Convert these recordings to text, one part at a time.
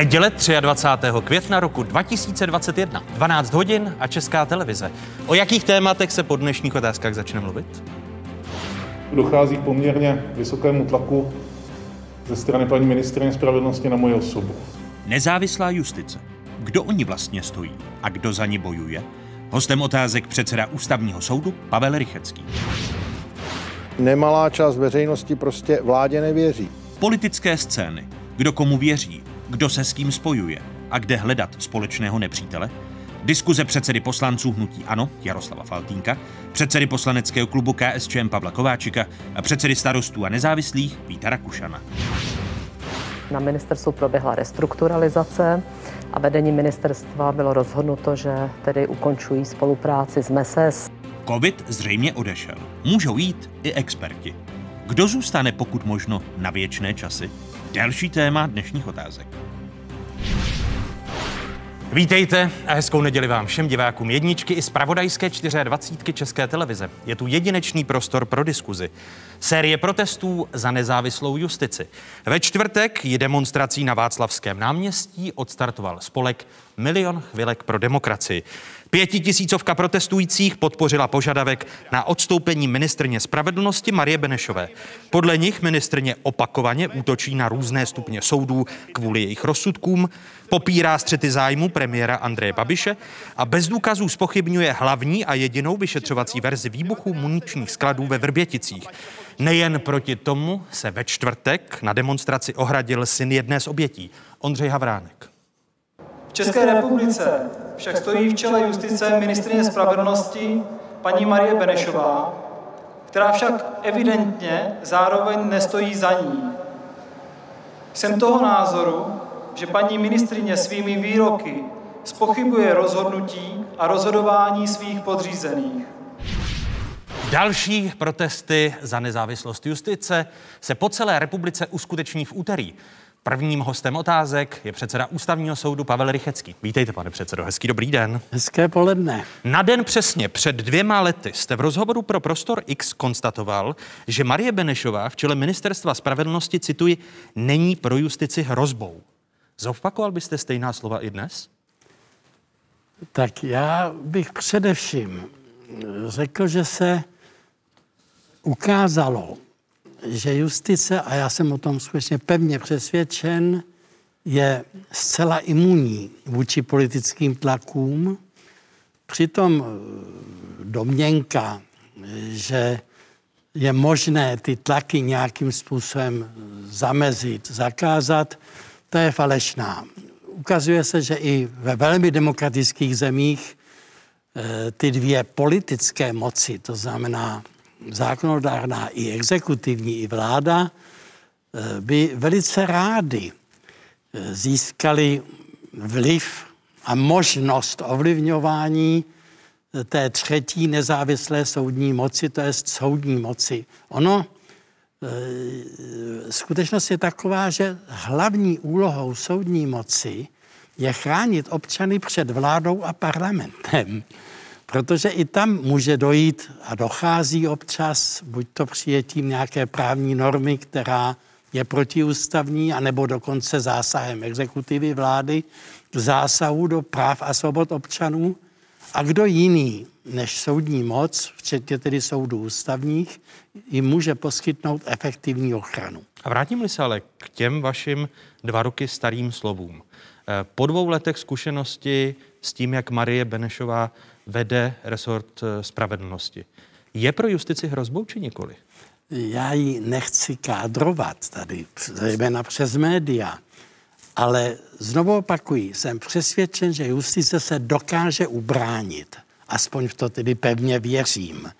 Neděle 23. května roku 2021, 12 hodin a Česká televize. O jakých tématech se po dnešních otázkách začne mluvit? Dochází k poměrně vysokému tlaku ze strany paní ministrině spravedlnosti na moji osobu. Nezávislá justice. Kdo oni vlastně stojí a kdo za ní bojuje? Hostem otázek předseda ústavního soudu Pavel Rychecký. Nemalá část veřejnosti prostě vládě nevěří. Politické scény. Kdo komu věří, kdo se s kým spojuje a kde hledat společného nepřítele? Diskuze předsedy poslanců hnutí Ano Jaroslava Faltínka, předsedy poslaneckého klubu KSČM Pavla Kováčika a předsedy starostů a nezávislých Víta Rakušana. Na ministerstvu proběhla restrukturalizace a vedení ministerstva bylo rozhodnuto, že tedy ukončují spolupráci s MESES. Covid zřejmě odešel. Můžou jít i experti. Kdo zůstane pokud možno na věčné časy? Další téma dnešních otázek. Vítejte a hezkou neděli vám všem divákům jedničky i z pravodajské 24 České televize. Je tu jedinečný prostor pro diskuzi. Série protestů za nezávislou justici. Ve čtvrtek ji demonstrací na Václavském náměstí odstartoval spolek Milion chvilek pro demokracii. Pětitisícovka protestujících podpořila požadavek na odstoupení ministrně spravedlnosti Marie Benešové. Podle nich ministrně opakovaně útočí na různé stupně soudů kvůli jejich rozsudkům, popírá střety zájmu premiéra Andreje Babiše a bez důkazů spochybňuje hlavní a jedinou vyšetřovací verzi výbuchu muničních skladů ve Vrběticích. Nejen proti tomu se ve čtvrtek na demonstraci ohradil syn jedné z obětí, Ondřej Havránek. V České republice však stojí v čele justice ministrině spravedlnosti paní Marie Benešová, která však evidentně zároveň nestojí za ní. Jsem toho názoru, že paní ministrině svými výroky spochybuje rozhodnutí a rozhodování svých podřízených. Další protesty za nezávislost justice se po celé republice uskuteční v úterý. Prvním hostem otázek je předseda ústavního soudu Pavel Rychecký. Vítejte, pane předsedo, hezký dobrý den. Hezké poledne. Na den přesně před dvěma lety jste v rozhovoru pro Prostor X konstatoval, že Marie Benešová v čele ministerstva spravedlnosti, cituji, není pro justici hrozbou. Zopakoval byste stejná slova i dnes? Tak já bych především řekl, že se ukázalo, že justice, a já jsem o tom skutečně pevně přesvědčen, je zcela imunní vůči politickým tlakům. Přitom eh, domněnka, že je možné ty tlaky nějakým způsobem zamezit, zakázat, to je falešná. Ukazuje se, že i ve velmi demokratických zemích eh, ty dvě politické moci, to znamená zákonodárná i exekutivní i vláda eh, by velice rády eh, získali vliv a možnost ovlivňování eh, té třetí nezávislé soudní moci, to je soudní moci. Ono, skutečnost je taková, že hlavní úlohou soudní moci je chránit občany před vládou a parlamentem. Protože i tam může dojít a dochází občas, buď to přijetím nějaké právní normy, která je protiústavní, anebo dokonce zásahem exekutivy vlády, zásahu do práv a svobod občanů. A kdo jiný než soudní moc, včetně tedy soudů ústavních, jim může poskytnout efektivní ochranu. A vrátím-li se ale k těm vašim dva roky starým slovům. Eh, po dvou letech zkušenosti s tím, jak Marie Benešová vede resort eh, spravedlnosti. Je pro justici hrozbou či nikoli? Já ji nechci kádrovat tady, zejména přes média. Ale znovu opakuji, jsem přesvědčen, že justice se dokáže ubránit. Aspoň v to tedy pevně věřím.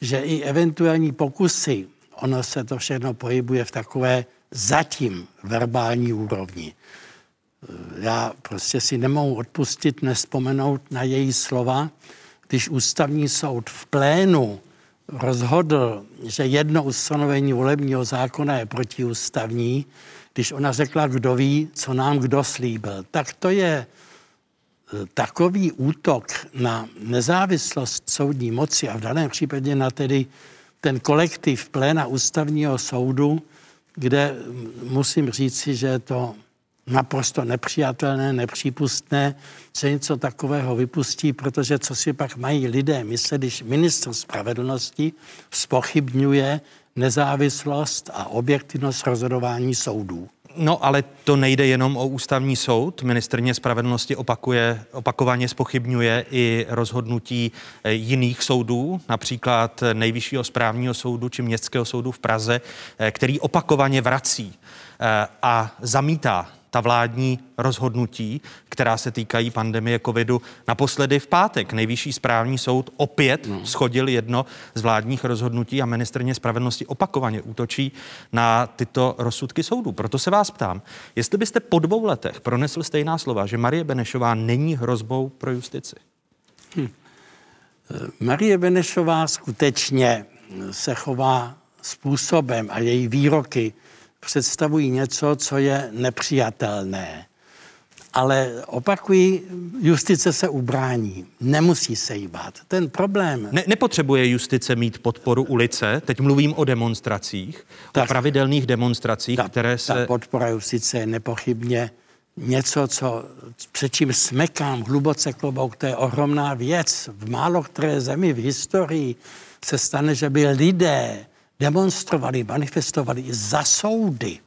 Že i eventuální pokusy, ono se to všechno pohybuje v takové zatím verbální úrovni. Já prostě si nemohu odpustit nespomenout na její slova, když ústavní soud v plénu rozhodl, že jedno ustanovení volebního zákona je protiústavní, když ona řekla, kdo ví, co nám kdo slíbil, tak to je e, takový útok na nezávislost soudní moci a v daném případě na tedy ten kolektiv pléna ústavního soudu, kde musím říci, že je to naprosto nepřijatelné, nepřípustné, že něco takového vypustí, protože co si pak mají lidé myslet, když ministr spravedlnosti spochybňuje nezávislost a objektivnost rozhodování soudů. No, ale to nejde jenom o ústavní soud. Ministrně spravedlnosti opakuje, opakovaně spochybňuje i rozhodnutí eh, jiných soudů, například Nejvyššího správního soudu či Městského soudu v Praze, eh, který opakovaně vrací eh, a zamítá ta vládní rozhodnutí, která se týkají pandemie covidu. Naposledy v pátek nejvyšší správní soud opět no. schodil jedno z vládních rozhodnutí a ministrně spravedlnosti opakovaně útočí na tyto rozsudky soudů. Proto se vás ptám, jestli byste po dvou letech pronesl stejná slova, že Marie Benešová není hrozbou pro justici. Hm. Marie Benešová skutečně se chová způsobem a její výroky představují něco, co je nepřijatelné. Ale opakují, justice se ubrání, nemusí se jí bát. Ten problém... Ne, nepotřebuje justice mít podporu ulice, teď mluvím o demonstracích, tak, o pravidelných demonstracích, ta, které se... Ta podpora justice je nepochybně něco, co, před čím smekám hluboce klobouk, to je ohromná věc. V málo které zemi v historii se stane, že by lidé demonstrovali, manifestovali za soudy,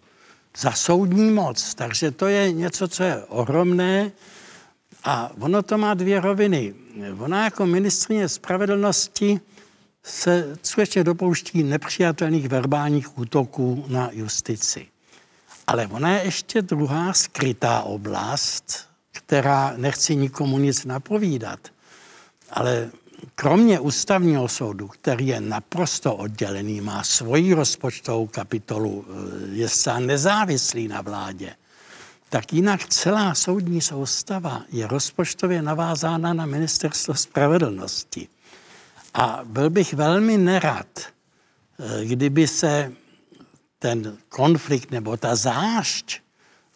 za soudní moc. Takže to je něco, co je ohromné a ono to má dvě roviny. Ona jako ministrině spravedlnosti se skutečně dopouští nepřijatelných verbálních útoků na justici. Ale ona je ještě druhá skrytá oblast, která nechci nikomu nic napovídat, ale kromě ústavního soudu, který je naprosto oddělený, má svoji rozpočtovou kapitolu, eh, je sám nezávislý na vládě, tak jinak celá soudní soustava je rozpočtově navázána na ministerstvo spravedlnosti. A byl bych velmi nerad, eh, kdyby se ten konflikt nebo ta zášť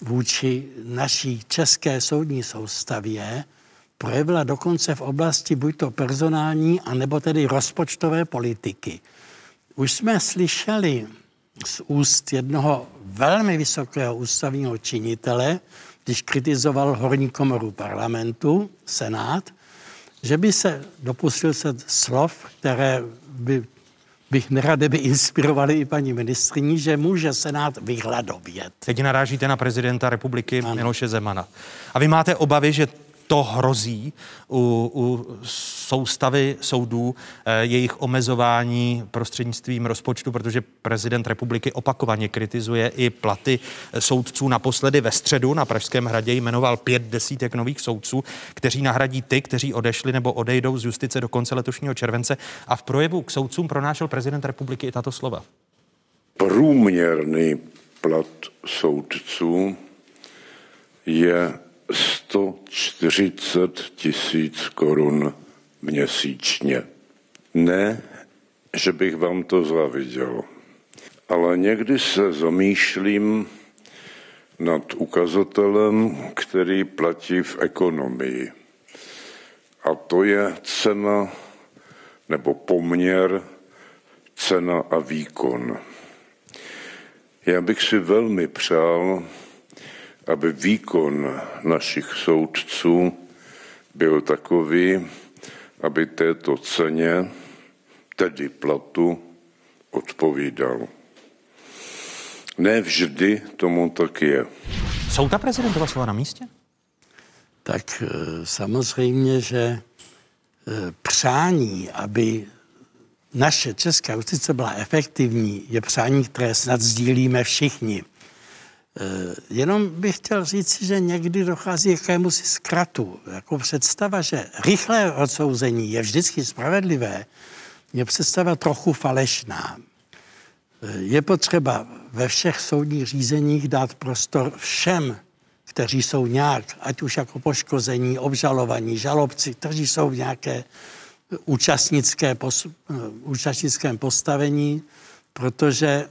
vůči naší české soudní soustavě projevila dokonce v oblasti buď to personální, anebo tedy rozpočtové politiky. Už jsme slyšeli z úst jednoho velmi vysokého ústavního činitele, když kritizoval horní komoru parlamentu, senát, že by se dopustil se slov, které by bych nerad, by inspirovali i paní ministriní, že může Senát vyhladovět. Teď narážíte na prezidenta republiky ano. Miloše Zemana. A vy máte obavy, že to hrozí u, u soustavy soudů, eh, jejich omezování prostřednictvím rozpočtu, protože prezident republiky opakovaně kritizuje i platy soudců. Naposledy ve středu na Pražském hradě jmenoval pět desítek nových soudců, kteří nahradí ty, kteří odešli nebo odejdou z justice do konce letošního července. A v projevu k soudcům pronášel prezident republiky i tato slova. Průměrný plat soudců je 140 tisíc korun měsíčně. Ne, že bych vám to záviděl, ale někdy se zamýšlím nad ukazatelem, který platí v ekonomii. A to je cena nebo poměr cena a výkon. Já bych si velmi přál, aby výkon našich soudců byl takový, aby této ceně, tedy platu, odpovídal. Ne vždy tomu tak je. Jsou ta prezidentova slova na místě? Tak eh, samozřejmě, že eh, přání, aby naše česká justice byla efektivní, je přání, které snad sdílíme všichni. Eh, jenom bych chtěl říct, že někdy dochází k jakému si zkratu. Jako představa, že rychlé odsouzení je vždycky spravedlivé, je představa trochu falešná. Eh, je potřeba ve všech soudních řízeních dát prostor všem, kteří jsou nějak, ať už jako poškození, obžalovaní, žalobci, kteří jsou v nějaké účastnické pos, eh, účastnickém postavení, protože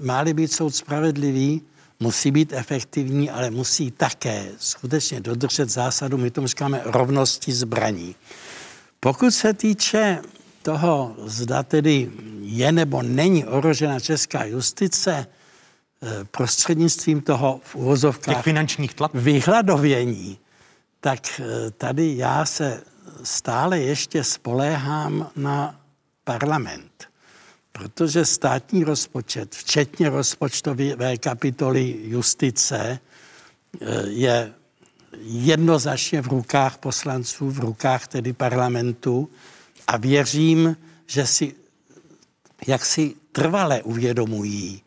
má-li být soud spravedlivý, musí být efektivní, ale musí také skutečně dodržet zásadu, my tomu říkáme rovnosti zbraní. Pokud se týče toho, zda tedy je nebo není ohrožena česká justice, prostřednictvím toho v uvozovkách Těch finančních tlaků. vyhladovění, tak eh, tady já se stále ještě spoléhám na parlament. Protože státní rozpočet, včetně rozpočtové kapitoly justice, eh, je jednoznačně v rukách poslanců, v rukách tedy parlamentu. A věřím, že si jak si trvale uvědomují,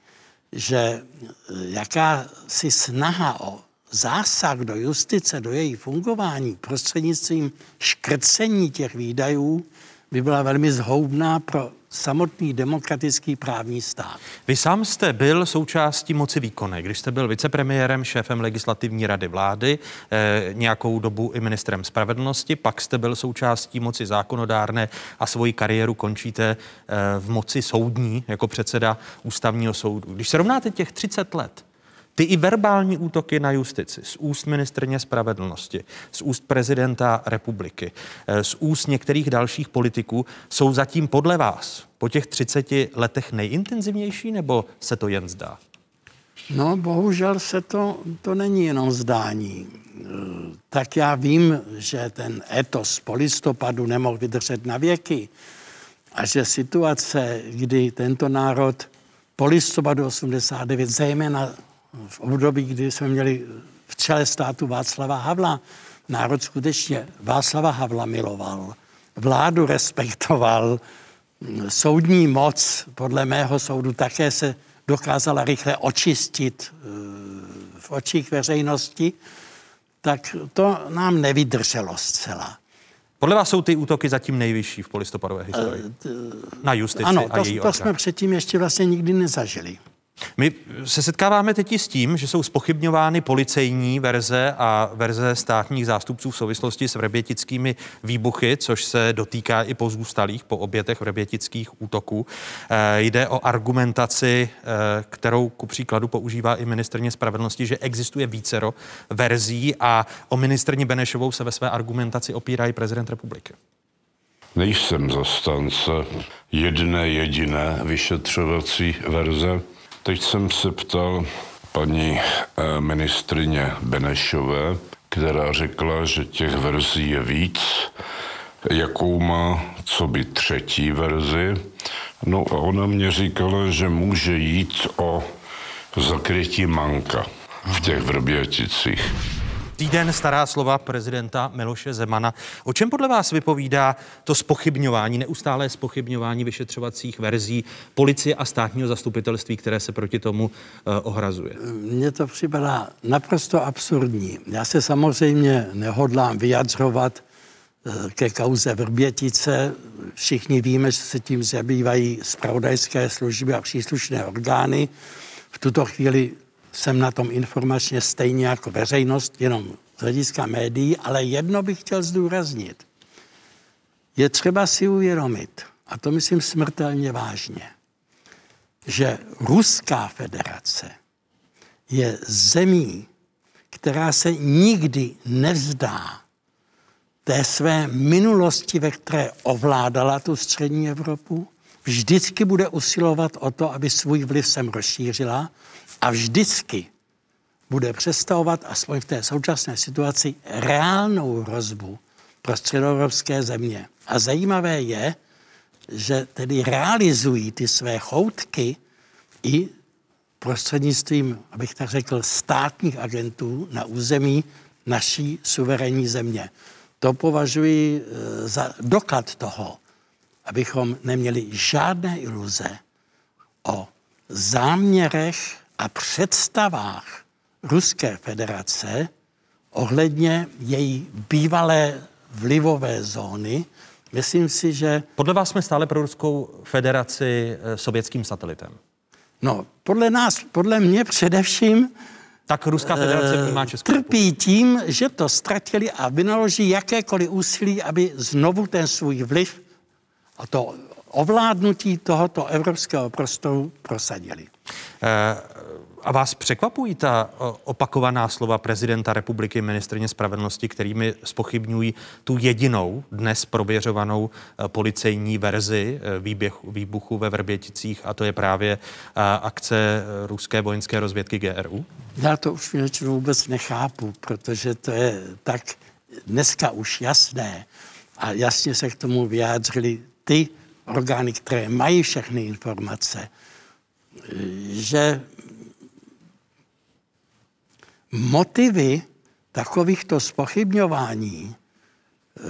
že eh, jakási snaha o zásah do justice, do její fungování prostřednictvím škrcení těch výdajů by byla velmi zhoubná pro samotný demokratický právní stát. Vy sám jste byl součástí moci výkonné, když jste byl vicepremiérem, šéfem legislativní rady vlády, eh, nějakou dobu i ministrem spravedlnosti, pak jste byl součástí moci zákonodárné a svoji kariéru končíte eh, v moci soudní jako předseda ústavního soudu. Když se rovnáte těch 30 let, ty i verbální útoky na justici z úst ministrně spravedlnosti, z úst prezidenta republiky, eh, z úst některých dalších politiků jsou zatím podle vás po těch 30 letech nejintenzivnější nebo se to jen zdá? No, bohužel se to, to není jenom zdání. Eh, tak já vím, že ten etos po listopadu nemohl vydržet na věky a že situace, kdy tento národ po listopadu 89, zejména v období, kdy jsme měli v čele státu Václava Havla, národ skutečně Václava Havla miloval, vládu respektoval, soudní moc podle mého soudu také se dokázala rychle očistit eh, v očích veřejnosti, tak to nám nevydrželo zcela. Podle vás jsou ty útoky zatím nejvyšší v polistopadové historii? Eh, Na justici ano, a to, její to jsme předtím ještě vlastně nikdy nezažili. My se setkáváme teď s tím, že jsou spochybňovány policejní verze a verze státních zástupců v souvislosti s vrbětickými výbuchy, což se dotýká i pozůstalých po obětech vrbětických útoků. E, jde o argumentaci, e, kterou ku příkladu používá i ministrně spravedlnosti, že existuje vícero verzí a o ministrně Benešovou se ve své argumentaci opírá i prezident republiky. Nejsem zastánce jedné jediné vyšetřovací verze. Teď jsem se ptal paní eh, ministrině Benešové, která řekla, že těch verzí je víc, jakou má co by třetí verzi. No a ona mě říkala, že může jít o zakrytí manka v těch Vrběticích týden stará slova prezidenta Miloše Zemana. O čem podle vás vypovídá to spochybňování, neustálé spochybňování vyšetřovacích verzí policie a státního zastupitelství, které se proti tomu uh, ohrazuje? Mně to připadá naprosto absurdní. Já se samozřejmě nehodlám vyjadřovat uh, ke kauze Vrbětice. Všichni víme, že se tím zabývají spravodajské služby a příslušné orgány. V tuto chvíli jsem na tom informačně stejně jako veřejnost, jenom z hlediska médií, ale jedno bych chtěl zdůraznit. Je třeba si uvědomit, a to myslím smrtelně vážně, že Ruská federace je zemí, která se nikdy nevzdá té své minulosti, ve které ovládala tu střední Evropu, vždycky bude usilovat o to, aby svůj vliv sem rozšířila a vždycky bude představovat, aspoň v té současné situaci, reálnou hrozbu pro středoevropské země. A zajímavé je, že tedy realizují ty své choutky i prostřednictvím, abych tak řekl, státních agentů na území naší suverénní země. To považuji e, za doklad toho, abychom neměli žádné iluze o záměrech a představách Ruské federace ohledně její bývalé vlivové zóny, myslím si, že... Podle vás jsme stále pro Ruskou federaci eh, sovětským satelitem? No, podle nás, podle mě především tak Ruská federace eh, vnímá Českou Trpí tím, že to ztratili a vynaloží jakékoliv úsilí, aby znovu ten svůj vliv a to ovládnutí tohoto evropského prostoru prosadili. Eh, a vás překvapují ta opakovaná slova prezidenta republiky, ministrně spravedlnosti, kterými spochybňují tu jedinou dnes prověřovanou policejní verzi výběh, výbuchu ve Vrběticích a to je právě akce ruské vojenské rozvědky GRU? Já to už vůbec nechápu, protože to je tak dneska už jasné a jasně se k tomu vyjádřili ty orgány, které mají všechny informace, že motivy takovýchto spochybňování eh,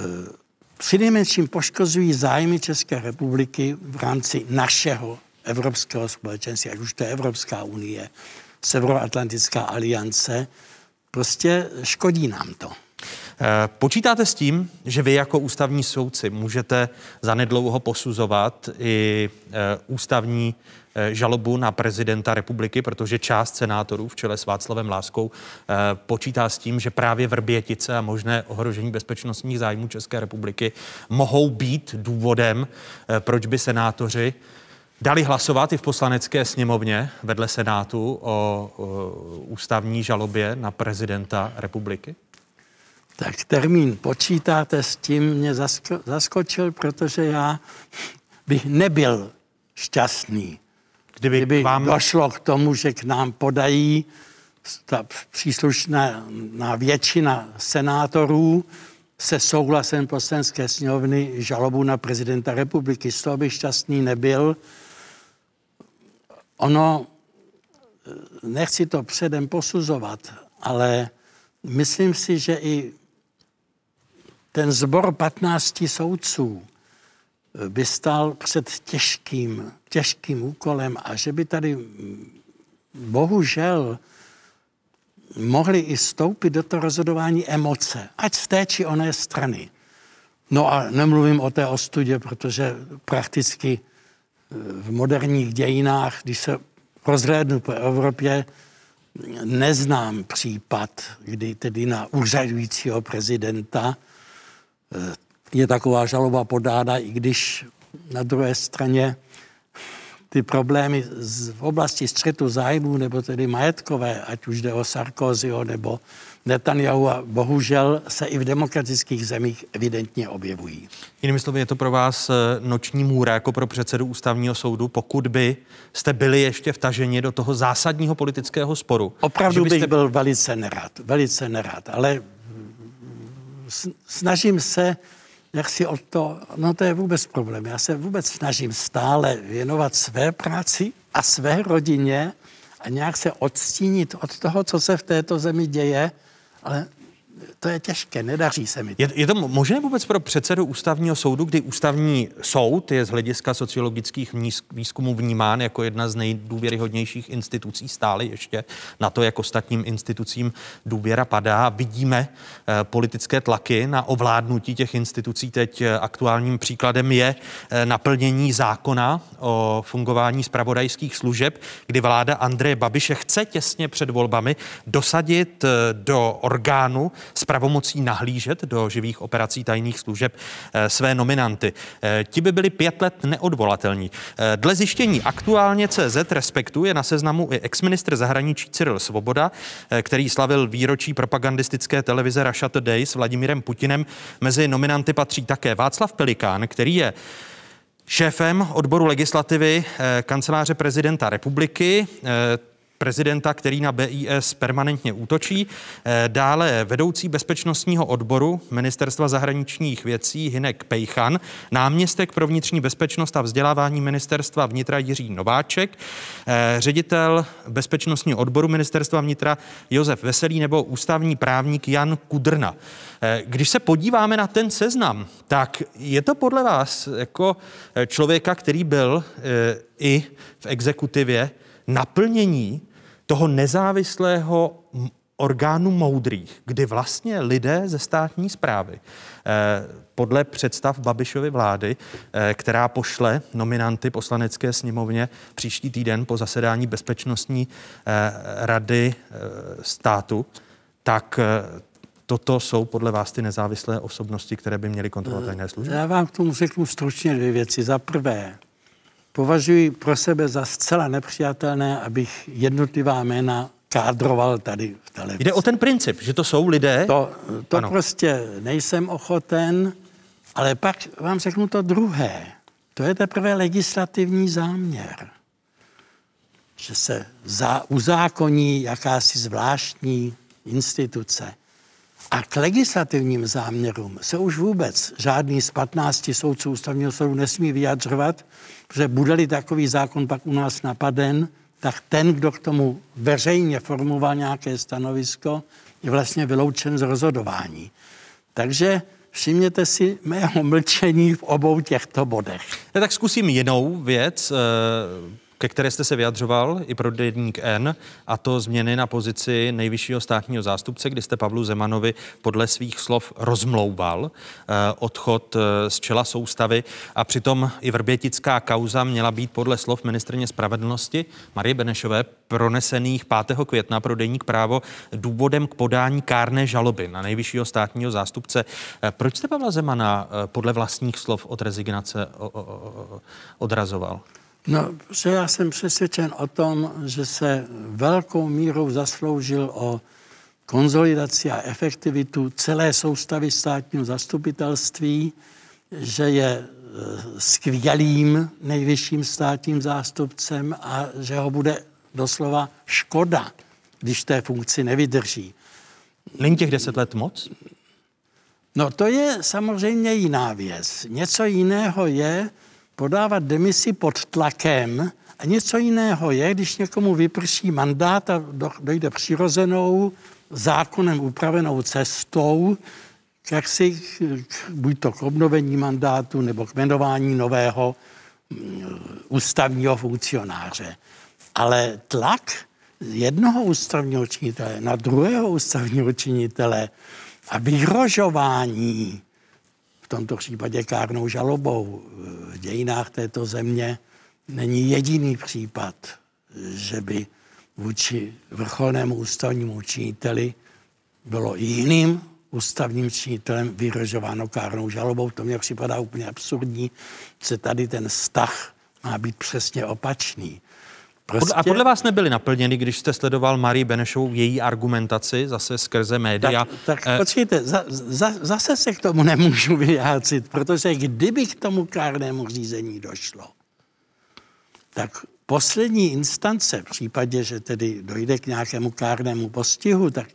přinejmenším poškozují zájmy České republiky v rámci našeho evropského společenství, ať už to je Evropská unie, Severoatlantická aliance, prostě škodí nám to. Eh, počítáte s tím, že vy jako ústavní soudci můžete zanedlouho posuzovat i eh, ústavní žalobu na prezidenta republiky, protože část senátorů v čele s Václavem Láskou počítá s tím, že právě Vrbětice a možné ohrožení bezpečnostních zájmů České republiky mohou být důvodem, proč by senátoři dali hlasovat i v poslanecké sněmovně vedle Senátu o, o ústavní žalobě na prezidenta republiky? tak termín počítáte s tím mě zasko- zaskočil, protože já bych nebyl šťastný, kdyby, kdyby vám... došlo k tomu, že k nám podají ta příslušná na většina senátorů se souhlasem poslanské sněmovny žalobu na prezidenta republiky. Z toho bych šťastný nebyl. Ono, nechci to předem posuzovat, ale myslím si, že i ten zbor 15 soudců by stal před těžkým, těžkým úkolem a že by tady mm, bohužel mohli i stoupit do toho rozhodování emoce, ať z té či oné strany. No a nemluvím o té ostudě, protože prakticky eh, v moderních dějinách, když se rozhlédnu po Evropě, neznám případ, kdy tedy na úřadujícího prezidenta je taková žaloba podána, i když na druhé straně ty problémy v oblasti střetu zájmů, nebo tedy majetkové, ať už jde o Sarkozyho nebo Netanyahu, a bohužel se i v demokratických zemích evidentně objevují. Jinými slovy, je to pro vás eh, noční můra jako pro předsedu ústavního soudu, pokud by jste byli ještě vtaženi do toho zásadního politického sporu. Opravdu byste... bych byl velice nerad, velice nerad, ale snažím se, jak si od to, no to je vůbec problém. Já se vůbec snažím stále věnovat své práci a své rodině a nějak se odstínit od toho, co se v této zemi děje, ale to je těžké, nedaří se mi to. Je, je to možné vůbec pro předsedu ústavního soudu, kdy ústavní soud je z hlediska sociologických výzkumů vnímán jako jedna z nejdůvěryhodnějších institucí stále ještě na to, jak ostatním institucím důvěra padá. Vidíme eh, politické tlaky na ovládnutí těch institucí. Teď eh, aktuálním příkladem je eh, naplnění zákona o fungování spravodajských služeb, kdy vláda Andreje Babiše chce těsně před volbami dosadit eh, do orgánu s pravomocí nahlížet do živých operací tajných služeb eh, své nominanty. Eh, ti by byli pět let neodvolatelní. Eh, dle zjištění aktuálně CZ Respektu je na seznamu i exministr zahraničí Cyril Svoboda, který slavil výročí propagandistické televize Russia Today s Vladimírem Putinem. Mezi nominanty patří také Václav Pelikán, který je šéfem odboru legislativy kanceláře prezidenta republiky prezidenta, který na BIS permanentně útočí. Eh, dále vedoucí bezpečnostního odboru Ministerstva zahraničních věcí Hinek Pejchan, náměstek pro vnitřní bezpečnost a vzdělávání Ministerstva vnitra Jiří Nováček, eh, ředitel bezpečnostního odboru Ministerstva vnitra Josef Veselý nebo ústavní právník Jan Kudrna. Eh, když se podíváme na ten seznam, tak je to podle vás jako člověka, který byl i v exekutivě, naplnění toho nezávislého orgánu moudrých, kdy vlastně lidé ze státní zprávy eh, podle představ Babišovy vlády, eh, která pošle nominanty poslanecké sněmovně příští týden po zasedání Bezpečnostní eh, rady státu, tak toto jsou podle vás ty nezávislé osobnosti, které by měly kontrolovat tajné služby? Já vám k tomu řeknu stručně dvě věci. Za prvé, považuji pro sebe za zcela nepřijatelné, abych jednotlivá jména kádroval tady v televizi. Jde o ten princip, že to jsou lidé? To, to prostě nejsem ochoten, ale pak vám řeknu to druhé. To je teprve legislativní záměr. Že se za, uzákoní jakási zvláštní instituce. A k legislativním záměrům se už vůbec žádný z 15 soudců ústavního soudu nesmí vyjadřovat, protože bude-li takový zákon pak u nás napaden, tak ten, kdo k tomu veřejně formoval nějaké stanovisko, je vlastně vyloučen z rozhodování. Takže všimněte si mého mlčení v obou těchto bodech. Já tak zkusím jinou věc. Eh, ke které jste se vyjadřoval i pro Deník N, a to změny na pozici nejvyššího státního zástupce, kdy jste Pavlu Zemanovi podle svých slov rozmlouval eh, odchod eh, z čela soustavy a přitom i vrbětická kauza měla být podle slov ministrně spravedlnosti Marie Benešové pronesených 5. května pro Deník právo důvodem k podání kárné žaloby na nejvyššího státního zástupce. Eh, proč jste Pavla Zemana podle vlastních slov od rezignace odrazoval? No, že já jsem přesvědčen o tom, že se velkou mírou zasloužil o konzolidaci a efektivitu celé soustavy státního zastupitelství, že je e, skvělým nejvyšším státním zástupcem a že ho bude doslova škoda, když té funkci nevydrží. Není těch deset let moc? No to je samozřejmě jiná věc. Něco jiného je, podávat demisi pod tlakem a něco jiného je, když někomu vyprší mandát a dojde přirozenou, zákonem upravenou cestou, jak si buď to k obnovení mandátu nebo k jmenování nového mm, ústavního funkcionáře. Ale tlak jednoho ústavního činitele na druhého ústavního činitele a vyhrožování tomto případě kárnou žalobou v dějinách této země není jediný případ, že by vůči vrcholnému ústavnímu činiteli bylo jiným ústavním činitelem vyhrožováno kárnou žalobou. To mě připadá úplně absurdní, že tady ten vztah má být přesně opačný. Prostě... A podle vás nebyly naplněny, když jste sledoval Marii Benešovou její argumentaci zase skrze média? Tak, tak eh... počkejte, za, za, zase se k tomu nemůžu vyjádřit, protože kdyby k tomu kárnému řízení došlo, tak poslední instance, v případě, že tedy dojde k nějakému kárnému postihu, tak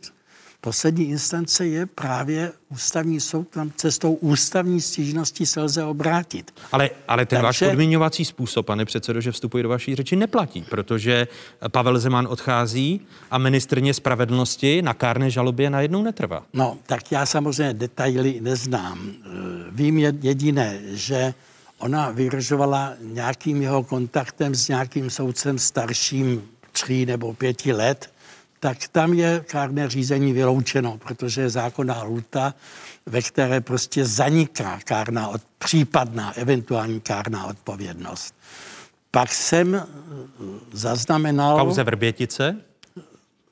poslední instance je právě ústavní soud, tam cestou ústavní stížnosti se lze obrátit. Ale, ale ten Takže... váš podmiňovací způsob, pane předsedo, že vstupuje do vaší řeči, neplatí, protože Pavel Zeman odchází a ministrně spravedlnosti na kárné žalobě najednou netrvá. No, tak já samozřejmě detaily neznám. Vím jediné, že ona vyhrožovala nějakým jeho kontaktem s nějakým soudcem starším tří nebo pěti let, tak tam je kárné řízení vyloučeno, protože je zákonná luta, ve které prostě zaniká kárná, od, případná, eventuální kárná odpovědnost. Pak jsem eh, zaznamenal... Kauze Vrbětice?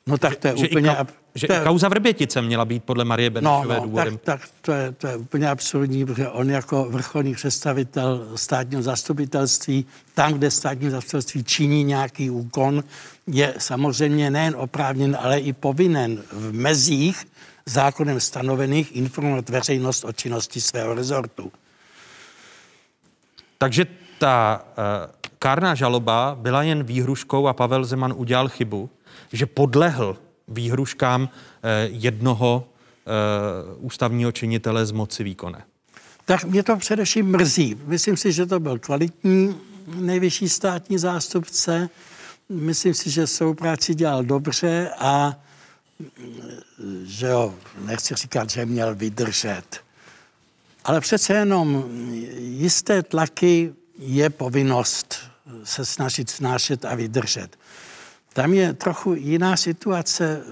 No tak to je že úplně... Ka, že to je, kauza Vrbětice měla být podle Marie Benešové no, no, důvodem. Tak, tak to, je, to je úplně absurdní, protože on jako vrcholný představitel státního zastupitelství, tam, kde státní zastupitelství činí nějaký úkon, je samozřejmě nejen oprávněn, ale i povinen v mezích zákonem stanovených informovat veřejnost o činnosti svého rezortu. Takže ta uh, kárná žaloba byla jen výhruškou a Pavel Zeman udělal chybu, že podlehl výhruškám eh, jednoho eh, ústavního činitele z moci výkonné? Tak mě to především mrzí. Myslím si, že to byl kvalitní nejvyšší státní zástupce. Myslím si, že svou práci dělal dobře a že jo, nechci říkat, že měl vydržet. Ale přece jenom jisté tlaky je povinnost se snažit snášet a vydržet. Tam je trochu jiná situace, eh,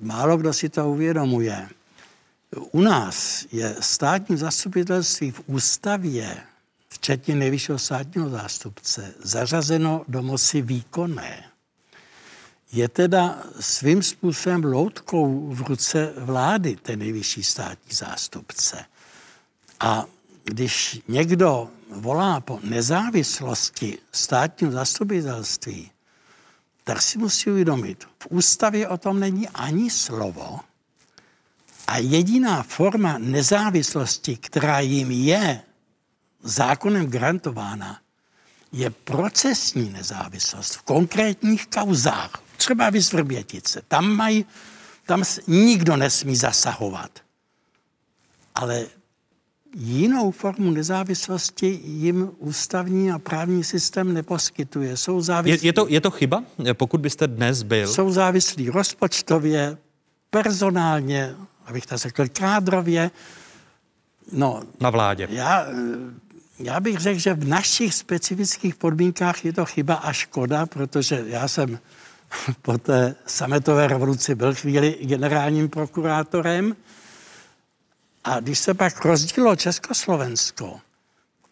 málo kdo si to uvědomuje. U nás je státní zastupitelství v ústavě, včetně nejvyššího státního zástupce, zařazeno do moci výkonné. Je teda svým způsobem loutkou v ruce vlády ten nejvyšší státní zástupce. A když někdo volá po nezávislosti státního zastupitelství, tak si musí uvědomit, v ústavě o tom není ani slovo a jediná forma nezávislosti, která jim je zákonem garantována, je procesní nezávislost v konkrétních kauzách. Třeba Vysvrbětice. Tam mají, tam nikdo nesmí zasahovat. Ale jinou formu nezávislosti jim ústavní a právní systém neposkytuje. Jsou závislí, je, je, to, je to chyba, pokud byste dnes byl? Jsou závislí rozpočtově, personálně, abych to řekl, kádrově. No, na vládě. Já, já bych řekl, že v našich specifických podmínkách je to chyba a škoda, protože já jsem po té sametové revoluci byl chvíli generálním prokurátorem a když se pak rozdílo Československo,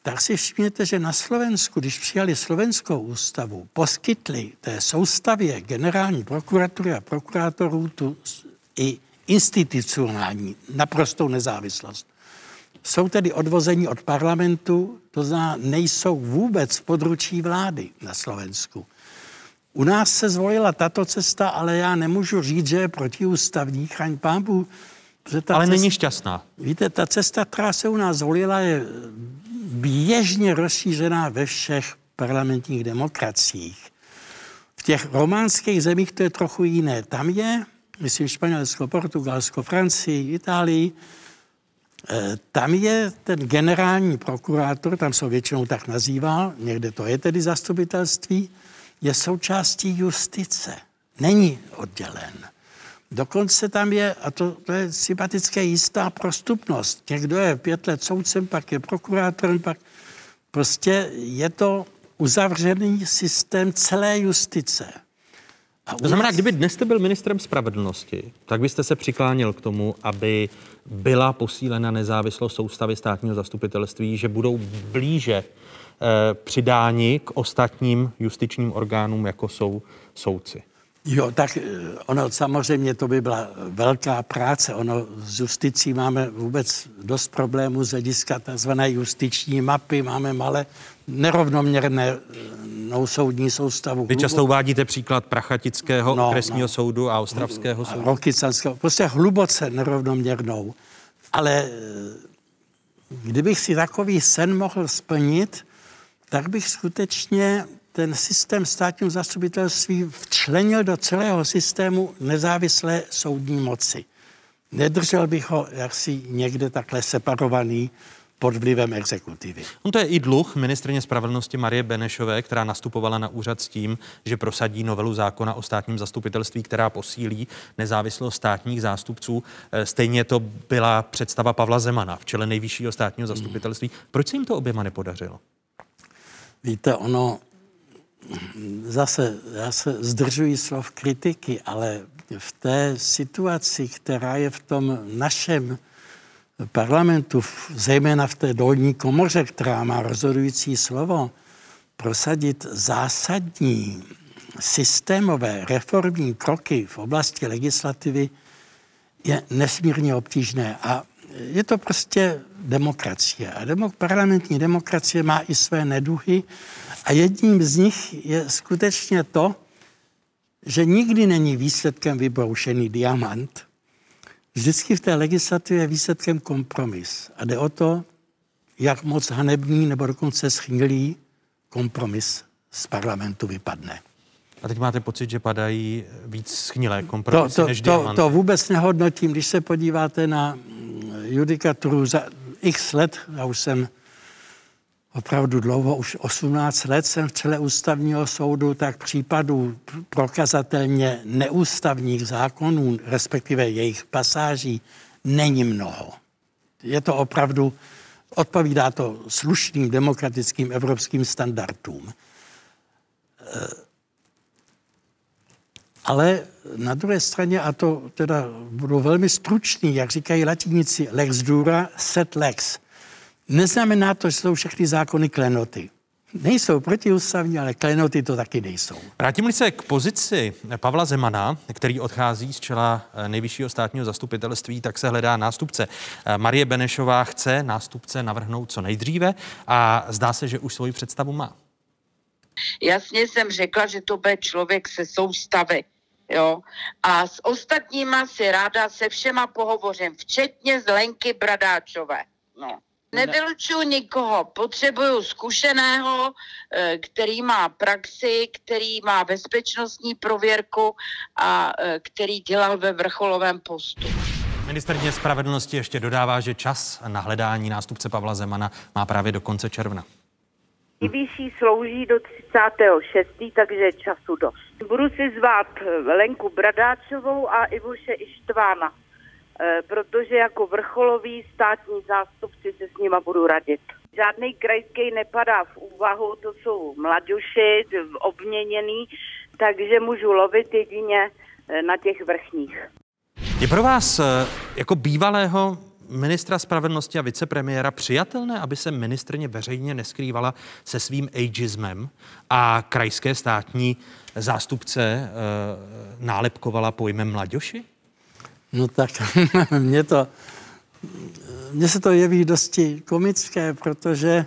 tak si všimněte, že na Slovensku, když přijali slovenskou ústavu, poskytli té soustavě generální prokuratury a prokurátorů tu i institucionální naprostou nezávislost. Jsou tedy odvození od parlamentu, to znamená, nejsou vůbec v područí vlády na Slovensku. U nás se zvolila tato cesta, ale já nemůžu říct, že je protiústavní, chraň pámbu. Ta ale cesta, není šťastná. Víte, ta cesta, která se u nás zvolila, je běžně rozšířená ve všech parlamentních demokraciích. V těch románských zemích to je trochu jiné. Tam je, myslím, Španělsko, Portugalsko, Francii, Itálii, eh, tam je ten generální prokurátor, tam se většinou tak nazývá, někde to je tedy zastupitelství, je součástí justice. Není oddělen. Dokonce tam je, a to, to je sympatické, jistá prostupnost. Někdo je pět let soudcem, pak je prokurátorem, pak prostě je to uzavřený systém celé justice. A to znamená, kdyby dnes jste byl ministrem spravedlnosti, tak byste se přiklánil k tomu, aby byla posílena nezávislost soustavy státního zastupitelství, že budou blíže eh, přidáni k ostatním justičním orgánům, jako jsou soudci. Jo, tak eh, ono samozřejmě to by byla velká práce. Ono s justicí máme vůbec dost problémů z hlediska tzv. justiční mapy. Máme malé nerovnoměrné eh, soudní soustavu. Vy často uvádíte příklad Prachatického no, okresního no. soudu a Ostravského soudu. Rokycanského, prostě hluboce nerovnoměrnou. Ale eh, kdybych si takový sen mohl splnit, tak bych skutečně ten systém státního zastupitelství včlenil do celého systému nezávislé soudní moci. Nedržel bych ho jaksi někde takhle separovaný pod vlivem exekutivy. No to je i dluh ministrně spravedlnosti Marie Benešové, která nastupovala na úřad s tím, že prosadí novelu zákona o státním zastupitelství, která posílí nezávislost státních zástupců. E, stejně to byla představa Pavla Zemana v čele nejvyššího státního zastupitelství. Proč se jim to oběma nepodařilo? Víte, ono zase, já se zdržuji slov kritiky, ale v té situaci, která je v tom našem parlamentu, zejména v té dolní komoře, která má rozhodující slovo, prosadit zásadní systémové reformní kroky v oblasti legislativy je nesmírně obtížné. A je to prostě demokracie. A demok- parlamentní demokracie má i své neduhy. A jedním z nich je skutečně to, že nikdy není výsledkem vybroušený diamant. Vždycky v té legislativě je výsledkem kompromis. A jde o to, jak moc hanebný nebo dokonce schnilý kompromis z parlamentu vypadne. A teď máte pocit, že padají víc schnilé kompromisy to, to, než to, to vůbec nehodnotím. Když se podíváte na judikaturu za x let, já už jsem opravdu dlouho, už 18 let jsem v čele ústavního soudu, tak případů prokazatelně neústavních zákonů, respektive jejich pasáží, není mnoho. Je to opravdu, odpovídá to slušným demokratickým evropským standardům. Ale na druhé straně, a to teda budu velmi stručný, jak říkají latinici, lex dura, set lex – Neznamená to, že jsou všechny zákony klenoty. nejsou protiústavní, ale klenoty to taky nejsou. Vrátím se k pozici Pavla Zemana, který odchází z čela eh, nejvyššího státního zastupitelství, tak se hledá nástupce. Eh, Marie Benešová chce nástupce navrhnout co nejdříve a zdá se, že už svoji představu má. Jasně jsem řekla, že to bude člověk se soustavy. Jo? A s ostatníma si ráda se všema pohovořím, včetně z Lenky Bradáčové. No. Nevylučuju nikoho, potřebuju zkušeného, eh, který má praxi, který má bezpečnostní prověrku a eh, který dělal ve vrcholovém postu. Ministerně spravedlnosti ještě dodává, že čas na hledání nástupce Pavla Zemana má právě do konce června. Nejvyšší slouží do 36. takže času dost. Budu si zvát Lenku Bradáčovou a Ivoše Ištvána. Eh, protože jako vrcholový státní zástupci se s nima budu radit. Žádný krajský nepadá v úvahu, to jsou mladoši, obměněný, takže můžu lovit jedině eh, na těch vrchních. Je pro vás eh, jako bývalého ministra spravedlnosti a vicepremiéra přijatelné, aby se ministrně veřejně neskrývala se svým ageismem a krajské státní zástupce nálepkovala pojmem mladoši? No tak mně to, mně se to jeví dosti komické, protože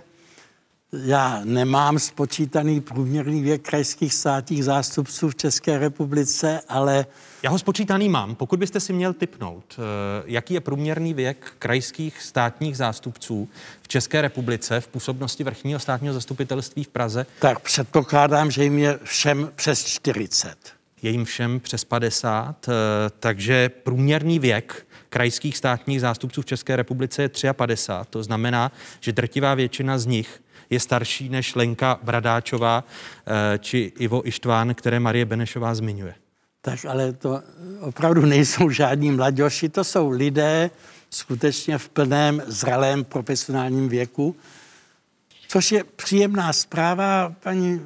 já nemám spočítaný průměrný věk krajských státních zástupců v České republice, ale... Já ho spočítaný mám. Pokud byste si měl typnout, eh, jaký je průměrný věk krajských státních zástupců v České republice v působnosti vrchního státního zastupitelství v Praze? Tak předpokládám, že jim je všem přes 40 je jim všem přes 50, eh, takže průměrný věk krajských státních zástupců v České republice je 53. To znamená, že drtivá většina z nich je starší než Lenka Bradáčová eh, či Ivo Ištván, které Marie Benešová zmiňuje. Tak ale to opravdu nejsou žádní mladoši, to jsou lidé skutečně v plném zralém profesionálním věku, což je příjemná zpráva, paní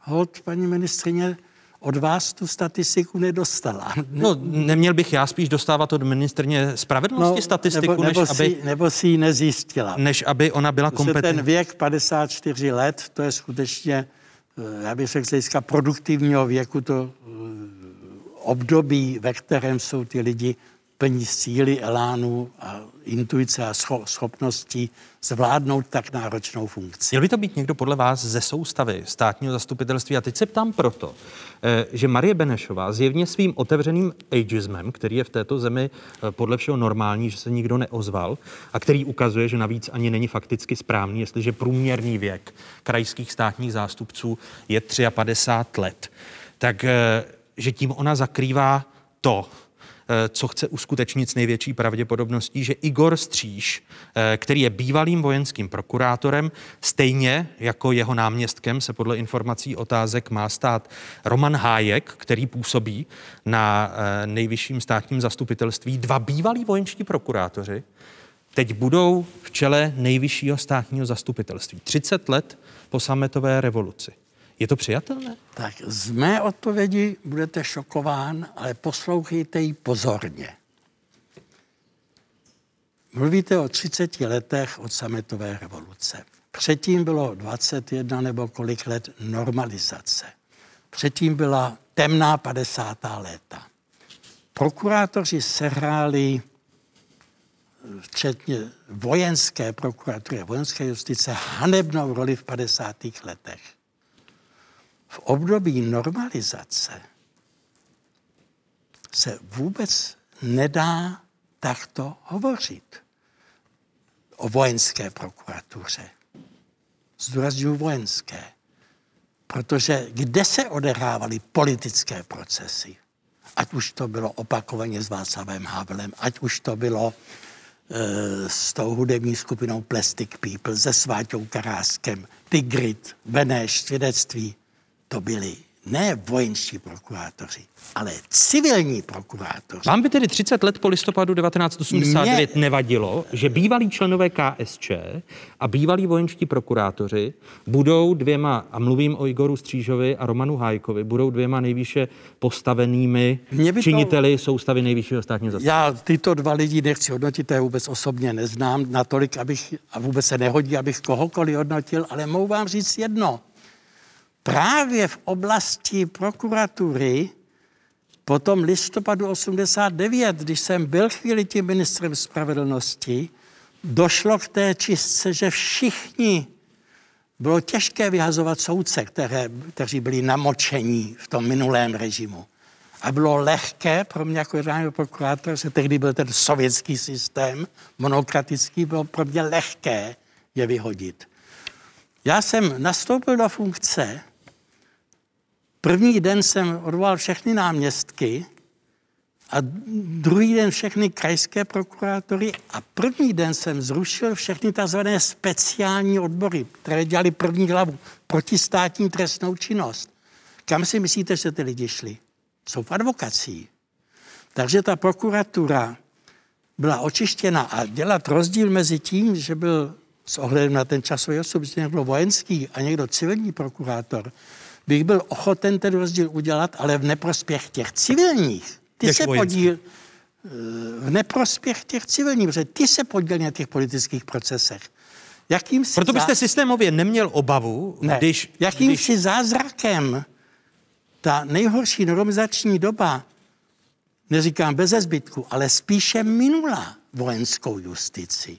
Holt, paní ministrině, od vás tu statistiku nedostala. No, neměl bych já spíš dostávat od ministrně spravedlnosti no, statistiku, nebo, nebo než si, aby... Nebo si ji nezjistila. Než aby ona byla kompetentní. Ten věk 54 let, to je skutečně, eh, já bych řekl, z hlediska produktivního věku, to eh, období, ve kterém jsou ty lidi plní síly, elánu a intuice a schopností zvládnout tak náročnou funkci. Měl by to být někdo podle vás ze soustavy státního zastupitelství? A teď se ptám proto, eh, že Marie Benešová zjevně svým otevřeným ageismem, který je v této zemi eh, podle všeho normální, že se nikdo neozval a který ukazuje, že navíc ani není fakticky správný, jestliže průměrný věk krajských státních zástupců je 53 let, tak eh, že tím ona zakrývá to, co chce uskutečnit s největší pravděpodobností, že Igor Stříž, eh, který je bývalým vojenským prokurátorem, stejně jako jeho náměstkem se podle informací otázek má stát Roman Hájek, který působí na eh, nejvyšším státním zastupitelství, dva bývalí vojenští prokurátoři, teď budou v čele nejvyššího státního zastupitelství. 30 let po sametové revoluci. Je to přijatelné? Tak z mé odpovědi budete šokován, ale poslouchejte ji pozorně. Mluvíte o 30 letech od sametové revoluce. Předtím bylo 21 nebo kolik let normalizace. Předtím byla temná 50. léta. Prokurátoři sehráli včetně vojenské prokuratury, vojenské justice, hanebnou roli v 50. letech v období normalizace se vůbec nedá takto hovořit o vojenské prokuratuře. Zdůraznuju vojenské. Protože kde se odehrávaly politické procesy, ať už to bylo opakovaně s Václavem Havlem, ať už to bylo e, s tou hudební skupinou Plastic People, se Sváťou Karáskem, Tigrit, Beneš, svědectví, to byly ne vojenští prokurátoři, ale civilní prokurátoři. Vám by tedy 30 let po listopadu 1989 Mě... nevadilo, že bývalí členové KSČ a bývalí vojenští prokurátoři budou dvěma, a mluvím o Igoru Střížovi a Romanu Hájkovi, budou dvěma nejvýše postavenými to... činiteli soustavy nejvyššího státního zastupitelství. Já tyto dva lidi nechci hodnotit, já vůbec osobně neznám natolik, abych, a vůbec se nehodí, abych kohokoliv hodnotil, ale mohu vám říct jedno právě v oblasti prokuratury po tom listopadu 89, když jsem byl chvíli tím ministrem spravedlnosti, došlo k té čistce, že všichni bylo těžké vyhazovat soudce, které, kteří byli namočení v tom minulém režimu. A bylo lehké pro mě jako generálního prokurátora, že tehdy byl ten sovětský systém, monokratický, bylo pro mě lehké je vyhodit. Já jsem nastoupil do funkce První den jsem odvolal všechny náměstky a druhý den všechny krajské prokurátory a první den jsem zrušil všechny tzv. speciální odbory, které dělali první hlavu protistátní trestnou činnost. Kam si myslíte, že ty lidi šli? Jsou v advokací. Takže ta prokuratura byla očištěna a dělat rozdíl mezi tím, že byl s ohledem na ten časový osob, že někdo vojenský a někdo civilní prokurátor, bych byl ochoten ten rozdíl udělat, ale v neprospěch těch civilních. Ty Jež se podíl eh, v neprospěch těch civilních, protože ty se podílí na těch politických procesech. Jakým si Proto byste zá... systémově neměl obavu, ne. když... Jakým když... si zázrakem ta nejhorší normalizační doba, neříkám bez zbytku, ale spíše minula vojenskou justici.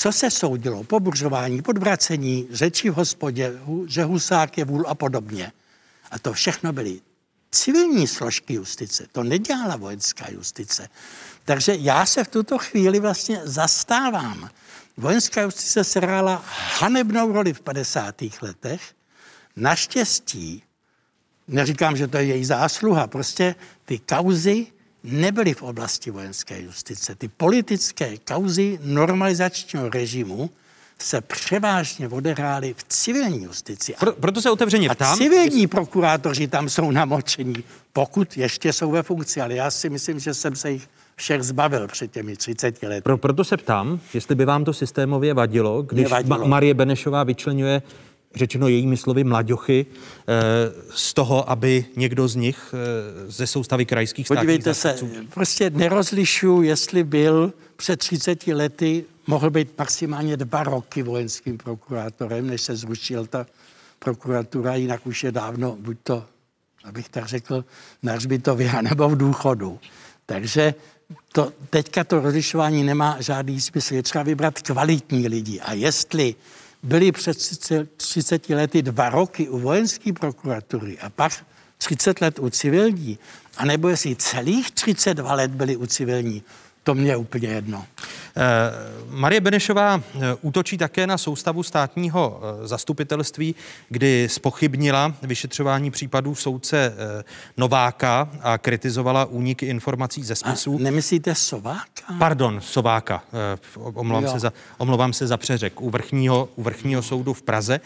Co se soudilo? Pobuřování, podvracení, řeči v hospodě, že husák je vůl a podobně. A to všechno byly civilní složky justice. To nedělala vojenská justice. Takže já se v tuto chvíli vlastně zastávám. Vojenská justice se hrála hanebnou roli v 50. letech. Naštěstí, neříkám, že to je její zásluha, prostě ty kauzy nebyly v oblasti vojenské justice. Ty politické kauzy normalizačního režimu se převážně odehrály v civilní justici. Pro, proto se otevřeně ptám. A civilní prokurátoři tam jsou namočení, pokud ještě jsou ve funkci, ale já si myslím, že jsem se jich všech zbavil před těmi 30 lety. Pro, proto se ptám, jestli by vám to systémově vadilo, když Ma- Marie Benešová vyčlenuje řečeno jejími slovy, mlaďochy eh, z toho, aby někdo z nich eh, ze soustavy krajských státních Podívejte se, prostě nerozlišuju, jestli byl před 30 lety, mohl být maximálně dva roky vojenským prokurátorem, než se zrušil ta prokuratura, jinak už je dávno, buď to, abych tak řekl, na hřbitově, nebo v důchodu. Takže to, teďka to rozlišování nemá žádný smysl. Je třeba vybrat kvalitní lidi. A jestli byli před 30 lety dva roky u vojenské prokuratury a pak 30 let u civilní, anebo jestli celých 32 let byli u civilní, to mě je úplně jedno. Eh, Marie Benešová eh, útočí také na soustavu státního eh, zastupitelství, kdy spochybnila vyšetřování případů soudce Nováka a kritizovala úniky informací ze spisů. A nemyslíte Sováka? Pardon, Sováka. Omlouvám, se za, omlouvám se za přeřek. U vrchního, u vrchního soudu v Praze.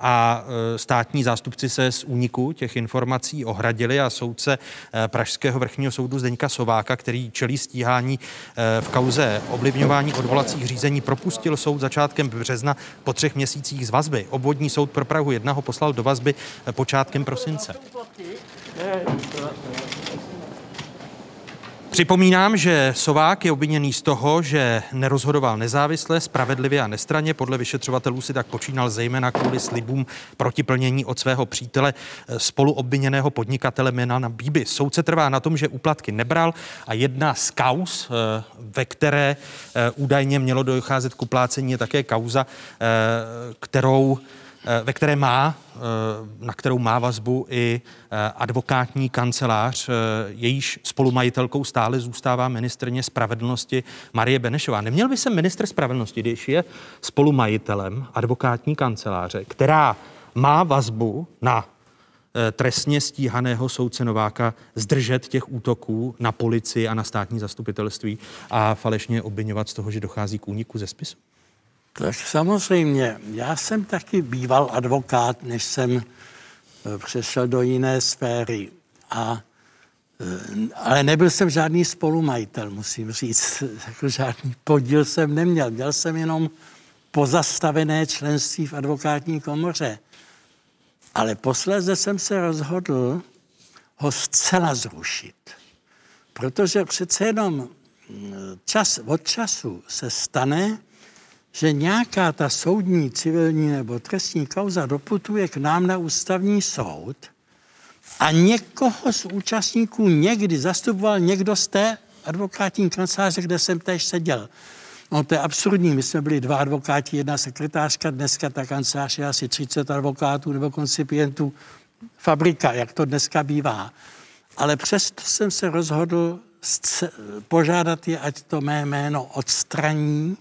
A státní zástupci se z úniku těch informací ohradili a soudce Pražského vrchního soudu Zdeňka Sováka, který čelí stíhání v kauze ovlivňování odvolacích řízení propustil soud začátkem března po třech měsících z vazby. Obvodní soud pro Prahu 1 ho poslal do vazby počátkem prosince. Připomínám, že Sovák je obviněný z toho, že nerozhodoval nezávisle, spravedlivě a nestraně. Podle vyšetřovatelů si tak počínal zejména kvůli slibům protiplnění od svého přítele spoluobviněného podnikatele Menana Bíby. Soudce trvá na tom, že úplatky nebral a jedna z kauz, eh, ve které eh, údajně mělo docházet k uplácení, je také kauza, eh, kterou Eh, ve které má, eh, na kterou má vazbu i eh, advokátní kancelář, jejíž spolumajitelkou stále zůstává ministrně spravedlnosti Marie Benešová. Neměl by se minister spravedlnosti, když je spolumajitelem advokátní kanceláře, která má vazbu na trestně stíhaného soudce Nováka zdržet těch útoků na policii a na státní zastupitelství a falešně obvinovat z toho, že dochází k úniku ze spisu? Tak samozřejmě. Já jsem taky býval advokát, než jsem přešel do jiné sféry. A, ale nebyl jsem žádný spolumajitel, musím říct. Jako žádný podíl jsem neměl. Měl jsem jenom pozastavené členství v advokátní komoře. Ale posléze jsem se rozhodl ho zcela zrušit. Protože přece jenom čas od času se stane, že nějaká ta soudní, civilní nebo trestní kauza doputuje k nám na ústavní soud a někoho z účastníků někdy zastupoval někdo z té advokátní kanceláře, kde jsem tež seděl. No to je absurdní, my jsme byli dva advokáti, jedna sekretářka, dneska ta kancelář je asi 30 advokátů nebo koncipientů, fabrika, jak to dneska bývá. Ale přesto jsem se rozhodl požádat je, ať to mé jméno odstraní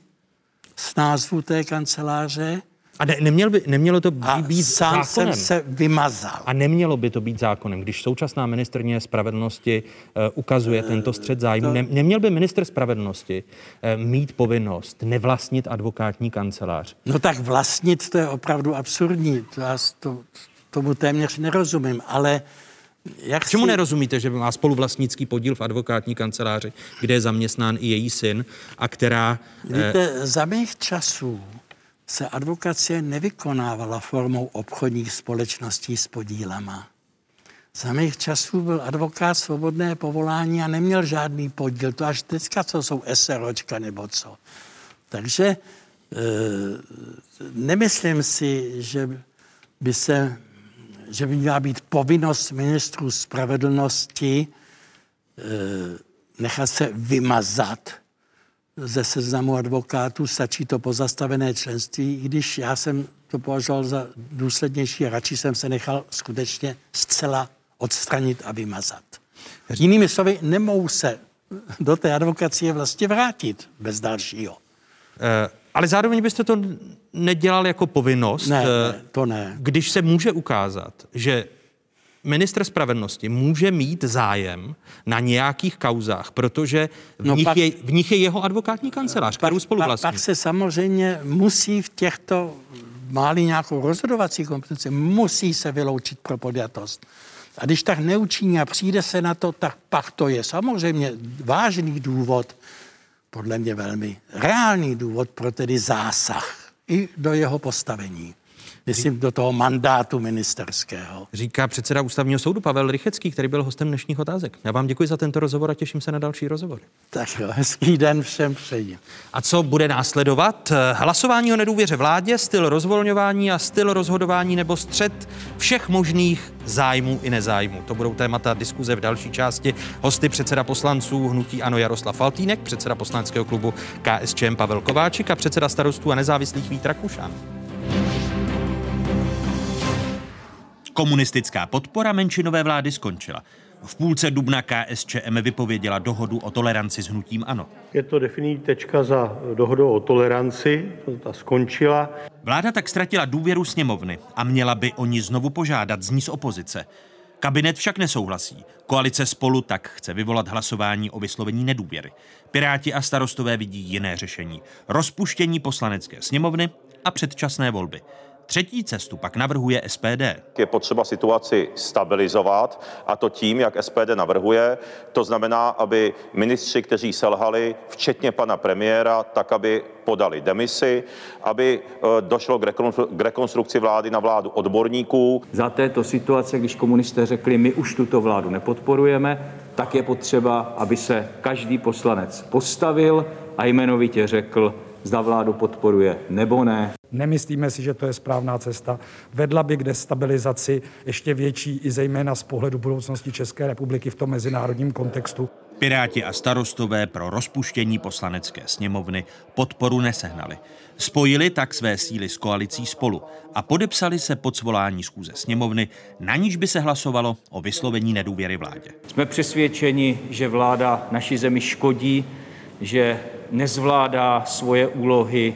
z názvu té kanceláře. A ne, neměl by, nemělo to být, a být sám zákonem? jsem se vymazal. A nemělo by to být zákonem, když současná ministrně spravedlnosti uh, ukazuje tento střed zájmu. Ne, neměl by minister spravedlnosti uh, mít povinnost nevlastnit advokátní kancelář? No tak vlastnit to je opravdu absurdní. To já to, tomu téměř nerozumím, ale jak Čemu si... nerozumíte, že má spoluvlastnický podíl v advokátní kanceláři, kde je zaměstnán i její syn a která... Víte, eh... za mých časů se advokacie nevykonávala formou obchodních společností s podílama. Za mých časů byl advokát svobodné povolání a neměl žádný podíl. To až teďka, co jsou SROčka nebo co. Takže e, nemyslím si, že by se že by měla být povinnost ministrů spravedlnosti e, nechat se vymazat ze seznamu advokátů, stačí to pozastavené členství, i když já jsem to považoval za důslednější a radši jsem se nechal skutečně zcela odstranit a vymazat. Jinými slovy, nemohou se do té advokacie vlastně vrátit bez dalšího. E, ale zároveň byste to nedělal jako povinnost. Ne, ne, to ne. Když se může ukázat, že ministr spravedlnosti může mít zájem na nějakých kauzách, protože v, no nich, pak, je, v nich je jeho advokátní kancelář, kterou spoluvlastní. Pak, pak se samozřejmě musí v těchto, máli nějakou rozhodovací kompetenci, musí se vyloučit pro podjatost. A když tak neučiní a přijde se na to, tak pak to je samozřejmě vážný důvod, podle mě velmi reálný důvod pro tedy zásah i do jeho postavení. Myslím do toho mandátu ministerského. Říká předseda ústavního soudu Pavel Rychecký, který byl hostem dnešních otázek. Já vám děkuji za tento rozhovor a těším se na další rozhovor. Tak jo, hezký den všem přeji. A co bude následovat? Hlasování o nedůvěře vládě, styl rozvolňování a styl rozhodování nebo střed všech možných zájmů i nezájmů. To budou témata diskuze v další části. Hosty předseda poslanců Hnutí Ano Jaroslav Faltýnek, předseda poslaneckého klubu KSČM Pavel Kováčik a předseda starostů a nezávislých Vít Rakušan. Komunistická podpora menšinové vlády skončila. V půlce dubna KSČM vypověděla dohodu o toleranci s hnutím ANO. Je to definitivní tečka za dohodu o toleranci, ta skončila. Vláda tak ztratila důvěru sněmovny a měla by o ní znovu požádat z ní z opozice. Kabinet však nesouhlasí. Koalice spolu tak chce vyvolat hlasování o vyslovení nedůvěry. Piráti a starostové vidí jiné řešení. Rozpuštění poslanecké sněmovny a předčasné volby. Třetí cestu pak navrhuje SPD. Je potřeba situaci stabilizovat a to tím, jak SPD navrhuje. To znamená, aby ministři, kteří selhali, včetně pana premiéra, tak aby podali demisi, aby e, došlo k rekonstrukci vlády na vládu odborníků. Za této situace, když komunisté řekli, my už tuto vládu nepodporujeme, tak je potřeba, aby se každý poslanec postavil a jmenovitě řekl, zda vládu podporuje nebo ne. Nemyslíme si, že to je správná cesta. Vedla by k destabilizaci ještě větší i zejména z pohledu budoucnosti České republiky v tom mezinárodním kontextu. Piráti a starostové pro rozpuštění poslanecké sněmovny podporu nesehnali. Spojili tak své síly s koalicí spolu a podepsali se pod svolání schůze sněmovny, na níž by se hlasovalo o vyslovení nedůvěry vládě. Jsme přesvědčeni, že vláda naší zemi škodí, že nezvládá svoje úlohy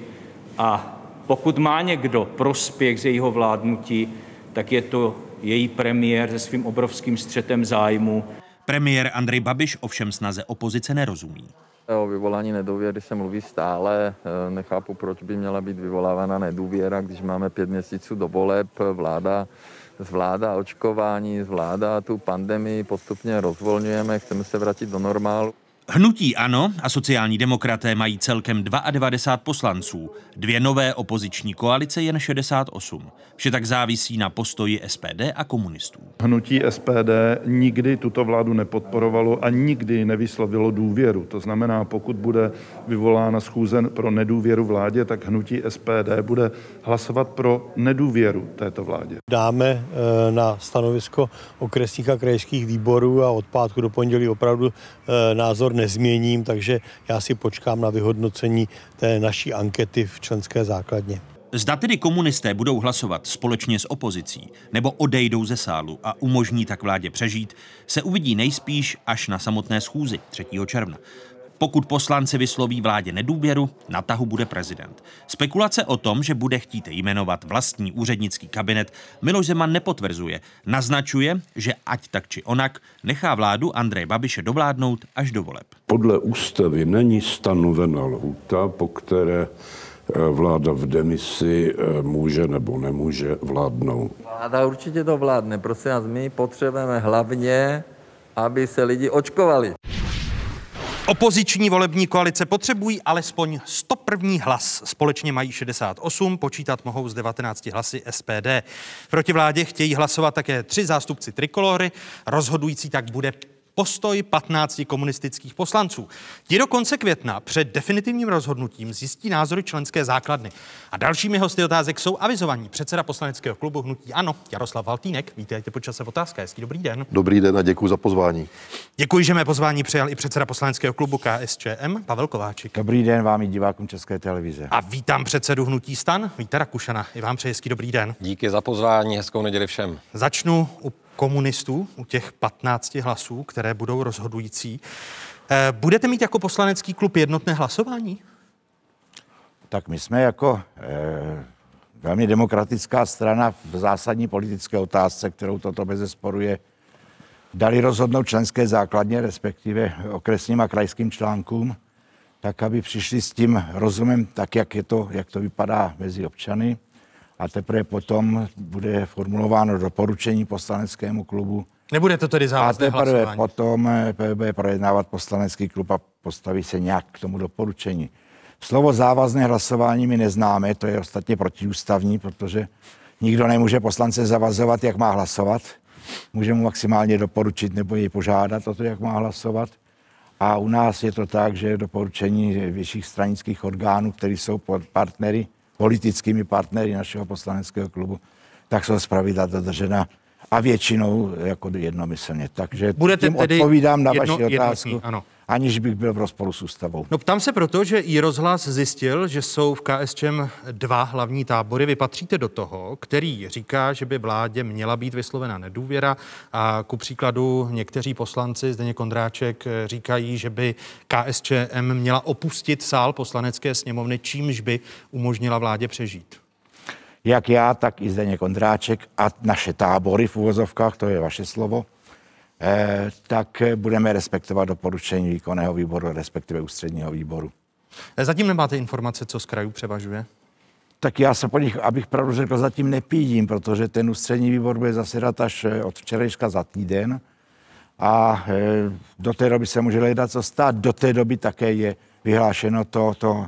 a pokud má někdo prospěch z jejího vládnutí, tak je to její premiér se svým obrovským střetem zájmu. Premiér Andrej Babiš ovšem snaze opozice nerozumí. O vyvolání nedůvěry se mluví stále. Nechápu, proč by měla být vyvolávána nedůvěra, když máme pět měsíců do voleb. Vláda zvládá očkování, zvládá tu pandemii, postupně rozvolňujeme, chceme se vrátit do normálu. Hnutí ANO a sociální demokraté mají celkem 92 poslanců, dvě nové opoziční koalice jen 68. Vše tak závisí na postoji SPD a komunistů. Hnutí SPD nikdy tuto vládu nepodporovalo a nikdy nevyslovilo důvěru. To znamená, pokud bude vyvolána schůze pro nedůvěru vládě, tak hnutí SPD bude hlasovat pro nedůvěru této vládě. Dáme eh, na stanovisko okresních a krajských výborů a od pátku do pondělí opravdu eh, názor nezměním, takže já si počkám na vyhodnocení té naší ankety v členské základně. Zda tedy komunisté budou hlasovat společně s opozicí nebo odejdou ze sálu a umožní tak vládě přežít, se uvidí nejspíš až na samotné schůzi 3. června. Pokud poslanci vysloví vládě nedůvěru, na tahu bude prezident. Spekulace o tom, že bude chtít jmenovat vlastní úřednický kabinet, Miloš Zeman nepotvrzuje. Naznačuje, že ať tak či onak nechá vládu Andreje Babiše dovládnout až do voleb. Podle ústavy není stanovena lhůta, po které eh, vláda v demisi eh, může nebo nemůže vládnout. Vláda určitě to vládne. Prosím vás, my potřebujeme hlavně, aby se lidi očkovali. Opoziční volební koalice potřebují alespoň 101. hlas. Společně mají 68, počítat mohou z 19 hlasy SPD. Proti vládě chtějí hlasovat také tři zástupci trikolory. Rozhodující tak bude postoj 15 komunistických poslanců. Ti do konce května před definitivním rozhodnutím zjistí názory členské základny. A dalšími hosty otázek jsou avizovaní předseda poslaneckého klubu Hnutí Ano, Jaroslav Valtínek. Vítejte počase v otázka. Hezký dobrý den. Dobrý den a děkuji za pozvání. Děkuji, že mé pozvání přijal i předseda poslaneckého klubu KSČM Pavel Kováčik. Dobrý den vám i divákům České televize. A vítám předsedu Hnutí Stan, Víta Rakušana. I vám přeji hezký dobrý den. Díky za pozvání, hezkou neděli všem. Začnu u komunistů, u těch 15 hlasů, které budou rozhodující. Eh, budete mít jako poslanecký klub jednotné hlasování? Tak my jsme jako eh, velmi demokratická strana v zásadní politické otázce, kterou toto bez sporu je, dali rozhodnout členské základně, respektive okresním a krajským článkům, tak aby přišli s tím rozumem tak, jak, je to, jak to vypadá mezi občany a teprve potom bude formulováno doporučení poslaneckému klubu. Nebude to tedy závazné A teprve hlasování? potom eh, bude projednávat poslanecký klub a postaví se nějak k tomu doporučení. Slovo závazné hlasování my neznáme, to je ostatně protiústavní, protože nikdo nemůže poslance zavazovat, jak má hlasovat. Může mu maximálně doporučit nebo jej požádat o to, jak má hlasovat. A u nás je to tak, že doporučení vyšších stranických orgánů, které jsou partnery, politickými partnery našeho poslaneckého klubu, tak jsou zpravidla dodržena a většinou jako jednomyslně. Takže Budete tím tedy odpovídám na jedno- vaši otázku, jednotný, ano. Aniž bych byl v rozporu s ústavou. No ptám se proto, že i rozhlas zjistil, že jsou v KSČM dva hlavní tábory. Vy patříte do toho, který říká, že by vládě měla být vyslovena nedůvěra a ku příkladu někteří poslanci, Zdeněk Kondráček, říkají, že by KSČM měla opustit sál poslanecké sněmovny, čímž by umožnila vládě přežít. Jak já, tak i Zdeněk Kondráček a naše tábory v úvozovkách, to je vaše slovo, tak eh, budeme respektovat doporučení výkonného výboru, respektive ústředního výboru. Eh, Zatím nemáte informace, co z krajů převažuje? Tak já se po nich, abych pravdu řekl, zatím nepídím, protože ten ústřední výbor bude zasedat až eh, od včerejška za týden a eh, do té doby se může hledat co stát. Do té doby také je vyhlášeno to, to,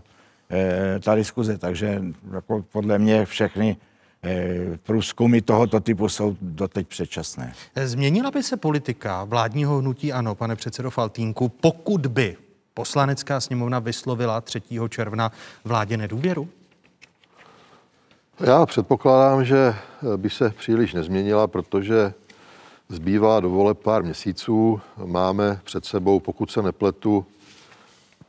eh, ta diskuze, takže jako podle mě všechny eh, průzkumy tohoto typu jsou doteď předčasné. Eh, Změnila by se politika vládního hnutí ano, pane předsedo Faltínku, pokud by poslanecká sněmovna vyslovila 3. června vládě nedůvěru? Já předpokládám, že by se příliš nezměnila, protože zbývá do voleb pár měsíců. Máme před sebou, pokud se nepletu,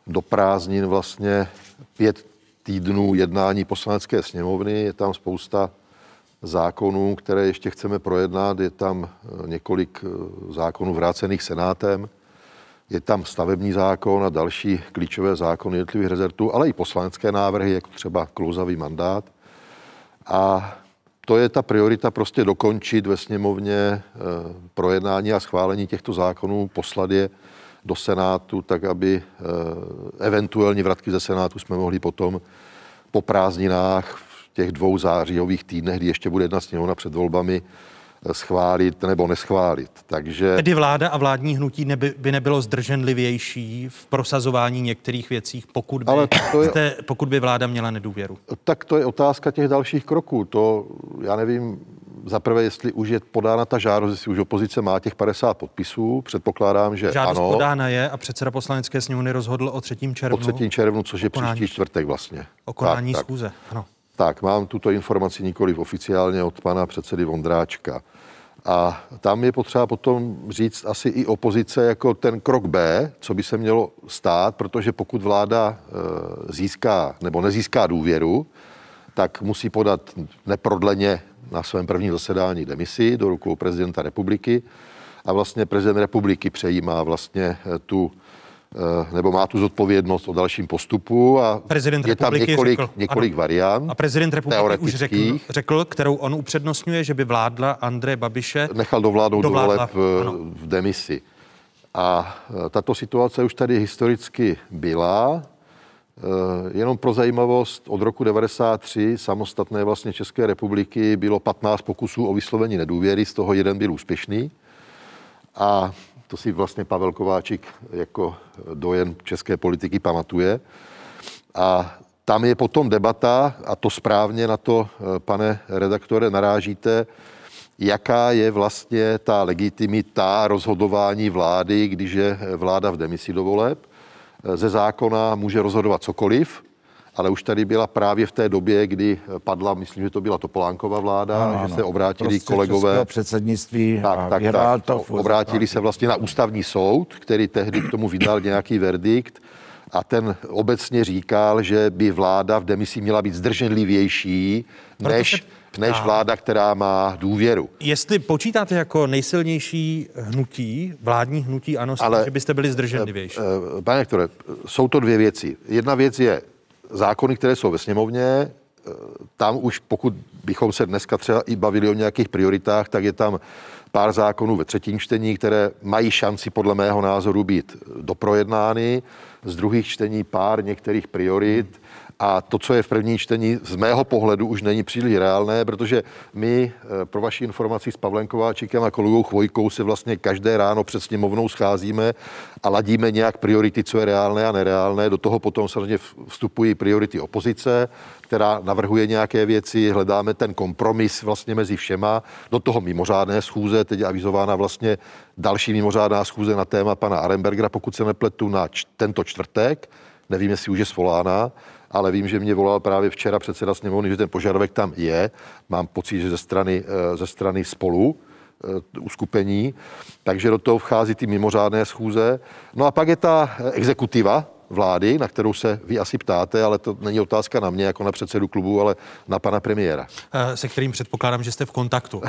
do prázdnin vlastně pět týdnů jednání poslanecké sněmovny. Je tam spousta zákonů, které ještě chceme projednat. Je tam eh, několik eh, zákonů vrácených senátem. Je tam stavební zákon a další klíčové zákony jednotlivých rezertů, ale i poslanecké návrhy, jako třeba klouzavý mandát. A to je ta priorita prostě dokončit ve sněmovně eh, projednání a schválení těchto zákonů, poslat je do Senátu, tak aby eventuální vratky ze Senátu jsme mohli potom po prázdninách v těch dvou zářijových týdnech, kdy ještě bude jedna sněmovna před volbami, schválit nebo neschválit. Takže... Tedy vláda a vládní hnutí neby, by nebylo zdrženlivější v prosazování některých věcí, pokud by, Ale to je... jste, pokud by vláda měla nedůvěru? Tak to je otázka těch dalších kroků. To, já nevím, za prvé, jestli už je podána ta žádost, jestli už opozice má těch 50 podpisů, předpokládám, že žádost ano. podána je a předseda poslanecké sněmovny rozhodl o 3. červnu. O 3. červnu, což je příští čtvrtek vlastně. O konání tak, schůze, ano. Tak, mám tuto informaci nikoli oficiálně od pana předsedy Vondráčka. A tam je potřeba potom říct asi i opozice jako ten krok B, co by se mělo stát, protože pokud vláda e, získá nebo nezíská důvěru, tak musí podat neprodleně na svém prvním zasedání demisi do rukou prezidenta republiky a vlastně prezident republiky přejímá vlastně eh, tu nebo má tu zodpovědnost o dalším postupu a prezident je tam několik, řekl, několik ano. variant. A prezident republiky už řekl, řekl, kterou on upřednostňuje, že by vládla Andreje Babiše. Nechal dovládnout do voleb v, v demisi. A eh, tato situace už tady historicky byla. Eh, jenom pro zajímavost, od roku 93 samostatné vlastně České republiky bylo 15 pokusů o vyslovení nedůvěry, z toho jeden byl úspěšný. A to si vlastně Pavel Kováčik jako dojen české politiky pamatuje. A tam je potom debata, a to správně na to, eh, pane redaktore, narážíte, jaká je vlastně ta legitimita rozhodování vlády, když je vláda v demisi do voleb ze zákona může rozhodovat cokoliv, ale už tady byla právě v té době, kdy padla, myslím, že to byla Topolánková vláda, ano, že ano. se obrátili prostě kolegové. předsednictví tak, a tak, tak, to obrátili se vlastně na ústavní soud, který tehdy k tomu vydal nějaký verdikt a ten obecně říkal, že by vláda v demisi měla být zdrženlivější, než, než vláda, která má důvěru. Jestli počítáte jako nejsilnější hnutí, vládní hnutí, ano, Ale, že byste byli zdrženlivější. Eh, eh, pane Hektore, jsou to dvě věci. Jedna věc je zákony, které jsou ve sněmovně, eh, tam už pokud bychom se dneska třeba i bavili o nějakých prioritách, tak je tam pár zákonů ve třetím čtení, které mají šanci podle mého názoru být doprojednány. Z druhých čtení pár některých priorit, a to, co je v první čtení, z mého pohledu už není příliš reálné, protože my, eh, pro vaši informaci s Pavlem Kováčikem a kolegou Chvojkou, se vlastně každé ráno před sněmovnou scházíme a ladíme nějak priority, co je reálné a nereálné. Do toho potom samozřejmě vstupují priority opozice, která navrhuje nějaké věci, hledáme ten kompromis vlastně mezi všema. Do toho mimořádné schůze, teď je avizována vlastně další mimořádná schůze na téma pana Arenbergera, pokud se nepletu, na č- tento čtvrtek. Nevím, jestli už je svolána ale vím, že mě volal právě včera předseda sněmovny, že ten požadavek tam je. Mám pocit, že ze strany, eh, ze strany spolu eh, uskupení, takže do toho vchází ty mimořádné schůze. No a pak je ta exekutiva, vlády, na kterou se vy asi ptáte, ale to není otázka na mě jako na předsedu klubu, ale na pana premiéra. Eh, se kterým předpokládám, že jste v kontaktu.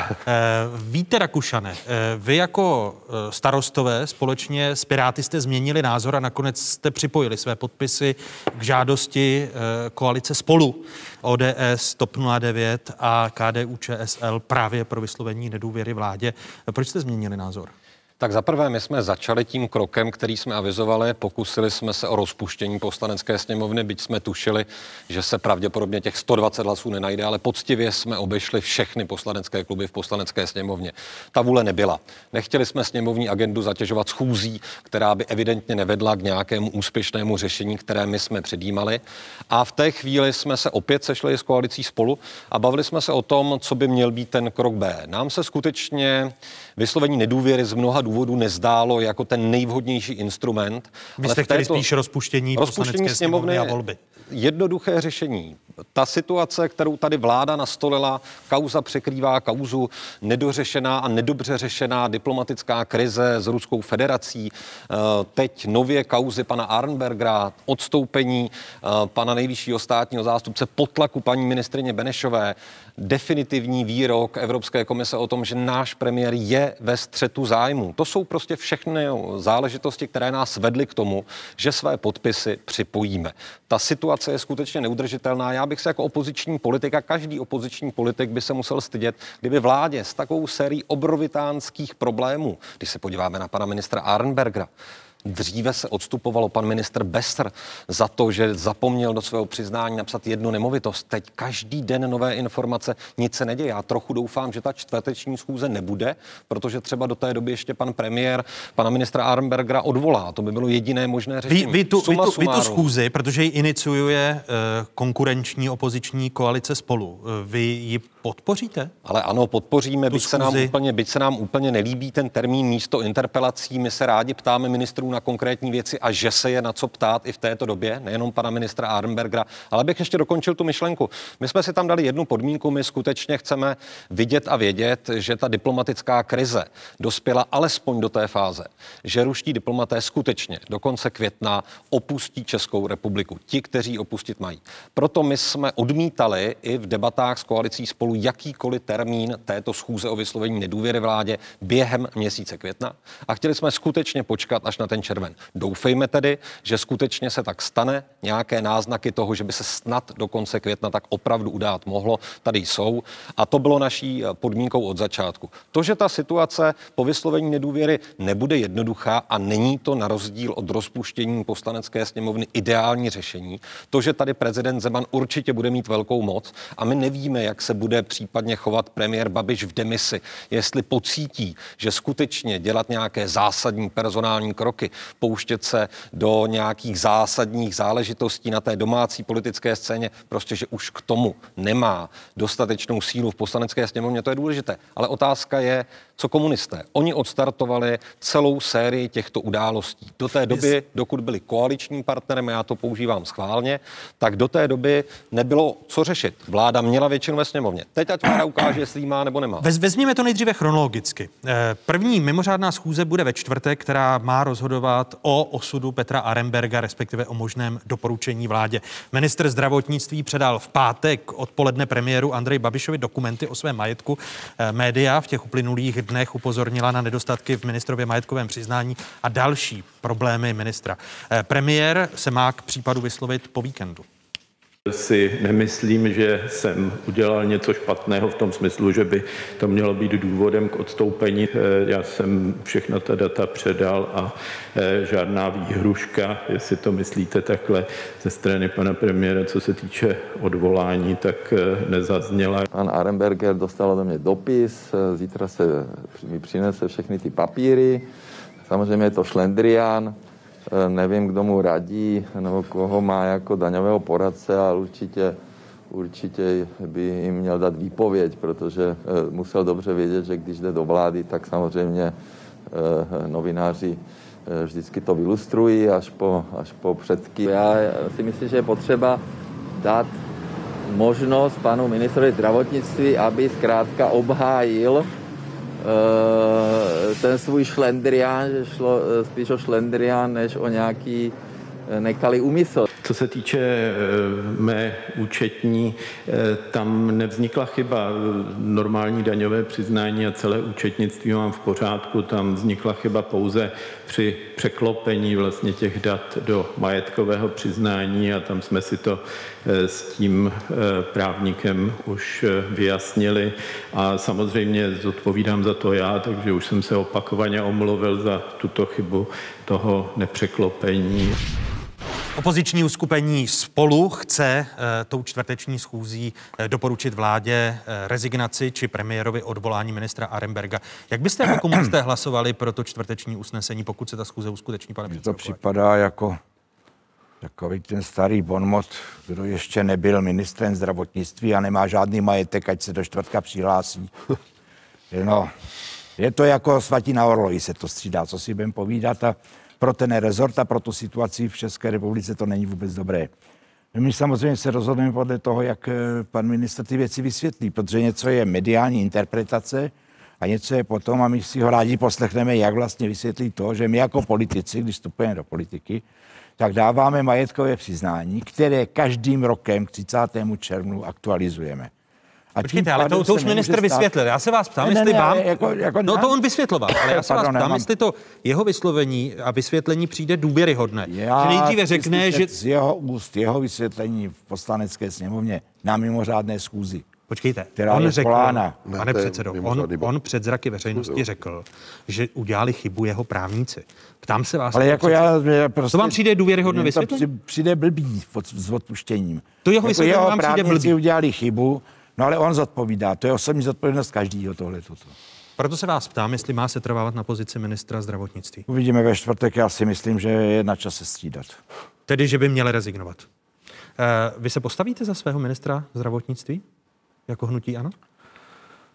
Víte, Rakušane, vy jako starostové společně s Piráty jste změnili názor a nakonec jste připojili své podpisy k žádosti koalice spolu ODS, TOP 09 a KDU ČSL právě pro vyslovení nedůvěry vládě. Proč jste změnili názor? Tak zaprvé my jsme začali tím krokem, který jsme avizovali, pokusili jsme se o rozpuštění poslanecké sněmovny, byť jsme tušili, že se pravděpodobně těch 120 hlasů nenajde, ale poctivě jsme obešli všechny poslanecké kluby v poslanecké sněmovně. Ta vůle nebyla. Nechtěli jsme sněmovní agendu zatěžovat schůzí, která by evidentně nevedla k nějakému úspěšnému řešení, které my jsme předjímali. A v té chvíli jsme se opět sešli s koalicí spolu a bavili jsme se o tom, co by měl být ten krok B. Nám se skutečně vyslovení nedůvěry z mnoha důvodů nezdálo jako ten nejvhodnější instrument. Vy jste chtěli této... spíš rozpuštění, rozpuštění sněmovny a volby. Jednoduché řešení. Ta situace, kterou tady vláda nastolila, kauza překrývá kauzu, nedořešená a nedobře řešená diplomatická krize s Ruskou federací, eh, teď nově kauzy pana Arnbergera, odstoupení eh, pana nejvyššího státního zástupce, potlaku paní ministrině Benešové, definitivní výrok Evropské komise o tom, že náš premiér je ve střetu zájmu. To jsou prostě všechny záležitosti, které nás vedly k tomu, že své podpisy připojíme. Ta situace je skutečně neudržitelná. Já bych se jako opoziční politik a každý opoziční politik by se musel stydět, kdyby vládě s takovou sérií obrovitánských problémů, když se podíváme na pana ministra Arnbergera, Dříve se odstupovalo pan ministr Besser za to, že zapomněl do svého přiznání napsat jednu nemovitost. Teď každý den nové informace, nic se neděje. Já trochu doufám, že ta čtvrteční schůze nebude, protože třeba do té doby ještě pan premiér pana ministra Arnbergera odvolá. To by bylo jediné možné řešení. Vy, vy, tu, vy, tu, vy tu schůzi, protože ji iniciuje uh, konkurenční opoziční koalice spolu, uh, vy ji podpoříte? Ale ano, podpoříme, byť se, nám úplně, byť se nám úplně nelíbí ten termín místo interpelací. My se rádi ptáme ministrů na konkrétní věci a že se je na co ptát i v této době, nejenom pana ministra Arnbergera. Ale bych ještě dokončil tu myšlenku. My jsme si tam dali jednu podmínku, my skutečně chceme vidět a vědět, že ta diplomatická krize dospěla alespoň do té fáze, že ruští diplomaté skutečně do konce května opustí Českou republiku. Ti, kteří opustit mají. Proto my jsme odmítali i v debatách s koalicí spolu jakýkoliv termín této schůze o vyslovení nedůvěry vládě během měsíce května a chtěli jsme skutečně počkat až na ten červen. Doufejme tedy, že skutečně se tak stane. Nějaké náznaky toho, že by se snad do konce května tak opravdu udát mohlo, tady jsou. A to bylo naší eh, podmínkou od začátku. To, že ta situace po vyslovení nedůvěry nebude jednoduchá a není to na rozdíl od rozpuštění poslanecké sněmovny ideální řešení, to, že tady prezident Zeman určitě bude mít velkou moc a my nevíme, jak se bude případně chovat premiér Babiš v demisi, jestli pocítí, že skutečně dělat nějaké zásadní personální kroky, pouštět se do nějakých zásadních záležitostí na té domácí politické scéně, prostě, že už k tomu nemá dostatečnou sílu v poslanecké sněmovně, to je důležité. Ale otázka je, co komunisté. Oni odstartovali celou sérii těchto událostí. Do té doby, dokud byli koaličním partnerem, já to používám schválně, tak do té doby nebylo co řešit. Vláda měla většinu ve sněmovně. Teď ať vláda ukáže, jestli má nebo nemá. Vez, vezměme to nejdříve chronologicky. Eh, první mimořádná schůze bude ve čtvrtek, která má rozhodovat o osudu Petra Aremberga, respektive o možném doporučení vládě. Minister zdravotnictví předal v pátek odpoledne premiéru Andrej Babišovi dokumenty o svém majetku. Eh, média v těch uplynulých dnech upozornila na nedostatky v ministrově majetkovém přiznání a další problémy ministra. Eh, premiér se má k případu vyslovit po víkendu si nemyslím, že jsem udělal něco špatného v tom smyslu, že by to mělo být důvodem k odstoupení. Eh, já jsem všechna ta data předal a eh, žádná výhruška, jestli to myslíte takhle ze strany pana premiéra, co se týče odvolání, tak eh, nezazněla. Pan Arenberger dostal ode mě dopis, zítra se mi přinese všechny ty papíry, samozřejmě je to šlendrián, nevím, kdo mu radí, nebo koho má jako daňového poradce, ale určitě, určitě by jim měl dát výpověď, protože eh, musel dobře vědět, že když jde do vlády, tak samozřejmě eh, novináři vždycky to vylustrují až po, až po předky. Já si myslím, že je potřeba dát možnost panu ministrovi zdravotnictví, aby zkrátka obhájil Eh, ten svůj šlendrián, že šlo eh, spíš o šlendrián, než o nějaký eh, nekalý úmysl. Co se týče mé účetní, tam nevznikla chyba. Normální daňové přiznání a celé účetnictví mám v pořádku. Tam vznikla chyba pouze při překlopení vlastně těch dat do majetkového přiznání a tam jsme si to eh, s tím eh, právníkem už eh, vyjasnili a samozřejmě zodpovídám za to já, takže už jsem se opakovaně omluvil za tuto chybu toho nepřeklopení. Opoziční uskupení spolu chce e, tou čtvrteční schůzí e, doporučit vládě e, rezignaci či premiérovi odvolání ministra Aremberga. Jak byste jako komunisté hlasovali pro to čtvrteční usnesení, pokud se ta schůze uskuteční, pane To připadá jako takový ten starý bonmot, kdo ještě nebyl ministrem zdravotnictví a nemá žádný majetek, ať se do čtvrtka přihlásí. No, je to jako svatí na orloji se to střídá, co si budeme povídat a pro ten rezort a pro tu situaci v České republice to není vůbec dobré. My samozřejmě se rozhodneme podle toho, jak eh, pan ministr ty věci vysvětlí, protože něco je mediální interpretace a něco je potom, a my si ho rádi poslechneme, jak vlastně vysvětlí to, že my jako politici, když vstupujeme do politiky, tak dáváme majetkové přiznání, které každým rokem k 30. červnu aktualizujeme. A Počkejte, ale to, to už minister vysvětlil. Já se vás ptám, ne, jestli ne, vám... Jako, jako, no to on vysvětloval, ale já se vás ptám, jestli to jeho vyslovení a vysvětlení přijde důvěryhodné. Já že nejdříve řekne, že... Z jeho úst, jeho vysvětlení v poslanecké sněmovně na mimořádné schůzi Počkejte, která on je řekl, volána. pane předsedo, on, on před zraky veřejnosti řekl, že udělali chybu jeho právníci. Ptám se vás. Ale jako předsedo, já, já prostě... To vám přijde důvěryhodné to vysvětlení? při- Přijde blbý s odpuštěním. To jeho jako vysvětlení jeho vám přijde právníci blbý. udělali chybu, no ale on zodpovídá. To je osobní zodpovědnost každýho tohle. Toto. Proto se vás ptám, jestli má se trvávat na pozici ministra zdravotnictví. Uvidíme ve čtvrtek, já si myslím, že je na čase střídat. Tedy, že by měl rezignovat. Eh, Vy se postavíte za svého ministra zdravotnictví jako hnutí ano?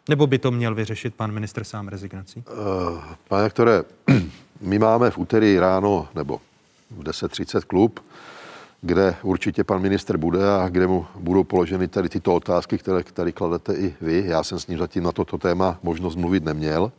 Nebo by to měl vyřešit pan ministr sám rezignací? Eh, Pane doktore, my máme v úterý ráno nebo v 10.30 klub, kde určitě pan minister bude a kde mu budou položeny tady tyto otázky, které tady kladete i vy. Já jsem s ním zatím na toto téma možnost mluvit neměl.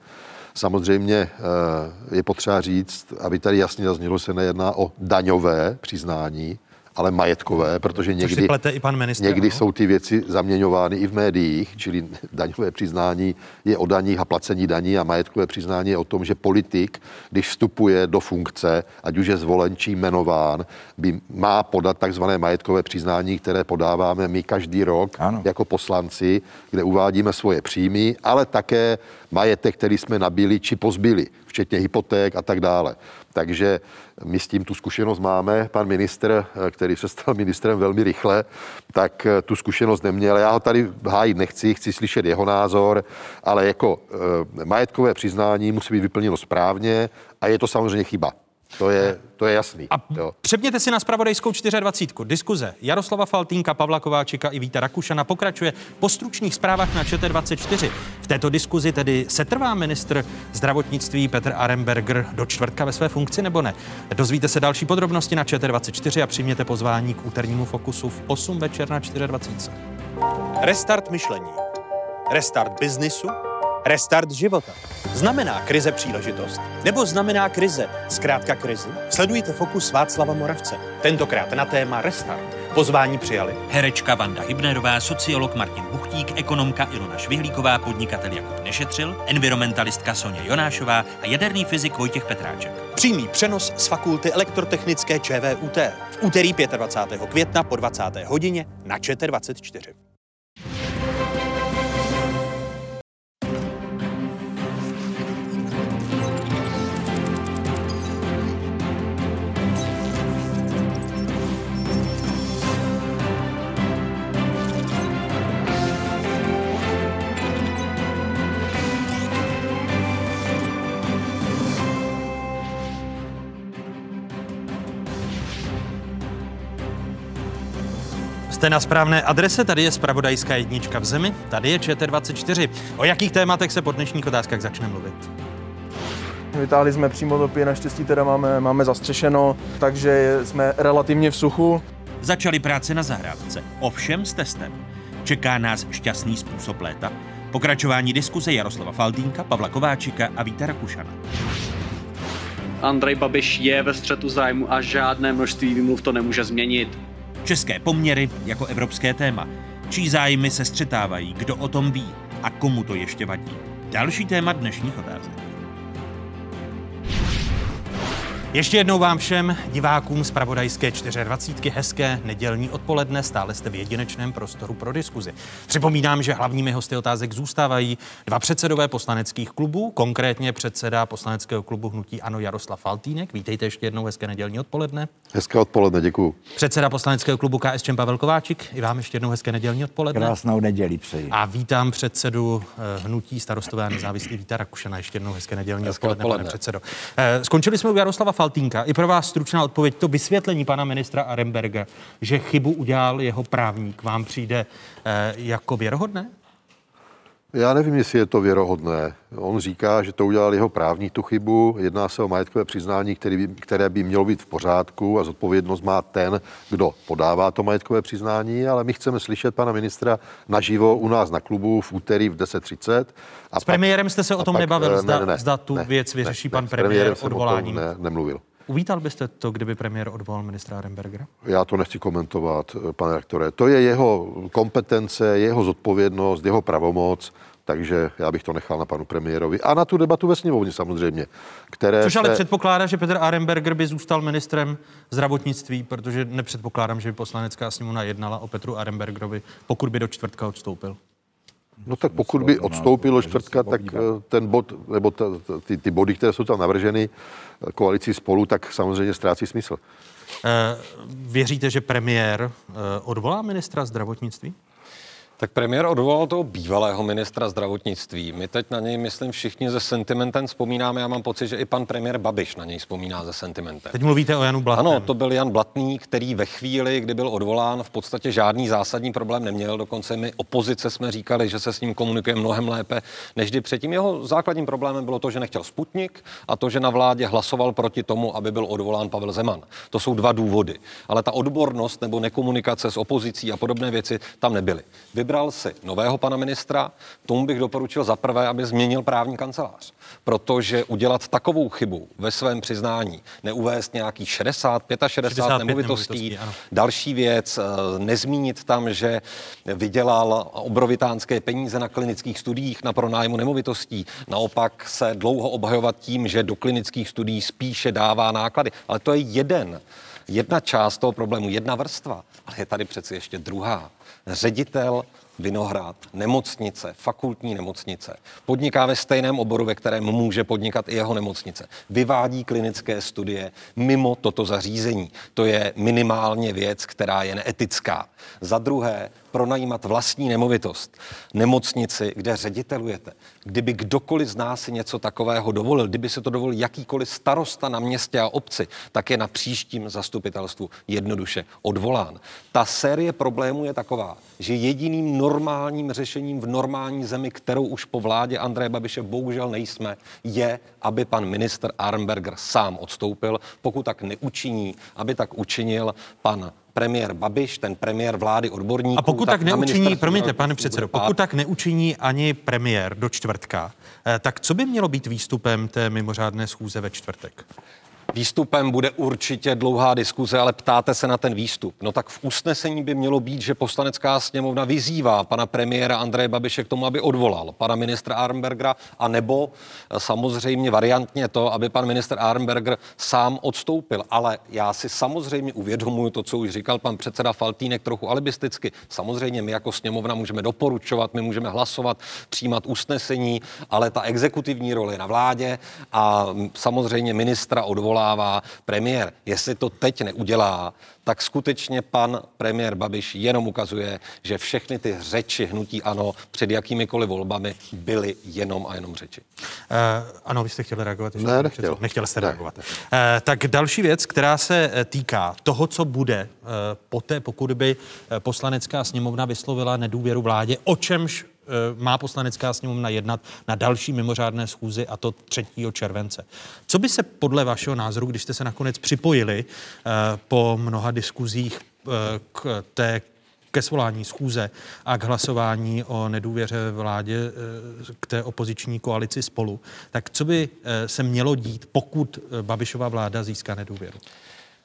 Samozřejmě eh, je potřeba říct, aby tady jasně zaznělo, se nejedná o daňové přiznání, ale majetkové, protože někdy, i pan ministr. někdy ano? jsou ty věci zaměňovány i v médiích, čili daňové přiznání je o daních a placení daní a majetkové přiznání je o tom, že politik, když vstupuje do funkce, ať už je zvolen či jmenován, by má podat takzvané majetkové přiznání, které podáváme my každý rok ano. jako poslanci, kde uvádíme svoje příjmy, ale také majetek, který jsme nabili či pozbyli, včetně hypoték a tak dále. Takže my s tím tu zkušenost máme. Pan ministr, eh, který se stal ministrem velmi rychle, tak eh, tu zkušenost neměl. Já ho tady hájit nechci, chci slyšet jeho názor, ale jako eh, majetkové přiznání musí být vyplněno správně a je to samozřejmě chyba. To je, to je jasný. A jo. Přepněte si na spravodajskou 24. Diskuze Jaroslava Faltínka, Pavla Kováčika i Víta Rakušana pokračuje po stručných zprávách na ČT24. V této diskuzi tedy setrvá ministr zdravotnictví Petr Aremberger do čtvrtka ve své funkci nebo ne? Dozvíte se další podrobnosti na ČT24 a přijměte pozvání k úternímu fokusu v 8 večer na 24. Restart myšlení. Restart biznisu. Restart života. Znamená krize příležitost? Nebo znamená krize zkrátka krizi? Sledujte Fokus Václava Moravce. Tentokrát na téma Restart. Pozvání přijali. Herečka Vanda Hybnerová, sociolog Martin Buchtík, ekonomka Ilona Švihlíková, podnikatel Jakub Nešetřil, environmentalistka Sonja Jonášová a jaderný fyzik Vojtěch Petráček. Přímý přenos z fakulty elektrotechnické ČVUT. V úterý 25. května po 20. hodině na ČT24. Jste na správné adrese, tady je spravodajská jednička v zemi, tady je ČT24. O jakých tématech se po dnešních otázkách začne mluvit? Vytáhli jsme přímo topy, naštěstí teda máme, máme zastřešeno, takže jsme relativně v suchu. Začali práce na zahrádce, ovšem s testem. Čeká nás šťastný způsob léta, pokračování diskuze Jaroslava Faltínka, Pavla Kováčika a Víta Rakušana. Andrej Babiš je ve střetu zájmu a žádné množství výmluv to nemůže změnit. České poměry jako evropské téma. Čí zájmy se střetávají, kdo o tom ví a komu to ještě vadí. Další téma dnešních otázek. Ještě jednou vám všem divákům z Pravodajské 24. hezké nedělní odpoledne. Stále jste v jedinečném prostoru pro diskuzi. Připomínám, že hlavními hosty otázek zůstávají dva předsedové poslaneckých klubů, konkrétně předseda poslaneckého klubu Hnutí Ano Jaroslav Faltýnek. Vítejte ještě jednou hezké nedělní odpoledne. Hezké odpoledne, děkuju. Předseda poslaneckého klubu KSČM Pavel Kováčik. I vám ještě jednou hezké nedělní odpoledne. Krásnou neděli přeji. A vítám předsedu eh, hnutí starostové a nezávislí Víta Rakušana. Ještě jednou hezké nedělní Hezké odpoledne, odpoledne. pane předsedo. Eh, Skončili jsme u Jaroslava Faltínka. I pro vás stručná odpověď. To vysvětlení pana ministra Aremberga, že chybu udělal jeho právník, vám přijde eh, jako věrohodné? Já nevím, jestli je to věrohodné. On říká, že to udělal jeho právní tu chybu. Jedná se o majetkové přiznání, který by, které by mělo být v pořádku a zodpovědnost má ten, kdo podává to majetkové přiznání, ale my chceme slyšet pana ministra naživo u nás na klubu v úterý v 10.30. A S premiérem jste se o tom pak, nebavil, eh, zda- zda tu věc vyřeší pan s premiér odvoláním. Ne, nemluvil. Uvítal byste to, kdyby premiér odvolal ministra Arembergera? Já to nechci komentovat, eh, pane rektore. To je jeho kompetence, jeho zodpovědnost, jeho pravomoc, takže já bych to nechal na panu premiérovi. A na tu debatu ve sněmovně samozřejmě, které Což ale se... předpokládá, že Petr Aremberger by zůstal ministrem zdravotnictví, protože nepředpokládám, že by poslanecká sněmovna jednala o Petru Arembergerovi, pokud by do čtvrtka odstoupil. No tak pokud by odstoupil do čtvrtka, tak eh, ten bod, nebo ta, ty, ty body, které jsou tam navrženy koalicí spolu, tak samozřejmě ztrácí smysl. Eh, Věříte, že premiér eh, odvolá ministra zdravotnictví? Tak premiér odvolal toho bývalého ministra zdravotnictví. My teď na něj, myslím, všichni ze sentimentem vzpomínáme. Já mám pocit, že i pan premiér Babiš na něj vzpomíná ze sentimentem. Teď mluvíte o Janu Blatném. Ano, to byl Jan Blatný, který ve chvíli, kdy byl odvolán, v podstatě žádný zásadní problém neměl. Dokonce my opozice jsme říkali, že se s ním komunikuje mnohem lépe než kdy předtím. Jeho základním problémem bylo to, že nechtěl Sputnik a to, že na vládě hlasoval proti tomu, aby byl odvolán Pavel Zeman. To jsou dva důvody. Ale ta odbornost nebo nekomunikace s opozicí a podobné věci tam nebyly. Vybral si nového pana ministra, tomu bych doporučil za prvé, aby změnil právní kancelář. Protože udělat takovou chybu ve svém přiznání, neuvést nějaký 60, 65, 65 nemovitostí, nemovitostí, ano. další věc, eh, nezmínit tam, že vydělal obrovitánské peníze na klinických studiích, na pronájmu nemovitostí. Naopak se dlouho obhajovat tím, že do klinických studií spíše dává náklady. Ale to je jeden, jedna část toho problému, jedna vrstva. Ale je tady přeci ještě druhá. Ředitel Vinohrad, nemocnice, fakultní nemocnice, podniká ve stejném oboru, ve kterém může podnikat i jeho nemocnice. Vyvádí klinické studie mimo toto zařízení. To je minimálně věc, která je neetická. Za druhé, pronajímat vlastní nemovitost, nemocnici, kde ředitelujete. Kdyby kdokoliv z nás si něco takového dovolil, kdyby se to dovolil jakýkoliv starosta na městě a obci, tak je na příštím zastupitelstvu jednoduše odvolán. Ta série problémů je taková, že jediným normálním řešením v normální zemi, kterou už po vládě Andreje Babiše bohužel nejsme, je, aby pan minister Arnberger sám odstoupil. Pokud tak neučiní, aby tak učinil pan premiér Babiš, ten premiér vlády odborníků. A pokud tak na neučiní, promiňte, pane předsedo, pokud tak neučiní ani premiér do čtvrtka, eh, tak co by mělo být výstupem té mimořádné schůze ve čtvrtek? Výstupem bude určitě dlouhá diskuze, ale ptáte se na ten výstup. No tak v usnesení by mělo být, že poslanecká sněmovna vyzývá pana premiéra Andreje Babiše k tomu, aby odvolal pana ministra a nebo eh, samozřejmě variantně to, aby pan ministr Arnberger sám odstoupil. Ale já si samozřejmě uvědomuji to, co už říkal pan předseda Faltýnek trochu alibisticky. Samozřejmě my jako sněmovna můžeme doporučovat, my můžeme hlasovat, přijímat usnesení, ale ta exekutivní role na vládě a mm, samozřejmě ministra odvolává premiér. Jestli to teď neudělá, tak skutečně pan premiér Babiš jenom ukazuje, že všechny ty řeči hnutí ano před jakýmikoliv volbami byly jenom a jenom řeči. Uh, ano, vy jste chtěli reagovat? ještě, Ne, nechtěl. Nechtěl jste Ne, reagovat. Uh, tak další věc, která se eh, týká toho, co bude uh, poté, pokud by poslanecká sněmovna vyslovila nedůvěru vládě, o čemž má poslanecká sněmovna jednat na další mimořádné schůzi a to 3. července. Co by se podle vašeho názoru, když jste se nakonec připojili eh, po mnoha diskuzích eh, k té ke svolání schůze a k hlasování o nedůvěře vládě eh, k té opoziční koalici spolu, tak co by eh, se mělo dít, pokud eh, Babišova vláda získá nedůvěru?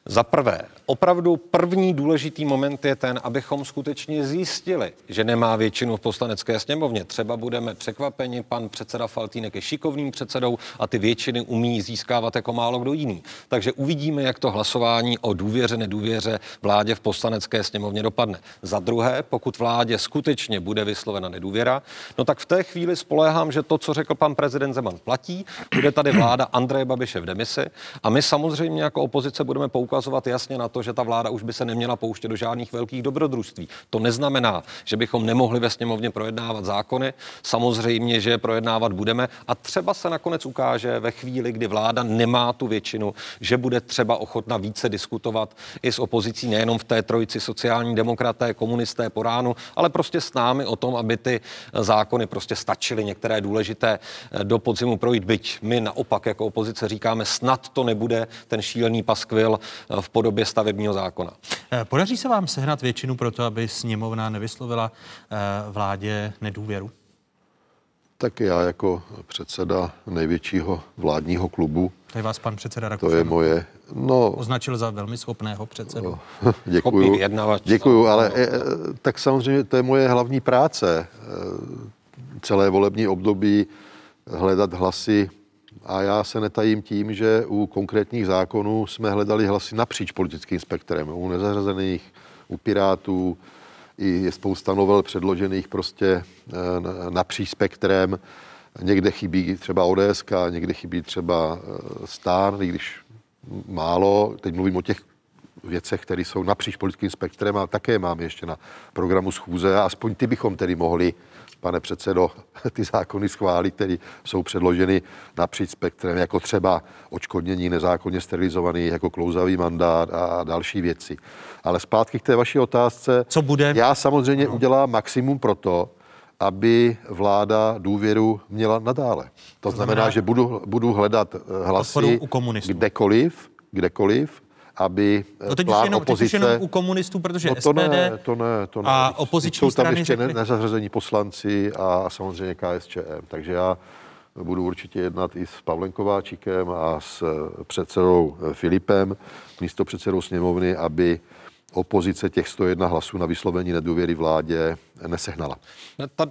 Za prvé, opravdu první důležitý moment je ten, abychom skutečně zjistili, že nemá většinu v poslanecké sněmovně. Třeba budeme překvapeni, pan předseda Faltýnek je šikovným předsedou a ty většiny umí získávat jako málo kdo jiný. Takže uvidíme, jak to hlasování o důvěře, nedůvěře vládě v poslanecké sněmovně dopadne. Za druhé, pokud vládě skutečně bude vyslovena nedůvěra, no tak v té chvíli spoléhám, že to, co řekl pan prezident Zeman, platí. Bude tady vláda Andreje Babiše v demisi a my samozřejmě jako opozice budeme poukazovat jasně na to, že ta vláda už by se neměla pouštět do žádných velkých dobrodružství. To neznamená, že bychom nemohli ve sněmovně projednávat zákony. Samozřejmě, že je projednávat budeme a třeba se nakonec ukáže ve chvíli, kdy vláda nemá tu většinu, že bude třeba ochotna více diskutovat i s opozicí, nejenom v té trojici sociální demokraté, komunisté po ránu, ale prostě s námi o tom, aby ty zákony prostě stačily některé důležité eh, do podzimu projít. Byť my naopak jako opozice říkáme, snad to nebude ten šílený paskvil eh, v podobě stavebního zákona. Eh, Podaří se vám sehnat většinu pro to, aby sněmovna nevyslovila eh, vládě nedůvěru? Tak já jako předseda největšího vládního klubu, Tady vás pan předseda to Rakušan je moje, no označil za velmi schopného předsedu. Děkuju, vyjednavač. děkuju, ale e, e, tak samozřejmě to je moje hlavní práce. Celé volební období hledat hlasy a já se netajím tím, že u konkrétních zákonů jsme hledali hlasy napříč politickým spektrem, u nezařazených, u Pirátů, i je spousta novel předložených prostě napříč spektrem. Někde chybí třeba ODS, někde chybí třeba Stán, i když málo. Teď mluvím o těch věcech, které jsou napříč politickým spektrem a také mám ještě na programu schůze a aspoň ty bychom tedy mohli, pane předsedo, ty zákony schválit, které jsou předloženy napříč spektrem, jako třeba očkodnění nezákonně sterilizovaný, jako klouzavý mandát a další věci. Ale zpátky k té vaší otázce. Co bude? Já samozřejmě udělám maximum pro to, aby vláda důvěru měla nadále. To, to znamená, znamená, že budu, budu hledat eh, hlasy kdekoliv, kdekoliv, aby no teď plán jenom, opozice... Teď jenom u komunistů, protože no to SPD ne, to ne, to ne. a opoziční jsou tam strany ještě řekli... nezařazení poslanci a samozřejmě KSČM. Takže já budu určitě jednat i s Pavlem Kováčikem a s předsedou Filipem, místo předsedou sněmovny, aby opozice těch 101 hlasů na vyslovení nedůvěry vládě nesehnala.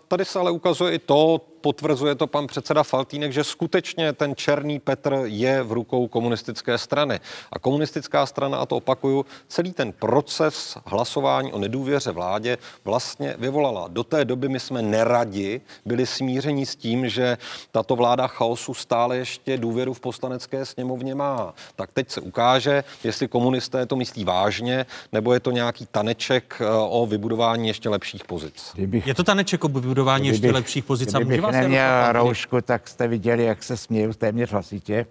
Tady se ale ukazuje i to, potvrzuje to pan předseda Faltýnek, že skutečně ten černý Petr je v rukou komunistické strany. A komunistická strana, a to opakuju, celý ten proces hlasování o nedůvěře vládě vlastně vyvolala. Do té doby my jsme neradi byli smíření s tím, že tato vláda chaosu stále ještě důvěru v poslanecké sněmovně má. Tak teď se ukáže, jestli komunisté to myslí vážně, nebo je to nějaký taneček eh, o vybudování ještě lepších pozic. Kdybych, je to taneček o vybudování kdybych, ještě lepších pozic. Kdybych neměl roušku, tak jste viděli, jak se směju téměř hlasitě.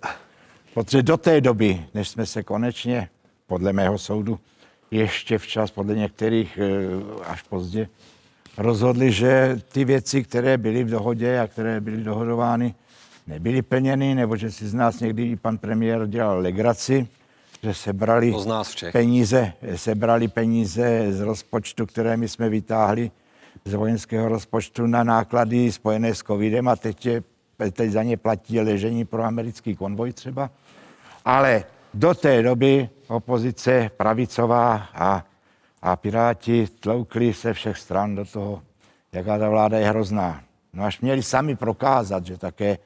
Protože do té doby, než jsme se konečně, podle mého soudu, ještě včas, podle některých eh, až pozdě, rozhodli, že ty věci, které byly v dohodě a které byly dohodovány, nebyly plněny, nebo že si z nás někdy i pan premiér dělal legraci, že sebrali peníze, sebrali peníze z rozpočtu, které my jsme vytáhli z vojenského rozpočtu na náklady spojené s covidem a teď, je, teď za ně platí ležení pro americký konvoj třeba. Ale do té doby opozice pravicová a, a piráti tloukli se všech stran do toho, jaká ta vláda je hrozná. No až měli sami prokázat, že také,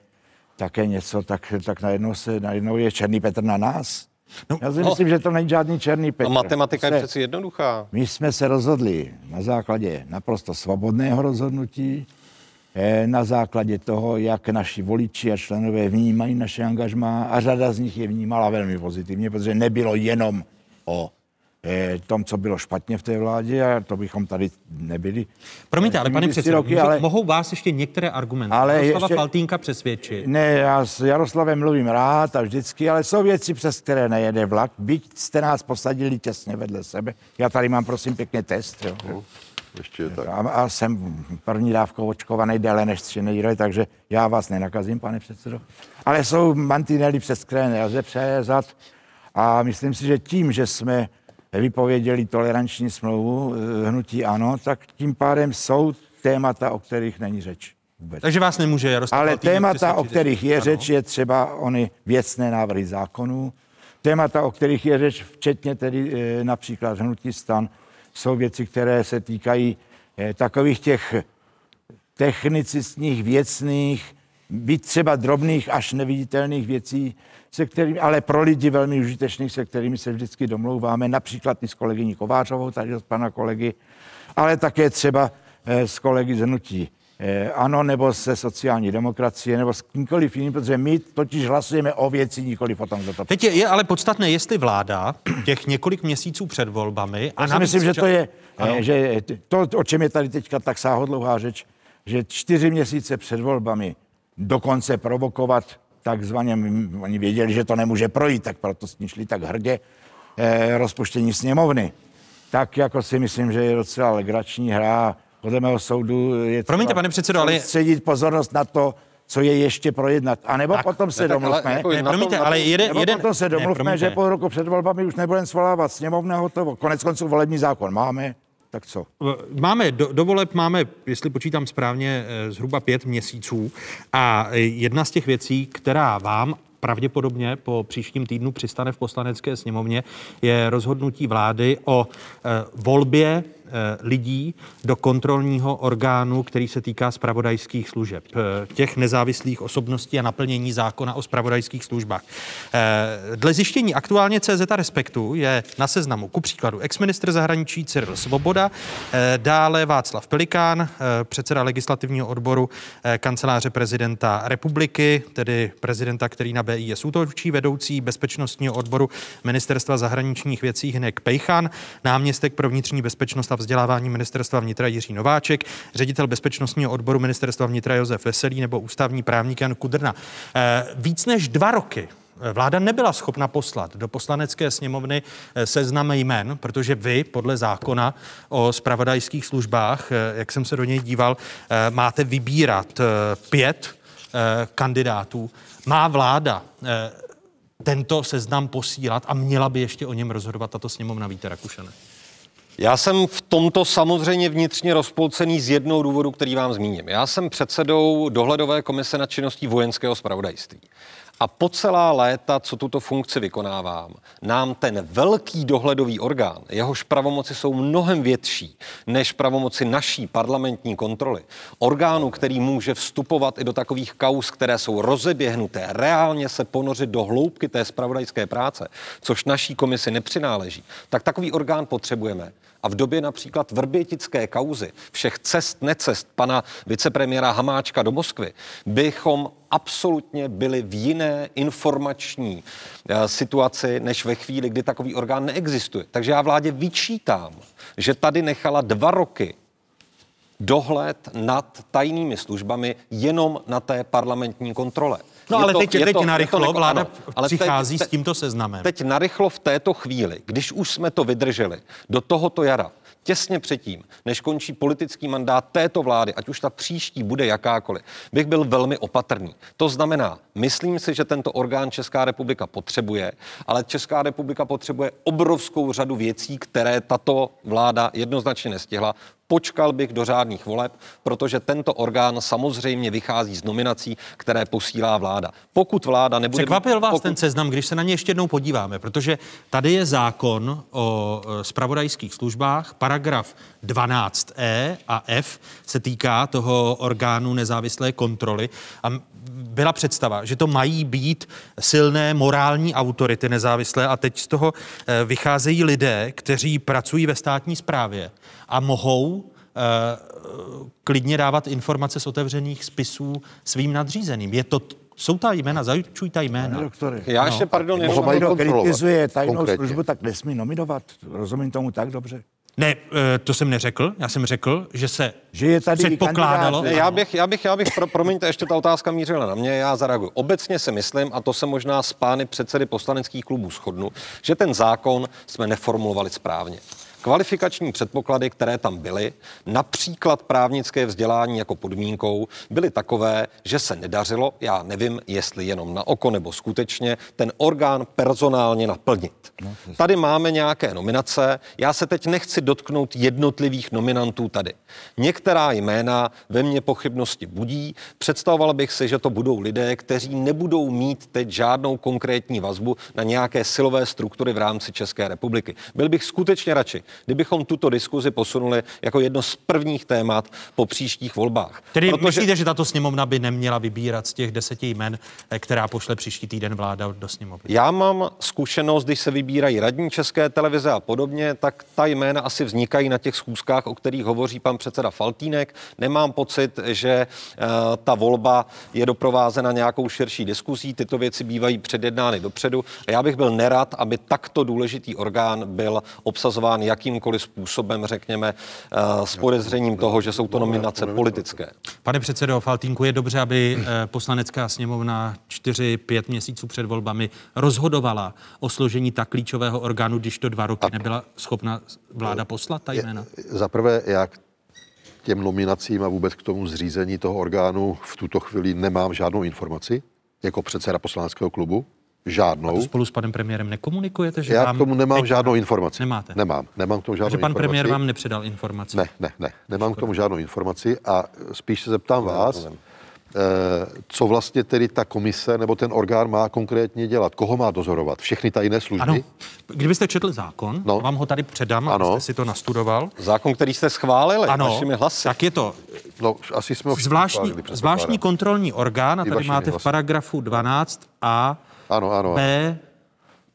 také něco, tak, tak najednou, se, najednou je Černý Petr na nás. No, Já si no, myslím, že to není žádný černý Petr. A matematika se, je přeci jednoduchá. My jsme se rozhodli na základě naprosto svobodného rozhodnutí, eh, na základě toho, jak naši voliči a členové vnímají naše angažmá a řada z nich je vnímala velmi pozitivně, protože nebylo jenom o tom, co bylo špatně v té vládě a to bychom tady nebyli. Promiňte, ale pane předsedo, ale... mohou vás ještě některé argumenty ale Jaroslava ještě... Faltínka přesvědčit? Ne, já s Jaroslavem mluvím rád a vždycky, ale jsou věci, přes které nejede vlak. Byť jste nás posadili těsně vedle sebe. Já tady mám, prosím, pěkně test. Jo. No, ještě tak. A, a jsem první dávkou očkovaný déle než tři neděle, takže já vás nenakazím, pane předsedo. Ale jsou mantinely, přes které nelze přejezat. A myslím si, že tím, že jsme vypověděli toleranční smlouvu eh, hnutí ano, tak tím pádem jsou témata, o kterých není řeč. Vůbec. Takže vás nemůže Jaroslav Ale témata, o kterých je ano. řeč, je třeba ony věcné návrhy zákonů. Témata, o kterých je řeč, včetně tedy e, například hnutí stan, jsou věci, které se týkají e, takových těch technicistních, věcných, být třeba drobných až neviditelných věcí, se kterými, ale pro lidi velmi užitečných, se kterými se vždycky domlouváme, například i s kolegyní Kovářovou, tady od pana kolegy, ale také třeba eh, s kolegy z Hnutí eh, ano, nebo se sociální demokracie, nebo s kýmkoliv jiným, protože my totiž hlasujeme o věci, nikoli o tom, kdo to Teď je, je ale podstatné, jestli vláda těch několik měsíců před volbami... A Já si myslím, že to je, eh, ano. že to, o čem je tady teďka tak sáhodlouhá řeč, že čtyři měsíce před volbami dokonce provokovat takzvaně, oni věděli, že to nemůže projít, tak proto s ní šli tak hrdě eh, rozpuštění sněmovny. Tak jako si myslím, že je docela legrační hra. Podle mého soudu je Promiňte, pane předsedo, ale... středit pozornost na to, co je ještě projednat. A nebo tak, potom se ne, domluvme. Ale, jako ne, promiňte, ale jeden, nebo jeden, potom se domluvme, ne, že po roku před volbami už nebudeme svolávat sněmovna hotovo. Konec konců volební zákon máme, tak co? Máme, do, do voleb máme, jestli počítám správně, eh, zhruba pět měsíců a jedna z těch věcí, která vám pravděpodobně po příštím týdnu přistane v poslanecké sněmovně, je rozhodnutí vlády o volbě lidí do kontrolního orgánu, který se týká spravodajských služeb, těch nezávislých osobností a naplnění zákona o spravodajských službách. Dle zjištění aktuálně CZ Respektu je na seznamu ku příkladu exministr zahraničí Cyril Svoboda, dále Václav Pelikán, předseda legislativního odboru kanceláře prezidenta republiky, tedy prezidenta, který na BIS útočí, vedoucí bezpečnostního odboru ministerstva zahraničních věcí Hinek Pejchan, náměstek pro vnitřní bezpečnost a vzdělávání ministerstva vnitra Jiří Nováček, ředitel bezpečnostního odboru ministerstva vnitra Josef Veselý nebo ústavní právník Jan Kudrna. Víc než dva roky Vláda nebyla schopna poslat do poslanecké sněmovny seznam jmen, protože vy podle zákona o spravodajských službách, jak jsem se do něj díval, máte vybírat pět kandidátů. Má vláda tento seznam posílat a měla by ještě o něm rozhodovat tato sněmovna Víte Rakušane? Já jsem v tomto samozřejmě vnitřně rozpolcený z jednoho důvodu, který vám zmíním. Já jsem předsedou dohledové komise nad činností vojenského spravodajství. A po celá léta, co tuto funkci vykonávám, nám ten velký dohledový orgán, jehož pravomoci jsou mnohem větší než pravomoci naší parlamentní kontroly, orgánu, který může vstupovat i do takových kaus, které jsou rozeběhnuté, reálně se ponořit do hloubky té spravodajské práce, což naší komisi nepřináleží, tak takový orgán potřebujeme. A v době například vrbětické kauzy, všech cest, necest pana vicepremiéra Hamáčka do Moskvy, bychom absolutně byli v jiné informační eh, situaci, než ve chvíli, kdy takový orgán neexistuje. Takže já vládě vyčítám, že tady nechala dva roky dohled nad tajnými službami jenom na té parlamentní kontrole. No Je ale to- teď, je teď to- narychlo je to vláda ano, ale přichází teď- s tímto seznamem. Teď narychlo v této chvíli, když už jsme to vydrželi do tohoto jara, těsně předtím, než končí politický mandát této vlády, ať už ta příští bude jakákoliv, bych byl velmi opatrný. To znamená, myslím si, že tento orgán Česká republika potřebuje, ale Česká republika potřebuje obrovskou řadu věcí, které tato vláda jednoznačně nestihla. Počkal bych do řádných voleb, protože tento orgán samozřejmě vychází z nominací, které posílá vláda. Pokud vláda nebude... Překvapil vás pokud... ten seznam, když se na ně ještě jednou podíváme, protože tady je zákon o e, spravodajských službách, paragraf 12e a f se týká toho orgánu nezávislé kontroly a byla představa, že to mají být silné morální autority nezávislé a teď z toho e, vycházejí lidé, kteří pracují ve státní správě a mohou e, klidně dávat informace z otevřených spisů svým nadřízeným. Je to, jsou ta jména, zajučují ta jména. Doktore, Já ještě, pardon, jenom- Kdo kritizuje tajnou konkrétně. službu, tak nesmí nominovat. Rozumím tomu tak dobře. Ne, eh, to jsem neřekl. Já jsem řekl, že se že je tady předpokládalo. Ne, já bych, já bych, já bych, pro, promiňte, ještě ta otázka mířila na mě, já zareaguju. Obecně si myslím, a to se možná s pány předsedy poslaneckých klubů shodnu, že ten zákon jsme neformulovali správně. Kvalifikační předpoklady, které tam byly, například právnické vzdělání jako podmínkou, byly takové, že se nedařilo, já nevím, jestli jenom na oko nebo skutečně, ten orgán personálně naplnit. Tady máme nějaké nominace, já se teď nechci dotknout jednotlivých nominantů tady. Některá jména ve mně pochybnosti budí, představoval bych si, že to budou lidé, kteří nebudou mít teď žádnou konkrétní vazbu na nějaké silové struktury v rámci České republiky. Byl bych skutečně radši, kdybychom tuto diskuzi posunuli jako jedno z prvních témat po příštích volbách. Tedy Protože... myslíte, že tato sněmovna by neměla vybírat z těch deseti jmen, eh, která pošle příští týden vláda do sněmovny? Já mám zkušenost, když se vybírají radní České televize a podobně, tak ta jména asi vznikají na těch schůzkách, o kterých hovoří pan předseda Faltínek. Nemám pocit, že eh, ta volba je doprovázena nějakou širší diskuzí. Tyto věci bývají předjednány dopředu. A já bych byl nerad, aby takto důležitý orgán byl obsazován jakýmkoliv způsobem, řekněme, eh, s podezřením toho, že jsou to nominace politické. Pane předsedo Faltínku, je dobře, aby eh, poslanecká sněmovna 4-5 měsíců před volbami rozhodovala o složení tak klíčového orgánu, když to dva roky nebyla schopna vláda poslat ta jména? Za prvé, já k těm nominacím a vůbec k tomu zřízení toho orgánu v tuto chvíli nemám žádnou informaci, jako předseda poslaneckého klubu. Žádnou. A to spolu s panem premiérem nekomunikujete? Že Já vám k tomu nemám teď- žádnou informaci. Nemáte? Nemám. Nemám k tomu žádnou Takže pan informaci. premiér vám nepředal informaci? Ne, ne, ne. Nemám k tomu žádnou informaci a spíš se zeptám vás, Eh, co vlastně tedy ta komise nebo ten orgán má konkrétně dělat? Koho má dozorovat? Všechny tajné služby? Ano. Kdybyste četl zákon, no. vám ho tady předám, ano. abyste si to nastudoval. Zákon, který jste schválili ano, vašimi hlasy. tak je to no, asi jsme zvláštní, zvláštní kontrolní orgán, a tady máte hlasy. v paragrafu 12 A, ano, ano, B,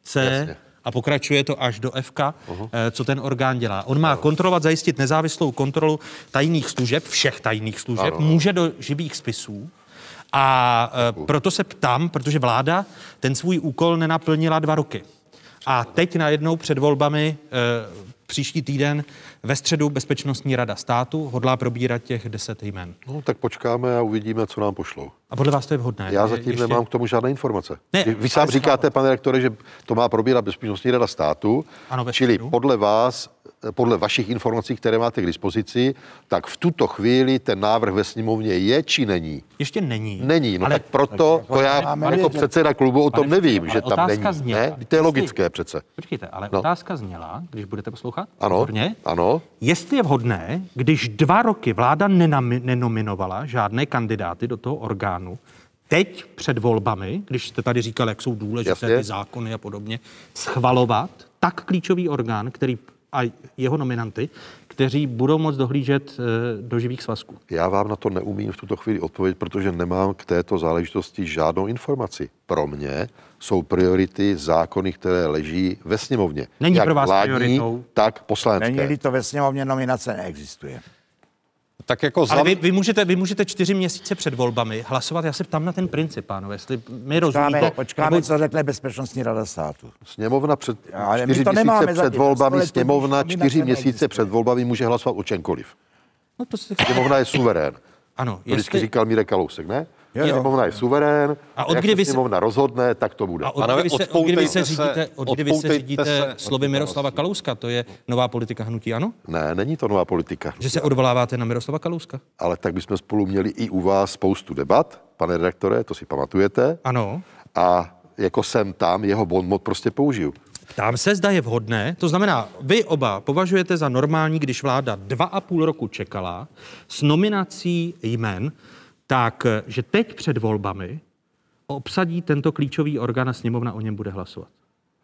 C, Jasně a pokračuje to až do FK, uh-huh. co ten orgán dělá. On má kontrolovat, zajistit nezávislou kontrolu tajných služeb, všech tajných služeb, ano. může do živých spisů. A uh, proto se ptám, protože vláda ten svůj úkol nenaplnila dva roky. A teď najednou před volbami uh, příští týden ve středu Bezpečnostní rada státu hodlá probírat těch deset jmen. No, tak počkáme a uvidíme, co nám pošlou. A podle vás to je vhodné? Já zatím ještě... nemám k tomu žádné informace. Ne, Vy sám říkáte, pane rektore, že to má probírat Bezpečnostní rada státu, ano, čili podle vás podle vašich informací, které máte k dispozici, tak v tuto chvíli ten návrh ve sněmovně je či není? Ještě není. Není, no ale, tak proto to já jako předseda klubu o tom nevím, že tam není. Zněla, ne? To je logické přece. Počkejte, ale no. otázka zněla, když budete poslouchat? Ano, Zorně, Jestli je vhodné, když dva roky vláda nenominovala žádné kandidáty do toho orgánu, teď před volbami, když jste tady říkal, jak jsou důležité Jasně. ty zákony a podobně, schvalovat tak klíčový orgán, který a jeho nominanty, kteří budou moct dohlížet eh, do živých svazků? Já vám na to neumím v tuto chvíli odpovědět, protože nemám k této záležitosti žádnou informaci. Pro mě jsou priority zákony, které leží ve sněmovně. Není Jak pro vás vládní, prioritou? tak poslanecké. Není-li to ve sněmovně, nominace neexistuje. Tak jako Ale vy, vy, můžete, vy můžete čtyři měsíce před volbami hlasovat. Já se ptám na ten princip, pánové, jestli mi rozumíte. Počkáme, počkáme nebo... co řekne Bezpečnostní rada státu. Sněmovna před Ale čtyři měsíce před volbami, sněmovna čtyři měsíce před volbami může hlasovat o čemkoliv. No to si... Sněmovna je suverén. Ano. To vždycky říkal Mirek Kalousek, ne? Jo, jo. Sněmovna je suverén, a od kdy se sněmovna rozhodne, tak to bude. A od kdy se, od kdy vy se řídíte, od kdy vy se řídíte se, slovy Miroslava Kalouska? To je nová politika hnutí, ano? Ne, není to nová politika. Že se odvoláváte na Miroslava Kalouska? Ale tak bychom spolu měli i u vás spoustu debat, pane redaktore, to si pamatujete. Ano. A jako jsem tam, jeho bonmot prostě použiju. Ptám se, zda je vhodné, to znamená, vy oba považujete za normální, když vláda dva a půl roku čekala s nominací jmen, tak, že teď před volbami obsadí tento klíčový orgán a sněmovna o něm bude hlasovat.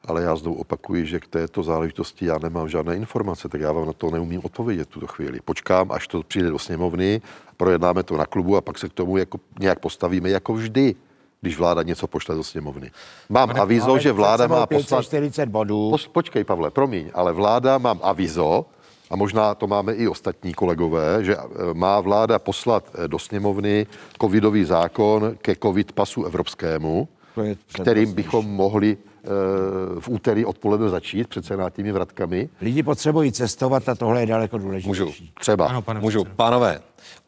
Ale já znovu opakuji, že k této záležitosti já nemám žádné informace, tak já vám na to neumím odpovědět tuto chvíli. Počkám, až to přijde do sněmovny, projednáme to na klubu a pak se k tomu jako nějak postavíme jako vždy když vláda něco pošle do sněmovny. Mám Pane, avizo, že vláda má poslat... 40 bodů. Počkej, Pavle, promiň, ale vláda mám avizo, a možná to máme i ostatní kolegové, že eh, má vláda poslat eh, do sněmovny covidový zákon ke covid pasu evropskému, kterým bychom mohli eh, v úterý odpoledne začít před senátními vratkami. Lidi potřebují cestovat a tohle je daleko důležitější. Můžu, třeba. Ano, pane Můžu. Pánové,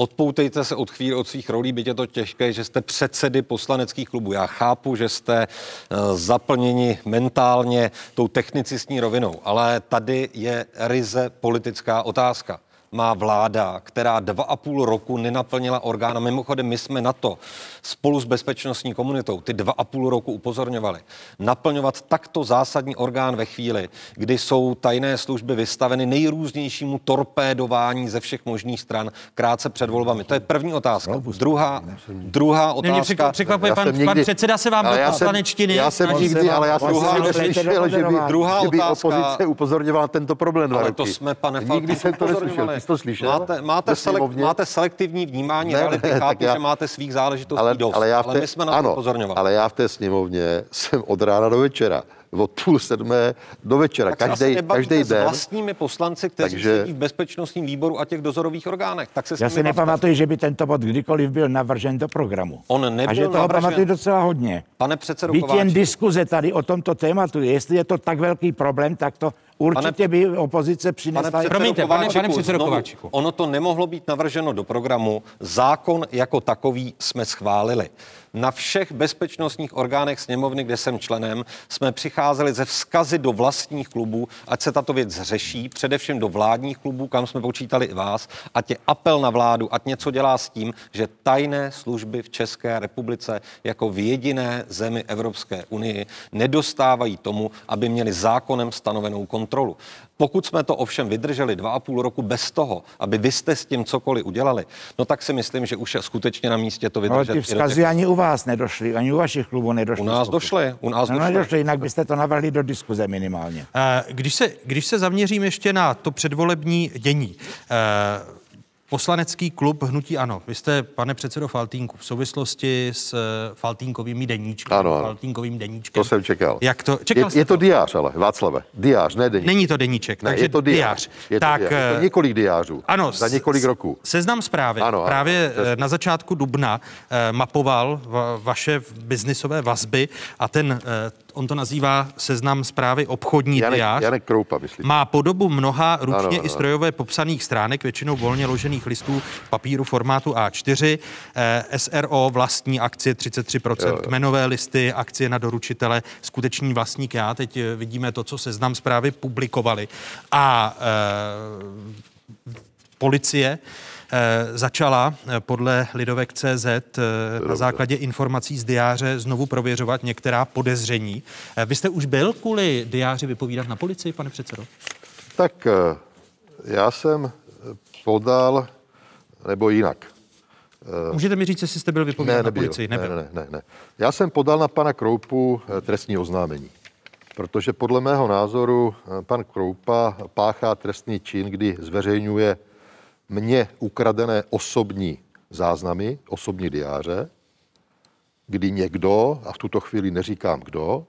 Odpoutejte se od chvíli od svých rolí, byť je to těžké, že jste předsedy poslaneckých klubů. Já chápu, že jste uh, zaplněni mentálně tou technicistní rovinou, ale tady je ryze politická otázka má vláda, která dva a půl roku nenaplnila orgán. A mimochodem, my jsme na to spolu s bezpečnostní komunitou ty dva a půl roku upozorňovali. Naplňovat takto zásadní orgán ve chvíli, kdy jsou tajné služby vystaveny nejrůznějšímu torpédování ze všech možných stran krátce před volbami. To je první otázka. Druhá, druhá otázka. Mě překvapuje, pan, nikdy, pan předseda se vám do poslanečtiny. Já jsem nikdy, ale já jsem druhá, neslyšel, že by, druhá že by otázka, opozice upozorňovala tento problém. Ale to jsme, pane Nikdy jsem to neslyšel jsi to slyšel? Máte, máte, selek, máte selektivní vnímání ne, reality, ne, chápu, já, že máte svých záležitostí ale, dost, ale, já v té, ale my jsme na ano, to upozorňovali. Ale já v té sněmovně jsem od rána do večera od půl sedmé do večera. Tak každý, každý den. s vlastními poslanci, kteří Takže... sedí v bezpečnostním výboru a těch dozorových orgánech. Tak se Já si nepamatuju, že by tento bod kdykoliv byl navržen do programu. On nebyl a že toho navržen... pamatuju docela hodně. Pane předsedo Byť jen diskuze tady o tomto tématu, jestli je to tak velký problém, tak to Určitě by opozice přinesla... Pane Promiňte, pane, pane předsedo Kováčiku. Ono to nemohlo být navrženo do programu. Zákon jako takový jsme schválili. Na všech bezpečnostních orgánech sněmovny, kde jsem členem, jsme přicházeli ze vzkazy do vlastních klubů, ať se tato věc řeší, především do vládních klubů, kam jsme počítali i vás, ať je apel na vládu, ať něco dělá s tím, že tajné služby v České republice jako v jediné zemi Evropské unii nedostávají tomu, aby měli zákonem stanovenou kontrolu. Pokud jsme to ovšem vydrželi dva a půl roku bez toho, aby vy jste s tím cokoliv udělali, no tak si myslím, že už je skutečně na místě to Ale vydržet. ty i do vzkazy těch- ani u vás nedošly, ani u vašich klubů nedošly. U nás došly, u nás no, došly. nedošly, jinak byste to navrhli do diskuze minimálně. Eh, Když se, když se zaměřím ještě na to předvolební dění, eh, Poslanecký klub Hnutí Ano. Vy jste, pane předsedo Faltínku, v souvislosti s eh, Faltínkovým deníčkem. Ano, ano. Faltínkovým deníčkem. To jsem čekal. Jak to? Čekal je, je to diář, ale Václave. Diář, ne deník. Není to deníček, ne, takže je to diář. diář. Je to, tak, diář. je to eh, několik diářů. Ano, Za několik roků. Seznam zprávy Ano, ano, právě přesně. eh, na začátku dubna mapoval va, vaše biznisové vazby a ten, on to nazývá seznam zprávy obchodní Janek, diář. Janek Kroupa, myslím. Má podobu mnoha ručně Ano, ano, i ano. strojové popsaných stránek, většinou volně ložených listů papíru formátu A4. Eh, SRO vlastní akcie 33%, Jo, jo. kmenové listy, akcie na doručitele, skutečný vlastník já. Teď eh, vidíme to, co seznam zprávy publikovali. A eh, policie začala eh, podle Lidovek CZ eh, na základě informací z diáře znovu prověřovat některá podezření. Eh, Vy jste už byl kvůli diáři vypovídat na policii, pane předsedo? Tak eh, já jsem eh, podal, nebo jinak. Eh, Můžete mi říct, jestli jste byl vypovídat ne, na policii? Nebyl. Ne, ne, ne, ne. Já jsem podal na pana Kroupu eh, trestní oznámení. Protože podle mého názoru eh, pan Kroupa páchá trestný čin, kdy zveřejňuje mně ukradené osobní záznamy, osobní diáře, kdy někdo, a v tuto chvíli neříkám kdo,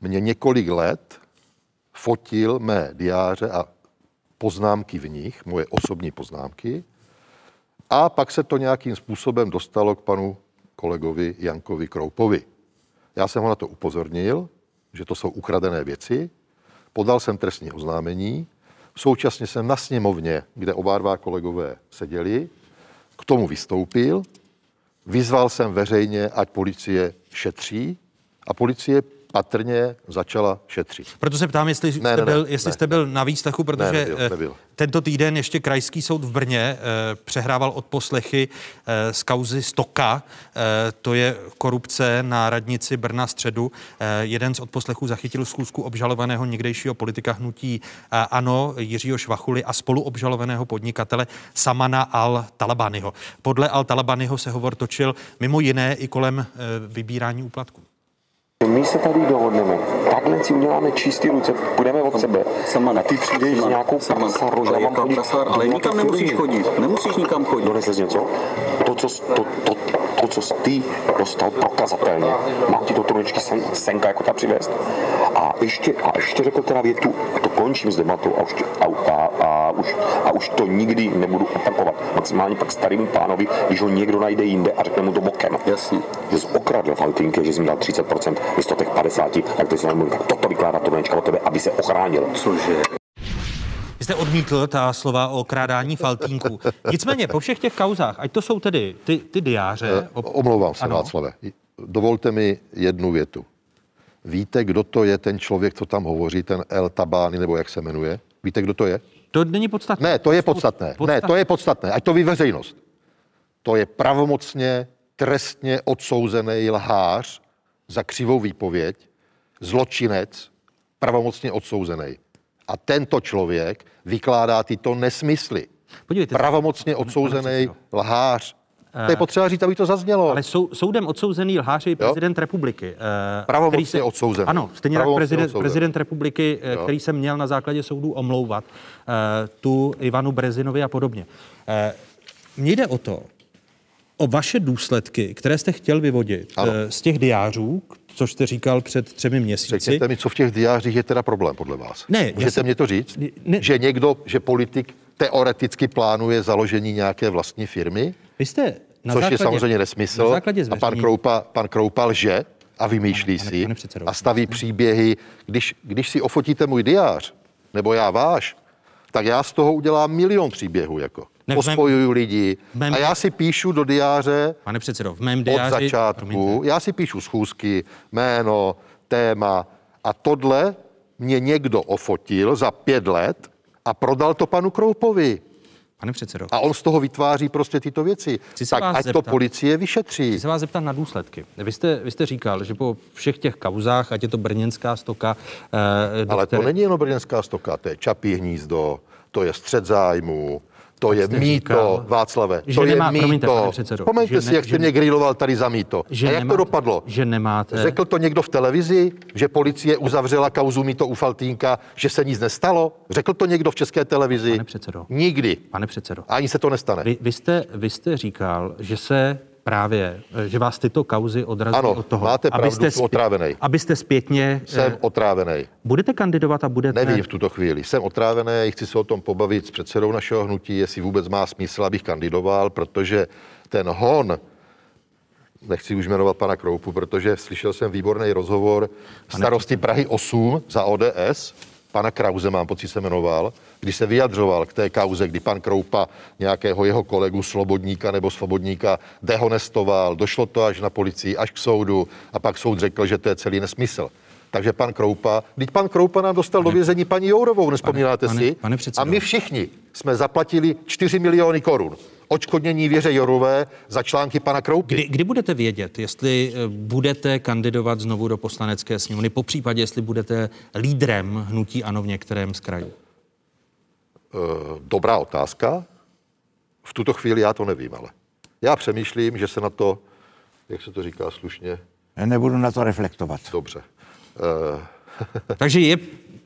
mě několik let fotil mé diáře a poznámky v nich, moje osobní poznámky, a pak se to nějakým způsobem dostalo k panu kolegovi Jankovi Kroupovi. Já jsem ho na to upozornil, že to jsou ukradené věci, podal jsem trestní oznámení, současně jsem na sněmovně, kde oba dva kolegové seděli, k tomu vystoupil, vyzval jsem veřejně, ať policie šetří a policie patrně začala šetřit. Proto se ptám, jestli, Ne, jste, ne, ne, byl, jestli ne. jste byl na výslechu, protože nebyl, eh, nebyl. tento týden ještě krajský soud v Brně eh, přehrával odposlechy eh, z kauzy Stoka, eh, to je korupce na radnici Brna středu. Eh, jeden z odposlechů zachytil schůzku obžalovaného někdejšího politika hnutí eh, ANO Jiřího Švachuly a spoluobžalovaného podnikatele Samana Al-Talabaniho. Podle Al-Talabaniho se hovor točil mimo jiné i kolem eh, vybírání úplatku. My se tady dohodneme. Takhle si uděláme čistý ruce, půjdeme od sebe. Sama na ty přijdeš s nějakou prasarou, já mám chodit prasar, ale nikam nemusíš chodit. Nemusíš nikam chodit. Doneseš něco? To, co, to, to, to, co ty dostal prokazatelně. Mám ti do trůničky sen, senka jako ta přivést. A ještě, a ještě řekl teda větu, a to končím s debatou a už, a, a, a, už, a už to nikdy nebudu opakovat. Maximálně pak starému pánovi, když ho někdo najde jinde a řekne mu to bokem. Jasně. Že jsi okradl Faltínky, že jsi mi dal 30% místo těch 50, tak ty jsi nemůžu, tak toto vykládá Trůnička o tebe, aby se ochránil. Cože? Vy jste odmítl ta slova o krádání faltínků. Nicméně po všech těch kauzách, ať to jsou tedy ty, ty diáře... Eh, Omlouvám se, Ano. Václave. Dovolte mi jednu větu. Víte, kdo to je ten člověk, co tam hovoří, ten El Tabány, nebo jak se jmenuje? Víte, kdo to je? To není podstatné. Ne, to je podstatné. Ne, to je podstatné. Ať to ví veřejnost. To je pravomocně, trestně odsouzený lhář za křivou výpověď, zločinec, pravomocně odsouzený. A tento člověk vykládá tyto nesmysly. Podívejte, pravomocně odsouzený lhář. To je potřeba říct, aby to zaznělo. Ale sou, soudem odsouzený lhář je prezident republiky. eh, Pravomocně se- odsouzený. Ano, stejně tak prezident, odsouzený. prezident republiky, eh, Jo. který se měl na základě soudů omlouvat eh, tu Ivanu Brezinovi a podobně. Eh, Mně jde o to, o vaše důsledky, které jste chtěl vyvodit Ano. eh, z těch diářů, což jste říkal před třemi měsíci. Řekněte mi, co v těch diářích je teda problém podle vás. Ne, Můžete jsem- mě to říct? Ne. Že někdo, že politik teoreticky plánuje založení nějaké vlastní firmy? Vy jste na což základě, je samozřejmě nesmysl. Na základě a pan Kroupa, pan Kroupa lže a vymýšlí Pane- si pane předsedo, a staví příběhy. Když, když si ofotíte můj diář, nebo já váš, tak já z toho udělám milion příběhů. Jako. Ne, v mém- pospojuju lidi. mém- A já si píšu do diáře Pane předsedo, v mém od diáři... začátku, Promiňte. já si píšu schůzky, jméno, téma a tohle mě někdo ofotil za pět let a prodal to panu Kroupovi. Pane předsedo. A on z toho vytváří prostě tyto věci. Chci Tak ať to zeptat. policie vyšetří. Chci se vás zeptat na důsledky. Vy jste, vy jste říkal, že po všech těch kauzách, ať je to brněnská stoka... Eh, Ale to které- není jenom brněnská stoka, to je Čapí hnízdo, to je střed zájmu, to je mýto, říkal, Václave, že to je nemá- mýto. promiňte, předsedo, že si, ne- jak jste mě griloval tady za mýto. Že A jak to nemáte- dopadlo? Že nemáte... Řekl to někdo v televizi, že policie uzavřela kauzu mýto u Faltínka, že se nic nestalo? Řekl to někdo v české televizi? Pane předsedo. Nikdy. Pane předsedo. A ani se to nestane. Vy, vy, jste, vy jste říkal, že se právě, eh, že vás tyto kauzy odrazí Ano, od toho, máte pravdu, abyste, jsem otrávenej. abyste zpětně... eh, Jsem otrávený. Budete kandidovat a budete... Nevím v tuto chvíli. Jsem otrávený, chci se o tom pobavit s předsedou našeho hnutí, jestli vůbec má smysl, abych kandidoval, protože ten hon, nechci už jmenovat pana Kroupu, protože slyšel jsem výborný rozhovor starosti Prahy 8 za ODS, pana Krause, mám pocit se jmenoval, když se vyjadřoval k té kauze, kdy pan Kroupa nějakého jeho kolegu Slobodníka nebo Svobodníka dehonestoval, došlo to až na policii, až k soudu a pak soud řekl, že to je celý nesmysl. Takže pan Kroupa, teď pan Kroupa nám dostal do vězení paní Jourovou, nespomínáte pane- si? pane předsedo. a my všichni jsme zaplatili 4 miliony korun. Očkodnění věře Jourové za články pana Kroupy. Kdy, kdy budete vědět, jestli eh, budete kandidovat znovu do poslanecké sněmovny, po případě, jestli budete lídrem hnutí ANO v některém z krajů? Eh, dobrá otázka. V tuto chvíli já to nevím, ale já přemýšlím, že se na to, jak se to říká slušně, Já nebudu na to reflektovat. dobře. Eh, Takže je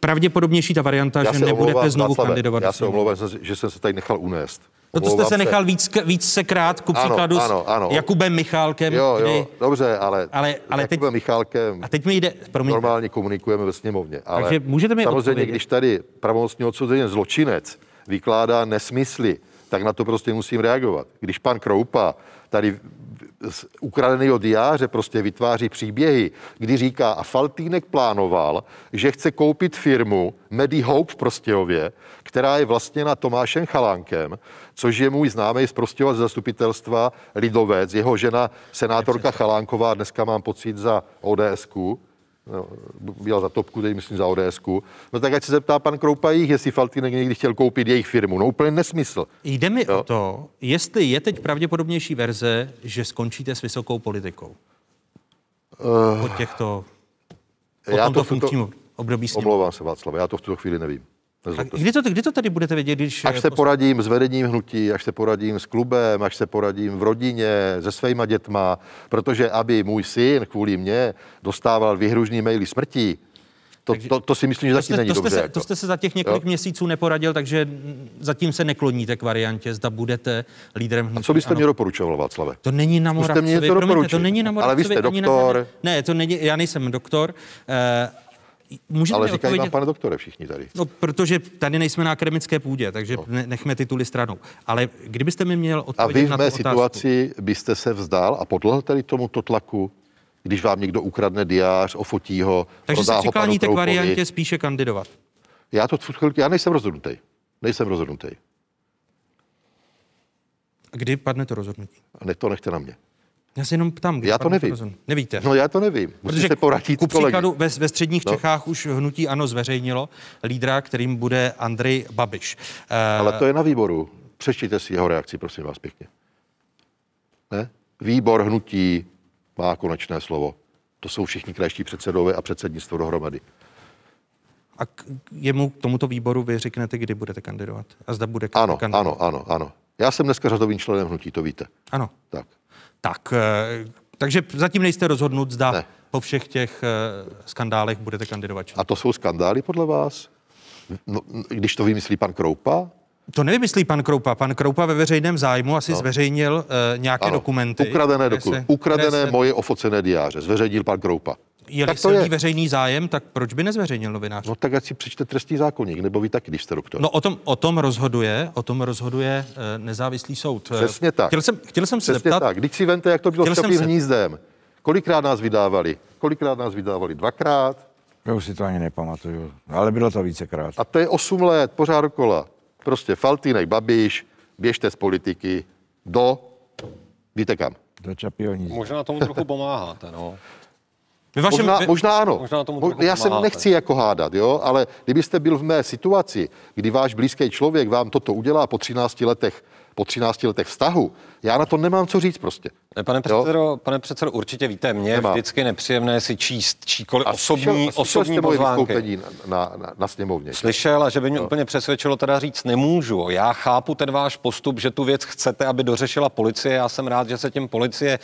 pravděpodobnější ta varianta, já že nebudete omlouvám, znovu Václave, kandidovat. Já se omlouvám, že jsem se tady nechal unést. No to jste se nechal víc, víc se krát, ku Ano, příkladu ano, ano. s Jakubem Michálkem. Jo, jo, kdy- dobře, ale, Ale- ale Jakubem Michálkem A teď mi jde, promiňte, normálně komunikujeme ve sněmovně. Ale Takže můžete mi samozřejmě, odpovědět? když tady pravomocně odsouzený zločinec vykládá nesmysly, tak na to prostě musím reagovat. Když pan Kroupa tady z ukradeného diáře prostě vytváří příběhy, kdy říká, a Faltýnek plánoval, že chce koupit firmu Medi Hope v Prostějově, která je vlastněna Tomášem Chalánkem, což je můj známý z Prostějova z zastupitelstva Lidovec, jeho žena senátorka Chalánková, dneska mám pocit za ODSku, no, byla za topku, teď myslím za ODSku. No tak ať se zeptá pan Kroupa jich, jestli Faltýnek někdy chtěl koupit jejich firmu. No úplně nesmysl. Jde mi o to, jestli je teď pravděpodobnější verze, že skončíte s vysokou politikou. Uh, Po těchto, po já tomto to funkčním období s ním. Omlouvám se, Václav, já to v tuto chvíli nevím. A kdy to, kdy to tady budete vědět, když... Až se poradím s vedením hnutí, až se poradím s klubem, až se poradím v rodině, se svýma dětma, protože aby můj syn kvůli mně dostával vyhružný maily smrti, to, to, to si myslím, že jste, není to, jste dobře. se, jako. to jste se za těch několik Jo. měsíců neporadil, takže zatím se nekloníte k variantě, zda budete lídrem hnutí. A co byste ANO. mě doporučoval, Václave? To není na Moravcovi. mě to není na Ale vy Moravcovi. jste doktor. Na, ne, to není, já nejsem doktor. Uh, můžete Ale říkají vám, odpovědět? pane doktore, všichni tady. No, protože tady nejsme na akademické půdě, takže no. nechme tituly stranou. Ale kdybyste mi měl A odpovědět vy v na mé tu situaci byste se vzdal a podlehl tady tomuto tlaku, když vám někdo ukradne diář, ofotí ho, Takže se přikláníte k variantě spíše kandidovat. Já to já nejsem rozhodnutý. Nejsem rozhodnutý. A kdy padne to rozhodnutí? Ne, to nechte na mě. Já se jenom ptám. Já to nevím. rozhodnutí. Nevíte? No já to nevím. Musíte se poradit ku příkladu ve, ve středních No. Čechách už hnutí ANO zveřejnilo lídra, kterým bude Andrej Babiš. Eh, Ale to je na výboru. Přečtěte si jeho reakci, prosím vás pěkně. Ne? Výbor hnutí má konečné slovo. To jsou všichni krajští předsedové a předsednictvo dohromady. A k jemu, k tomuto výboru vy řeknete, kdy budete kandidovat. A zda bude Ano, kandidovat. ano, ano, ano. Já jsem dneska řadovým členem hnutí, to víte. Ano. Tak. Tak, eh, takže zatím nejste rozhodnut, zda ne. po všech těch eh, skandálech budete kandidovat. A to jsou skandály podle vás? No, když to vymyslí pan Kroupa? To nevymyslí pan Kroupa. Pan Kroupa ve veřejném zájmu asi no. zveřejnil uh, nějaké Ano, dokumenty. Ukradené, doku, se- ukradené se- moje ofocené diáře, zveřejnil pan Kroupa. Je-li tak to je. veřejný zájem, tak proč by nezveřejnil novinář? No tak ať si přečte trestní zákonník, nebo vy taky, když jste doktor. No o tom, o tom rozhoduje, o tom rozhoduje eh, nezávislý soud. Eh, Přesně tak. Chtěl jsem, chtěl jsem se Přesně zeptat, tak. Když si vente, jak to bylo Chtěl s Čapím se- hnízdem. Kolikrát nás vydávali? Kolikrát nás vydávali? Dvakrát? Já už si to ani nepamatuju, ale bylo to vícekrát. A to je 8 let, pořád dokola. Prostě Faltýnek, Babiš, běžte z politiky do, víte kam. Do Čapího Možná tomu trochu pomáháte, no. Vy vašem, možná, vy... možná ano. Možná tomu Mo- trochu Já se nechci jako hádat, jo, ale kdybyste byl v mé situaci, kdy váš blízký člověk vám toto udělá po 13 letech, po 13 letech vztahu, já na to nemám co říct prostě. Ne, pane předsedo, pane předsedo, určitě víte, mě je vždycky nepříjemné si číst číkoliv A osobní, slyšel, slyšel osobní pozvánky. vystoupení na, na, na sněmovně. Slyšel a že by mě úplně přesvědčilo teda říct nemůžu. Já chápu ten váš postup, že tu věc chcete, aby dořešila policie. Já jsem rád, že se tím policie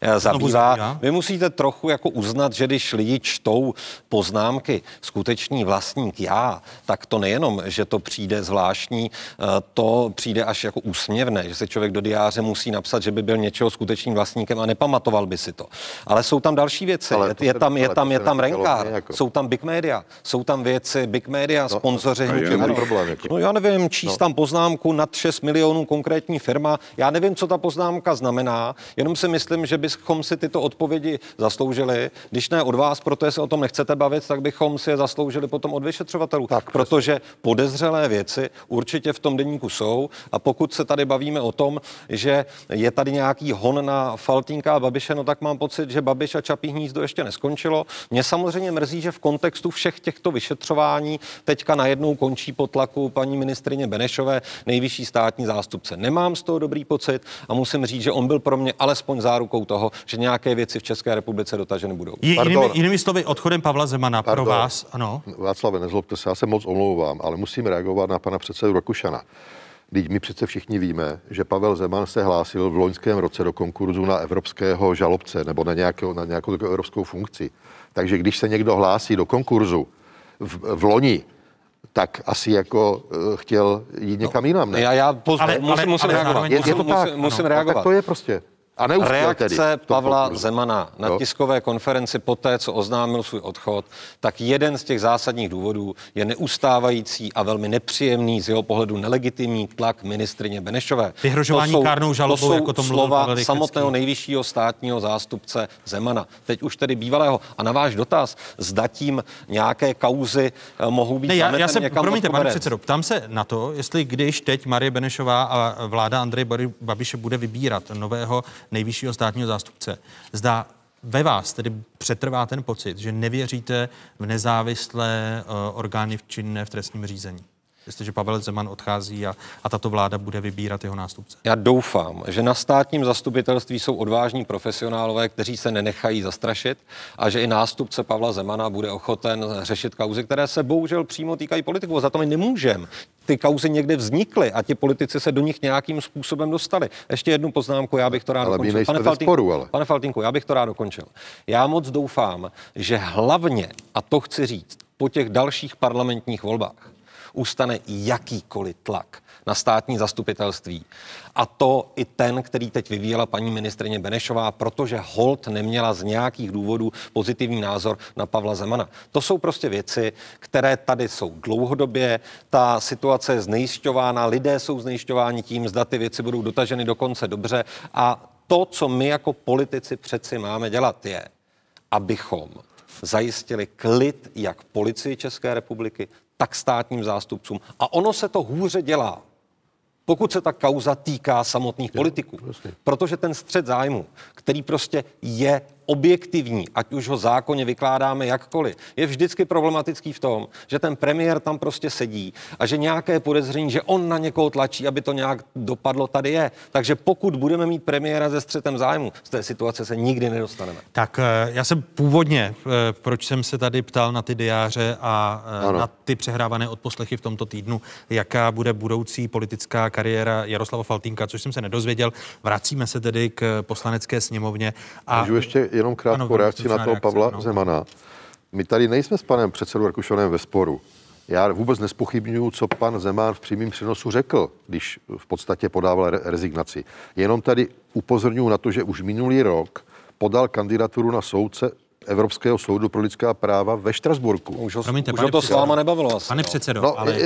eh, zabývá. zabývá. Vy musíte trochu jako uznat, že když lidi čtou poznámky skutečný vlastník já, tak to nejenom, že to přijde zvláštní, eh, to přijde až jako úsměvné, že se člověk do diáře musí napsat, že by byl něčeho skutečným vlastníkem a nepamatoval by si to. Ale jsou tam další věci. Ale je, je tam, je tam, je tam renkár, jako. jsou tam big media, jsou tam věci big media, No, sponzoři ANO. problém, jako. No já nevím, číst No. tam poznámku nad 6 milionů konkrétní firma. Já nevím, co ta poznámka znamená, jenom si myslím, že bychom si tyto odpovědi zasloužili. Když ne od vás, protože se o tom nechcete bavit, tak bychom si je zasloužili potom od vyšetřovatelů. Tak, protože podezřelé věci určitě v tom denníku jsou. A pokud se tady bavíme o tom, že je tady nějaký hon na Faltínka a Babiše, no tak mám pocit, že Babiš a Čapí hnízdo ještě neskončilo. Mě samozřejmě mrzí, že v kontextu všech těchto vyšetřování teďka najednou končí po tlaku paní ministrině Benešové nejvyšší státní zástupce. Nemám z toho dobrý pocit a musím říct, že on byl pro mě alespoň zárukou toho, že nějaké věci v České republice dotaženy budou. Jinými, jinými slovy, odchodem Pavla Zemana pro Pardon. vás, ano. Václave, nezlobte se, já se moc omlouvám, ale musím reagovat na pana předsedu Rakušana. Teď my přece všichni víme, že Pavel Zeman se hlásil v loňském roce do konkurzu na evropského žalobce nebo na, nějakou, na nějakou takovou evropskou funkci. Takže když se někdo hlásí do konkurzu v, v loni, tak asi jako uh, chtěl jít někam jinam, ne? Já, já poz... Ale- ale, musím, ale- musím ale reagovat. je, musím, je to tak? musím, musím Ano. reagovat. Tak to je prostě. A neuspěl Reakce tedy Pavla konkurzu. Zemana na Jo. tiskové konferenci poté, co oznámil svůj odchod, tak jeden z těch zásadních důvodů je neustávající a velmi nepříjemný z jeho pohledu nelegitimní tlak ministrině Benešové. Vyhrožování To jsou- kárnou žalobou, to jsou jako to slova Pavel samotného nejvyššího státního zástupce Zemana. Teď už tedy bývalého. A na váš dotaz, zda tím nějaké kauzy eh, mohou být Ne, já, já se, někam promiňte, pane předsedo, ptám se na to, jestli když teď Marie Benešová a vláda Andreje Bary- Babiše bude vybírat nového nejvyššího státního zástupce, zda ve vás tedy přetrvá ten pocit, že nevěříte v nezávislé uh, orgány v činné v trestním řízení. Jestliže Pavel Zeman odchází a, a tato vláda bude vybírat jeho nástupce. Já doufám, že na státním zastupitelství jsou odvážní profesionálové, kteří se nenechají zastrašit a že i nástupce Pavla Zemana bude ochoten řešit kauzy, které se bohužel přímo týkají politiků. Za to my nemůžeme. Ty kauzy někde vznikly a ti politici se do nich nějakým způsobem dostali. Ještě jednu poznámku, já bych to rád Ale dokončil. nejste ve Faltýnku, sporu, ale. Pane Faltinku, já bych to rád dokončil. Já moc doufám, že hlavně, a to chci říct, po těch dalších parlamentních volbách ustane jakýkoliv tlak na státní zastupitelství. A to i ten, který teď vyvíjela paní ministrině Benešová, protože Holt neměla z nějakých důvodů pozitivní názor na Pavla Zemana. To jsou prostě věci, které tady jsou dlouhodobě. Ta situace je znejišťována, lidé jsou znejišťováni tím, zda ty věci budou dotaženy do konce dobře. A to, co my jako politici přeci máme dělat, je, abychom zajistili klid jak policii České republiky, tak státním zástupcům. A ono se to hůře dělá, pokud se ta kauza týká samotných politiků. Protože ten střed zájmu, který prostě je objektivní, ať už ho zákonně vykládáme jakkoliv, je vždycky problematický v tom, že ten premiér tam prostě sedí a že nějaké podezření, že on na někoho tlačí, aby to nějak dopadlo, tady je. Takže pokud budeme mít premiéra ze střetem zájmu, z té situace se nikdy nedostaneme. Tak eh, já jsem původně, eh, proč jsem se tady ptal na ty diáře a eh, Ano. na ty přehrávané odposlechy v tomto týdnu, jaká bude budoucí politická kariéra Jaroslava Faltínka, což jsem se nedozvěděl. Vracíme se tedy k poslanecké sněmovně. A Můžu ještě jenom krátkou Ano, reakci na toho reakce, Pavla no. Zemana. My tady nejsme s panem předsedou Rakušanem ve sporu. Já vůbec nespochybnuju, co pan Zeman v přímém přenosu řekl, když v podstatě podával re- rezignaci. Jenom tady upozorňuji na to, že už minulý rok podal kandidaturu na soudce Evropského soudu pro lidská práva ve Štrasburku. Už ho, Promiňte, už ho to s váma nebavilo asi. Pane předsedo, No, ale...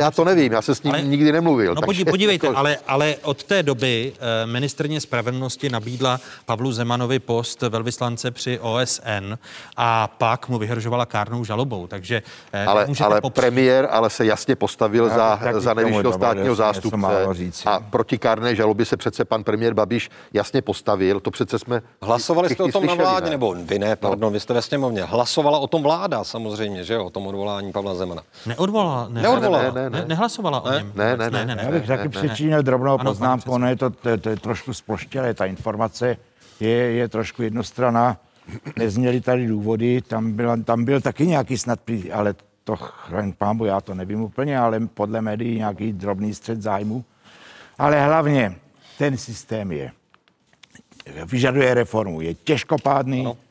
já to nevím, já se s ním Ale- nikdy nemluvil. No takže podí- podívejte, jako- ale, ale od té doby eh, ministrně spravedlnosti nabídla Pavlu Zemanovi post velvyslance při OSN a pak mu vyhrožovala kárnou žalobou, takže eh, ale, ale popřít- premiér ale se jasně postavil Já za, za nejvyššího státního zástupce a proti kárné žalobě se přece pan premiér Babiš jasně postavil. To přece jsme Hlasovali jste o tom na vládě, ne? nebo vy ne, pardon, vy jste ve sněmovně. Hlasovala o tom vláda samozřejmě, že jo, o tom odvolání Pavla Zemana. Neodvolala, ne, Neodvolala. ne, ne, ne, nehlasovala o něm. Ne, vůbec. ne, ne, ne, Já bych ne, taky ne, ne. přičinil drobnou Ano, poznámku, ono je to, to, to je trošku sploštělé, ta informace je, je trošku jednostraná, nezněly tady důvody, tam, byla, tam byl taky nějaký snad, ale to chraň pámbu, já to nevím úplně, ale podle médií nějaký drobný střed zájmu. Ale hlavně ten systém je, vyžaduje reformu, je těžkopádný, je-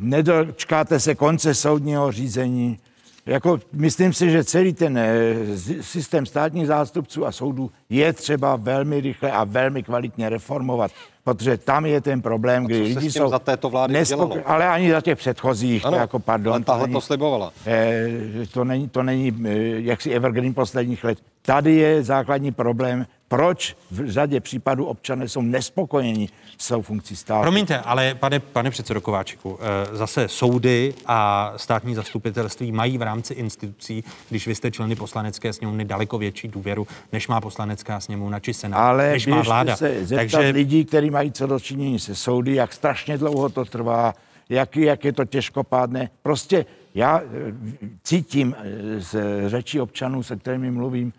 nedočkáte se konce soudního řízení. Jako, myslím si, že celý ten eh, systém státních zástupců a soudů je třeba velmi rychle a velmi kvalitně reformovat, protože tam je ten problém, kdy lidi jsou za této vlády udělalo? ale ani za těch předchozích, Ano, to jako pardon. ale tahle není- to slibovala. Eh, to není, to není eh, jaksi evergreen posledních let. Tady je základní problém, proč v řadě případů občané jsou nespokojeni s tou funkcí státu. Promiňte, ale pane, pane předsedo Kováčiku, eh, zase soudy a státní zastupitelství mají v rámci institucí, když vy jste členy poslanecké sněmovny, daleko větší důvěru, než má poslanecká sněmovna či senát, Ale než má vláda. se zeptat Takže lidí, kteří mají co dočinění se soudy, jak strašně dlouho to trvá, jak, jak je to těžkopádné. Prostě já eh, cítím eh, z řečí občanů, se kterými mluvím,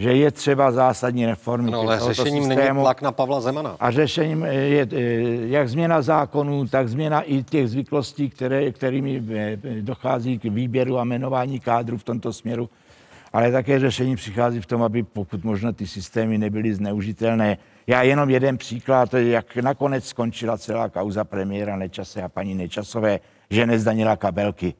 že je třeba zásadní reformy. No, ale řešením není systému. tlak na Pavla Zemana. A řešením je eh, jak změna zákonů, tak změna i těch zvyklostí, které, kterými eh, dochází k výběru a jmenování kádru v tomto směru. Ale také řešení přichází v tom, aby pokud možno ty systémy nebyly zneužitelné. Já jenom jeden příklad, jak nakonec skončila celá kauza premiéra Nečase a paní Nečasové, že nezdanila kabelky.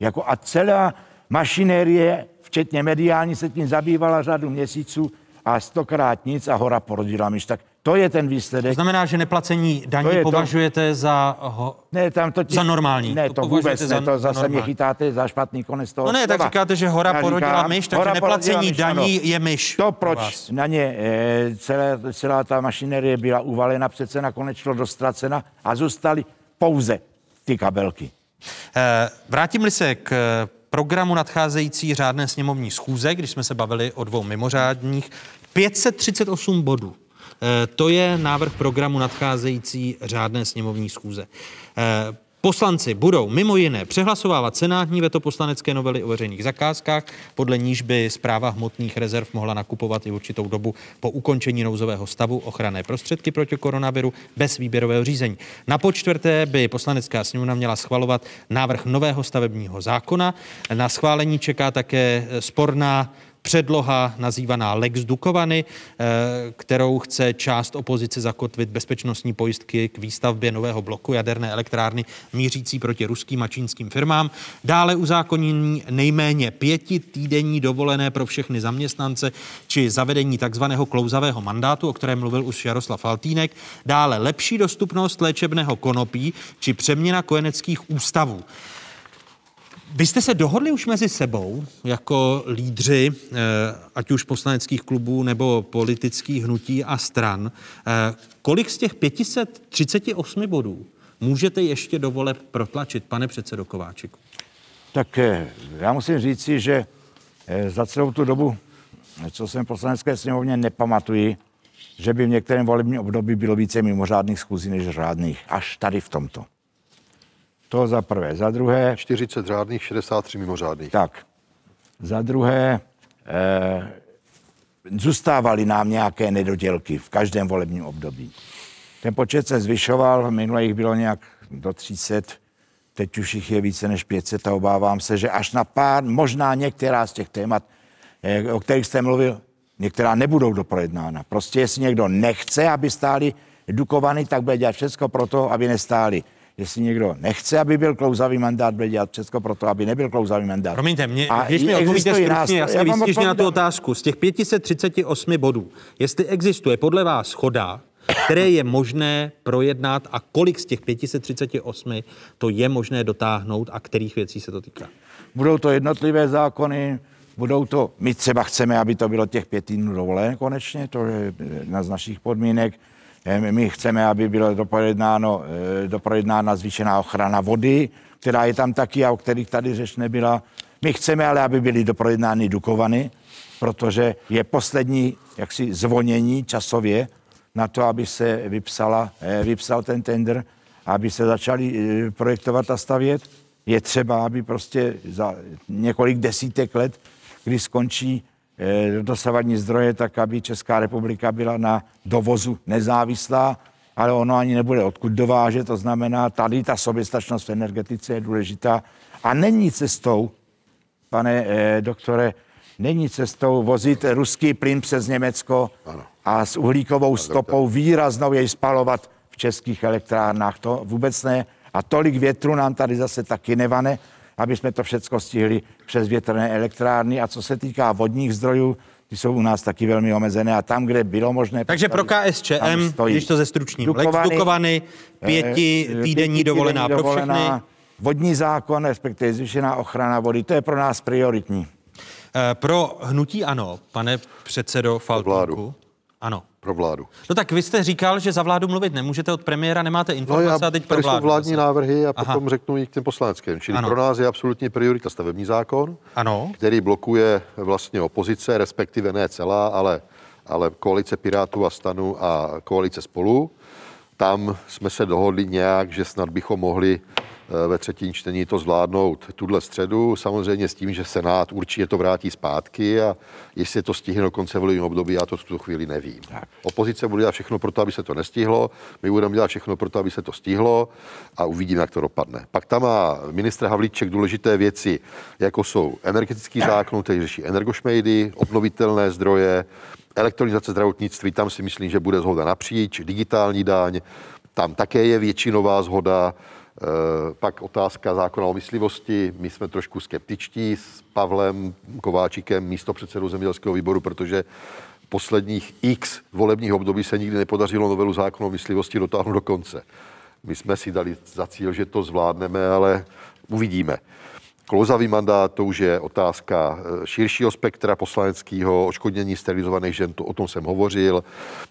Jako a celá mašinérie, včetně mediální, se tím zabývala řadu měsíců a stokrát nic a hora porodila myš. Tak to je ten výsledek. to znamená, že neplacení daní To je to. považujete za, ho, Ne, tam to za normální. Ne, to, považujete vůbec ne, to zase mě normální. chytáte za špatný konec toho No ne, tak slova. říkáte, že hora Já porodila říkám, myš, takže neplacení myš, daní ano. je myš. To, pro proč na ně e, celé, celá ta mašinerie byla uvalena, přece nakonec šlo dostracena a zůstaly pouze ty kabelky. Eh, Vrátím-li se k eh, programu nadcházející řádné sněmovní schůze, když jsme se bavili o dvou mimořádních, 538 bodů. Eh, To je návrh programu nadcházející řádné sněmovní schůze. Poslanci budou mimo jiné přehlasovávat senátní veto poslanecké novely o veřejných zakázkách, podle níž by zpráva hmotných rezerv mohla nakupovat i určitou dobu po ukončení nouzového stavu ochranné prostředky proti koronaviru bez výběrového řízení. Na počtvrté by poslanecká sněmovna měla schvalovat návrh nového stavebního zákona. Na schválení čeká také sporná předloha nazývaná Lex Dukovany, eh, kterou chce část opozice zakotvit bezpečnostní pojistky k výstavbě nového bloku jaderné elektrárny mířící proti ruským a čínským firmám. Dále uzákonění nejméně pěti týdenní dovolené pro všechny zaměstnance či zavedení takzvaného klouzavého mandátu, o kterém mluvil už Jaroslav Faltýnek. Dále lepší dostupnost léčebného konopí či přeměna kojeneckých ústavů. Vy jste se dohodli už mezi sebou jako lídři, eh, ať už poslaneckých klubů nebo politických hnutí a stran, eh, kolik z těch 538 bodů můžete ještě do voleb protlačit, pane předsedo Kováčiku? Tak eh, já musím říci, že za celou tu dobu, co jsem v poslanecké sněmovně, nepamatuji, že by v některém volebním období bylo více mimořádných schůzí než řádných. Až tady v tomto. To za prvé. Za druhé... 40 řádných, 63 mimořádných. Tak. Za druhé, eh, zůstávaly nám nějaké nedodělky v každém volebním období. Ten počet se zvyšoval, minule jich bylo nějak do 300, teď už jich je více než 500 a obávám se, že až na pár, možná některá z těch témat, eh, o kterých jste mluvil, některá nebudou doprojednána. Prostě jestli někdo nechce, aby stáli Dukovany, tak bude dělat všechno pro to, aby nestáli. Jestli někdo nechce, aby byl klouzavý mandát, bude dělat všechno pro to, aby nebyl klouzavý mandát. Promiňte, mě, A když mi odpovíte stručně, Já vám výstižně na tu otázku, z těch 538 bodů, jestli existuje podle vás schoda které je možné projednat a kolik z těch 538 to je možné dotáhnout a kterých věcí se to týká? Budou to jednotlivé zákony, budou to, my třeba chceme, aby to bylo těch pět týdnů dovolené konečně, to je jedna z našich podmínek. Eh, My chceme, aby bylo doprojednáno, eh, doprojednána zvýšená ochrana vody, která je tam taky a o kterých tady řeč nebyla. My chceme ale, aby byly doprojednány Dukovany, protože je poslední jaksi zvonění časově na to, aby se vypsala, eh, vypsal ten tender, aby se začali projektovat a stavět. Je třeba, aby prostě za několik desítek let, kdy skončí dosavadní zdroje, tak aby Česká republika byla na dovozu nezávislá, ale ono ani nebude odkud dovážet, to znamená, tady ta soběstačnost v energetice je důležitá a není cestou, pane eh, doktore, není cestou vozit ruský plyn přes Německo a s uhlíkovou stopou výraznou jej spalovat v českých elektrárnách. To vůbec ne. A tolik větru nám tady zase taky nevane, aby jsme to všechno stihli přes větrné elektrárny. A co se týká vodních zdrojů, ty jsou u nás taky velmi omezené a tam, kde bylo možné... Takže pro KSČM, když to zestručním, Lex Dukovany, pěti eh, týdenní dovolená pro všechny. Vodní zákon, respektive zvýšená ochrana vody, to je pro nás prioritní. Eh, Pro hnutí ano, pane předsedo Faltínku. Ano. Pro vládu. No tak vy jste říkal, že za vládu mluvit nemůžete od premiéra, nemáte No informace já, a teď pro tady jsou vládu. vládní zase. návrhy a Aha. potom řeknu i k těm poslaneckým. Čili Ano. pro nás je absolutní priorita stavební zákon, ano. který blokuje vlastně opozice, respektive ne celá, ale, ale koalice Pirátů a Stanu a koalice Spolu. Tam jsme se dohodli nějak, že snad bychom mohli ve třetím čtení to zvládnout tuhle středu, samozřejmě s tím, že Senát určitě to vrátí zpátky a jestli to stihne do konce volebního období, já to v tuto chvíli nevím. Opozice bude dělat všechno pro to, aby se to nestihlo, my budeme dělat všechno pro to, aby se to stihlo a uvidíme, jak to dopadne. Pak tam má ministr Havlíček důležité věci, jako jsou energetický zákon, který řeší energošmejdy, obnovitelné zdroje, elektronizace zdravotnictví, tam si myslím, že bude zhoda napříč, digitální daň, tam také je většinová zhoda, Eh, pak otázka zákona o myslivosti. My jsme trošku skeptičtí s Pavlem Kováčikem, místo předsedou zemědělského výboru, protože posledních x volebních období se nikdy nepodařilo novelu zákona o myslivosti dotáhnout do konce. My jsme si dali za cíl, že to zvládneme, ale uvidíme. Klouzavý mandát, to už je otázka eh, širšího spektra poslaneckého, oškodnění sterilizovaných žen, to, o tom jsem hovořil,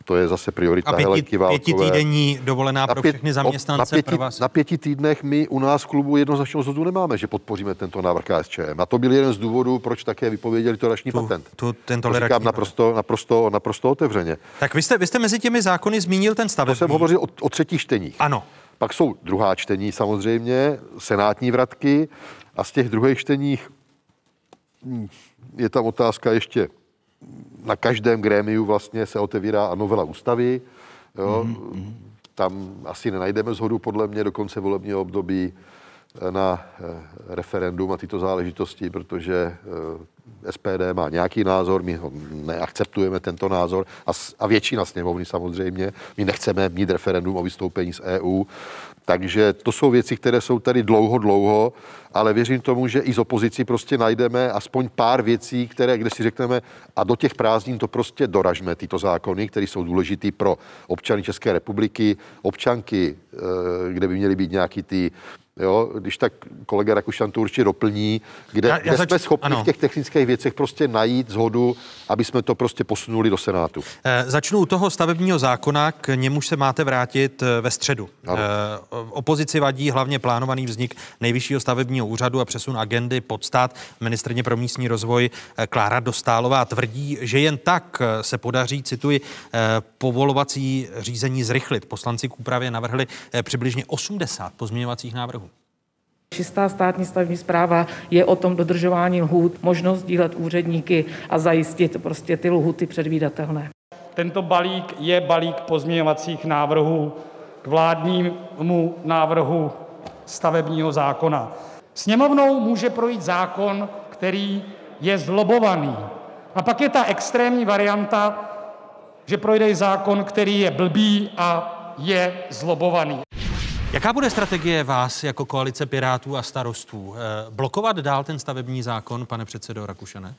to je zase priorita A pěti, Helenky Válkové. pětitýdenní dovolená pro pět- všechny zaměstnance na pěti, pro vás. na pěti týdnech my u nás v klubu jednoznačnou zhodu nemáme, že podpoříme tento návrh KSČM. A to byl jeden z důvodů, proč také vypověděli toleranční patent. Tu, ten to říkám naprosto, naprosto, naprosto otevřeně. Tak vy jste, vy jste mezi těmi zákony zmínil ten stavební. To jsem hovořil o, o třetích čteních. Ano. Pak jsou druhá čtení samozřejmě, senátní vratky a z těch druhých čteních hm, je tam otázka ještě na každém grémiu vlastně se otevírá a novela ústavy. Jo. Mm-hmm. Tam asi nenajdeme zhodu podle mě do konce volebního období eh, na eh, referendum a tyto záležitosti, protože eh, SPD má nějaký názor, my ho neakceptujeme tento názor a, a většina sněmovny samozřejmě. My nechceme mít referendum o vystoupení z EU, takže to jsou věci, které jsou tady dlouho, dlouho, ale věřím tomu, že i z opozici prostě najdeme aspoň pár věcí, které, kde si řekneme, a do těch prázdnin to prostě doražme, tyto zákony, které jsou důležitý pro občany České republiky, občanky, eh, kde by měly být nějaký ty Jo, když tak kolega Rakušan to určitě doplní, kde, Já- já kde zač- jsme schopni ano. v těch technických věcech prostě najít zhodu, aby jsme to prostě posunuli do Senátu. Eh, Začnu u toho stavebního zákona, k němuž se máte vrátit eh, ve středu. Eh, Opozici vadí hlavně plánovaný vznik nejvyššího stavebního úřadu a přesun agendy pod stát. Ministrně pro místní rozvoj Klára Dostálová tvrdí, že jen tak se podaří, cituji, povolovací řízení zrychlit. Poslanci k úpravě navrhli přibližně 80 pozměňovacích návrhů. Čistá státní stavební zpráva je o tom dodržování lhůt, možnost dílet úředníky a zajistit prostě ty lhuty předvídatelné. Tento balík je balík pozměňovacích návrhů k vládnímu návrhu stavebního zákona. Sněmovnou může projít zákon, který je zlobovaný. A pak je ta extrémní varianta, že projde zákon, který je blbý a je zlobovaný. Jaká bude strategie vás jako koalice Pirátů a starostů? Eh, Blokovat dál ten stavební zákon, pane předsedo Rakušane?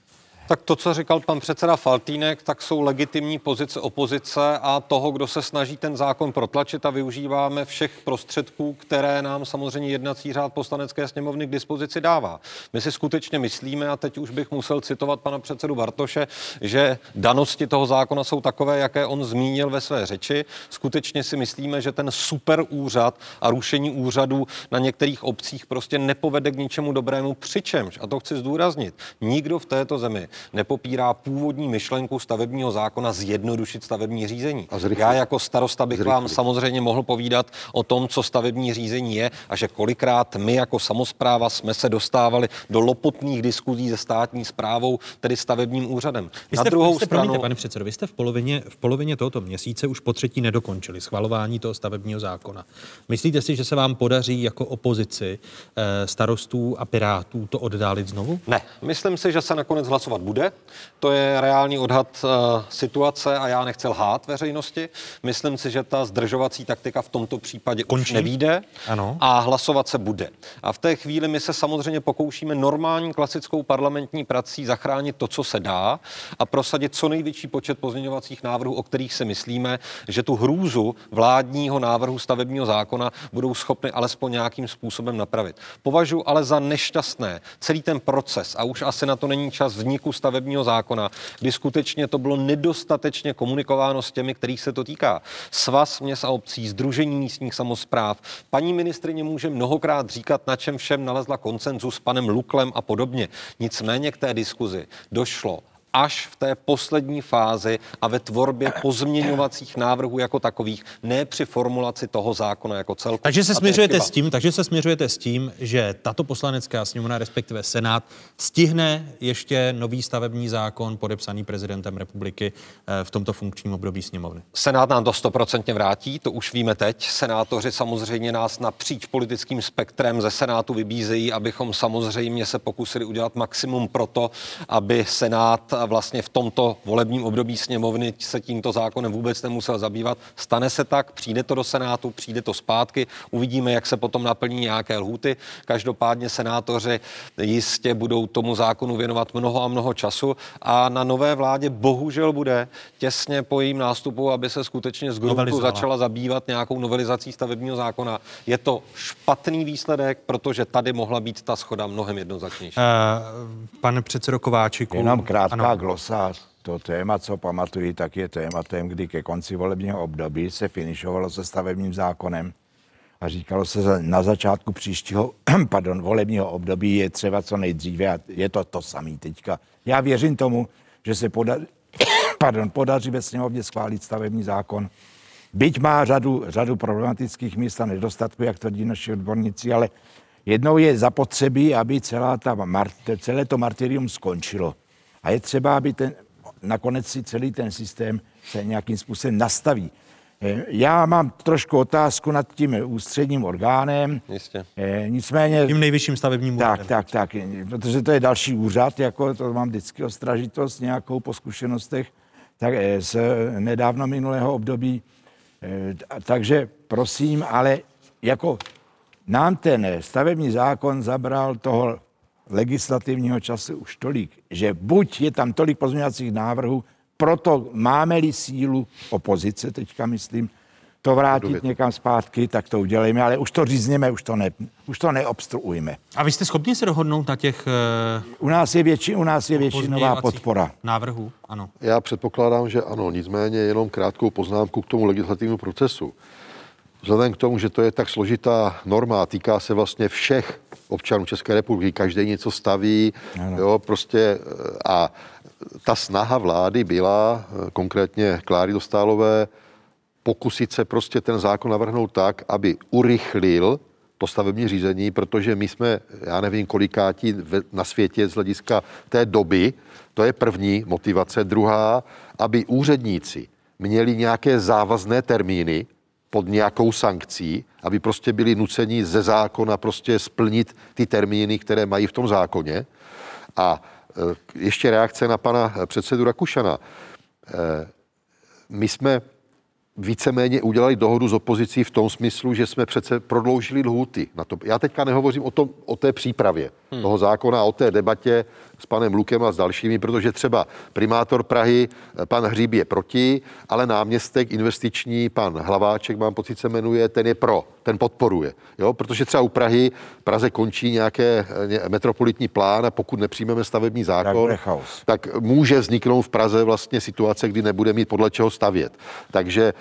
Tak to, co říkal pan předseda Faltýnek, tak jsou legitimní pozice opozice a toho, kdo se snaží ten zákon protlačit a využíváme všech prostředků, které nám samozřejmě jednací řád poslanecké sněmovny k dispozici dává. My si skutečně myslíme, a teď už bych musel citovat pana předsedu Bartoše, že danosti toho zákona jsou takové, jaké on zmínil ve své řeči. Skutečně si myslíme, že ten super úřad a rušení úřadů na některých obcích prostě nepovede k ničemu dobrému, přičemž, a to chci zdůraznit, nikdo v této zemi nepopírá původní myšlenku stavebního zákona zjednodušit stavební řízení. Já jako starosta bych vám samozřejmě mohl povídat o tom, co stavební řízení je a že kolikrát my jako samozpráva jsme se dostávali do lopotných diskuzí se státní správou, tedy stavebním úřadem. Vy jste, Na druhou vy jste, stranu... Promiňte, pane předsedo, vy jste v polovině, v polovině tohoto měsíce už po třetí nedokončili schvalování toho stavebního zákona. Myslíte si, že se vám podaří jako opozici eh, starostů a pirátů to oddálit znovu? Ne, myslím si, že se nakonec hlasovat bude. To je reálný odhad uh, situace a já nechci lhát veřejnosti. Myslím si, že ta zdržovací taktika v tomto případě Končí? už nevíde ano. a hlasovat se bude. A v té chvíli my se samozřejmě pokoušíme normální klasickou parlamentní prací zachránit to, co se dá a prosadit co největší počet pozměňovacích návrhů, o kterých si myslíme, že tu hrůzu vládního návrhu stavebního zákona budou schopny alespoň nějakým způsobem napravit. Považuji ale za nešťastné celý ten proces a už asi na to není čas vzniku stavebního zákona, kdy skutečně to bylo nedostatečně komunikováno s těmi, kterých se to týká. Svaz měst a obcí, Združení místních samozpráv. Paní ministrině může mnohokrát říkat, na čem všem nalezla koncenzus s panem Luklem a podobně. Nicméně k té diskuzi došlo až v té poslední fázi a ve tvorbě pozměňovacích návrhů jako takových, ne při formulaci toho zákona jako celku. Takže se směřujete s tím, takže se směřujete s tím, že tato poslanecká sněmovna, respektive Senát, stihne ještě nový stavební zákon podepsaný prezidentem republiky eh, v tomto funkčním období sněmovny. Senát nám to stoprocentně vrátí, to už víme teď. Senátoři samozřejmě nás napříč politickým spektrem ze Senátu vybízejí, abychom samozřejmě se pokusili udělat maximum pro to, aby Senát vlastně v tomto volebním období sněmovny se tímto zákonem vůbec nemusel zabývat. Stane se tak, přijde to do Senátu, přijde to zpátky, uvidíme, jak se potom naplní nějaké lhuty. Každopádně senátoři jistě budou tomu zákonu věnovat mnoho a mnoho času a na nové vládě bohužel bude těsně po jejím nástupu, aby se skutečně z grupu začala zabývat nějakou novelizací stavebního zákona. Je to špatný výsledek, protože tady mohla být ta schoda mnohem jednoznačnější. Uh, pane předsedo Kováčiku. Jenom krátká glosář. To téma, co pamatuji, tak je tématem, kdy ke konci volebního období se finišovalo se stavebním zákonem a říkalo se, na začátku příštího pardon, volebního období je třeba co nejdříve a je to to samé teďka. Já věřím tomu, že se poda, pardon, podaří ve sněmovně schválit stavební zákon. Byť má řadu, řadu problematických míst a nedostatků, jak tvrdí naši odborníci, ale jednou je zapotřebí, aby celá ta, celé to martyrium skončilo. A je třeba, aby ten, nakonec si celý ten systém se nějakým způsobem nastaví. Eh, já mám trošku otázku nad tím ústředním orgánem. Jistě. Eh, nicméně... Tím nejvyšším stavebním úřadem. Tak, tak, tak. Protože to je další úřad, jako to mám vždycky ostražitost nějakou po zkušenostech tak, eh, z nedávno minulého období. Takže prosím, ale jako nám ten stavební zákon zabral toho legislativního času už tolik, že buď je tam tolik pozměňovacích návrhů, proto máme-li sílu opozice, teďka myslím, to vrátit někam zpátky, tak to udělejme, ale už to řízněme, už to, ne, už to neobstruujeme. A vy jste schopni se dohodnout na těch... Uh, u nás je, větši, u nás je většinová podpora. Návrhů, ano. Já předpokládám, že ano, nicméně jenom krátkou poznámku k tomu legislativnímu procesu. Vzhledem k tomu, že to je tak složitá norma, týká se vlastně všech občanů České republiky, každý něco staví, ano. jo, prostě eh, a ta snaha vlády byla, eh, konkrétně Kláry Dostálové, pokusit se prostě ten zákon navrhnout tak, aby urychlil to stavební řízení, protože my jsme, já nevím, kolikátí na světě z hlediska té doby, to je první motivace. Druhá, aby úředníci měli nějaké závazné termíny, pod nějakou sankcí, aby prostě byli nuceni ze zákona prostě splnit ty termíny, které mají v tom zákoně. A e, ještě reakce na pana předsedu Rakušana. E, my jsme víceméně udělali dohodu s opozicí v tom smyslu, že jsme přece prodloužili lhůty. Na to. Já teďka nehovořím o, tom, o té přípravě hmm. toho zákona, o té debatě s panem Lukem a s dalšími, protože třeba primátor Prahy, eh, pan Hříb je proti, ale náměstek investiční, pan Hlaváček, mám pocit se jmenuje, ten je pro, ten podporuje. Jo? Protože třeba u Prahy, v Praze končí nějaké eh, metropolitní plán a pokud nepřijmeme stavební zákon, tak, tak může vzniknout v Praze vlastně situace, kdy nebude mít podle čeho stavět. Takže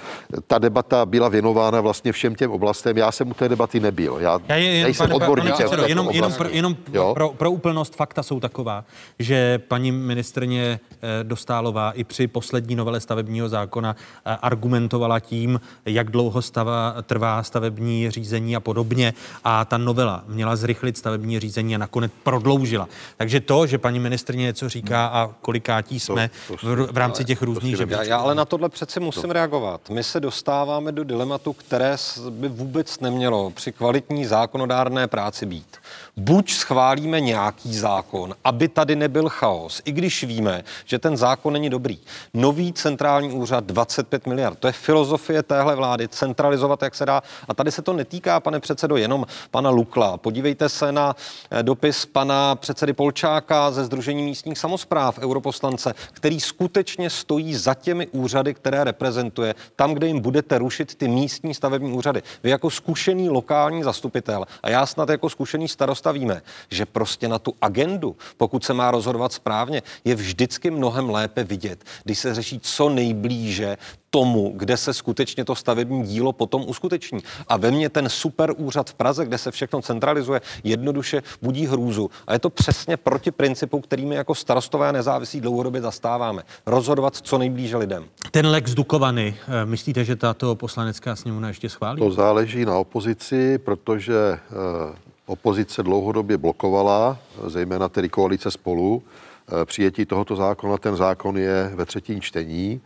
ta debata byla věnována vlastně všem těm oblastem. Já jsem u té debaty nebyl. Já, Já je, jen, nejsem pane, odborník. pane jenom, jenom, pro, jenom pro, pro úplnost fakta jsou taková, že paní ministrně eh, Dostálová i při poslední novele stavebního zákona eh, argumentovala tím, jak dlouho stava, trvá stavební řízení a podobně. A ta novela měla zrychlit stavební řízení a nakonec prodloužila. Takže to, že paní ministrně něco říká a kolikátí jsme to, to, v, v rámci těch různých já, já ale na tohle přeci musím reagovat. My se dostáváme do dilematu, které by vůbec nemělo při kvalitní zákonodárné práci být. Buď schválíme nějaký zákon, aby tady nebyl chaos, i když víme, že ten zákon není dobrý. Nový centrální úřad 25 miliard. To je filozofie téhle vlády, centralizovat, jak se dá. A tady se to netýká, pane předsedo, jenom pana Lukla. Podívejte se na eh, dopis pana předsedy Polčáka ze Združení místních samozpráv, europoslance, který skutečně stojí za těmi úřady, které reprezentuje, tam, kde jim budete rušit ty místní stavební úřady. Vy jako zkušený lokální zastupitel a já snad jako zkušený starosta víme, že prostě na tu agendu, pokud se má rozhodovat správně, je vždycky mnohem lépe vidět, když se řeší co nejblíže tomu, kde se skutečně to stavební dílo potom uskuteční. A ve mně ten super úřad v Praze, kde se všechno centralizuje, jednoduše budí hrůzu. A je to přesně proti principu, kterými jako starostové nezávisí dlouhodobě zastáváme. Rozhodovat co nejblíže lidem. Ten Lex Dukovany, eh, myslíte, že tato poslanecká sněmovna ještě schválí? To záleží na opozici, protože eh, opozice dlouhodobě blokovala, zejména tedy koalice spolu, eh, přijetí tohoto zákona. Ten zákon je ve třetím čtení.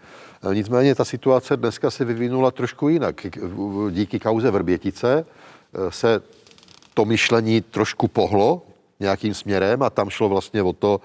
Eh, nicméně ta situace dneska se vyvinula trošku jinak. Díky kauze Vrbětice eh, se to myšlení trošku pohlo nějakým směrem a tam šlo vlastně o to,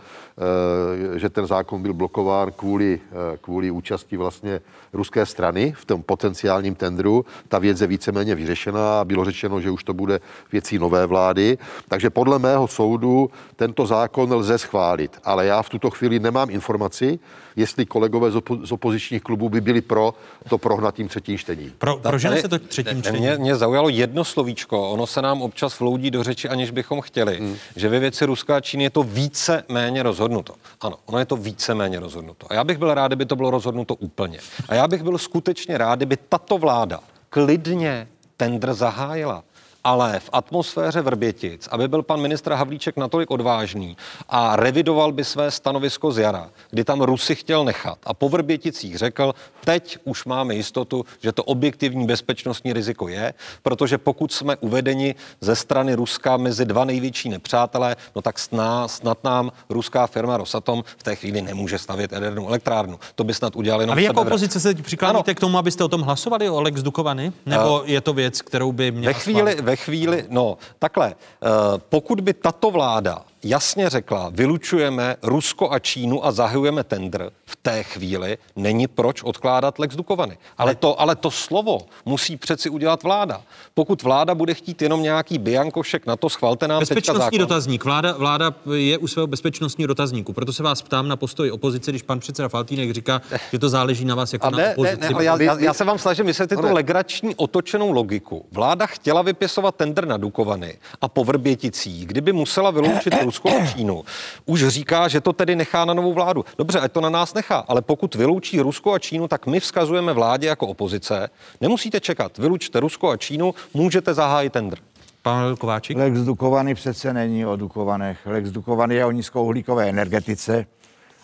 že ten zákon byl blokován kvůli, kvůli účasti vlastně ruské strany v tom potenciálním tendru. Ta věc je víceméně vyřešená a bylo řečeno, že už to bude věcí nové vlády. Takže podle mého soudu tento zákon lze schválit. Ale já v tuto chvíli nemám informaci, jestli kolegové z, opo- z opozičních klubů by byli pro to prohnat tím třetím čtení. Pro, prožene se to třetím čtení? Mě, mě zaujalo jedno slovíčko, ono se nám občas vloudí do řeči, aniž bychom chtěli, hmm. Že ve věci Ruska a Číny je to více méně rozhodnuto. Ano, ono je to více méně rozhodnuto. A já bych byl rád, kdyby to bylo rozhodnuto úplně. A já bych byl skutečně rád, kdyby tato vláda klidně tender zahájila ale v atmosféře Vrbětic, aby byl pan ministr Havlíček natolik odvážný a revidoval by své stanovisko z jara, kdy tam Rusy chtěl nechat a po Vrběticích řekl, teď už máme jistotu, že to objektivní bezpečnostní riziko je, protože pokud jsme uvedeni ze strany Ruska mezi dva největší nepřátelé, no tak snad, snad nám ruská firma Rosatom v té chvíli nemůže stavět jadernou elektrárnu. To by snad udělali jenom A vy jako opozice se přikláníte k tomu, abyste o tom hlasovali, o Lex Dukovany? Nebo uh, je to věc, kterou by měla ve chvíli, ve chvíli, no takhle, uh, pokud by tato vláda jasně řekla, vylučujeme Rusko a Čínu a zahajujeme tender, v té chvíli není proč odkládat Lex Dukovany. Ale to, ale to slovo musí přeci udělat vláda. Pokud vláda bude chtít jenom nějaký biankošek na to, schvalte nám Bezpečnostní dotazník. Vláda, vláda je u svého bezpečnostního dotazníku. Proto se vás ptám na postoj opozice, když pan předseda Faltýnek říká, že to záleží na vás jako a na ne, opozici. Ne, ne, já, já, já se vám snažím vysvětlit tu legrační otočenou logiku. Vláda chtěla vypisovat tender na Dukovany a po Vrběticích, kdyby musela vyloučit Rusko a Čínu, už říká, že to tedy nechá na novou vládu. Dobře, ať to na nás nechá, ale pokud vyloučí Rusko a Čínu, tak my vzkazujeme vládě jako opozice, nemusíte čekat, vylučte Rusko a Čínu, můžete zahájit tender. Pan Kováčik? Lex Dukovany přece není o Dukovanech. Lex Dukovany je o nízkouhlíkové energetice.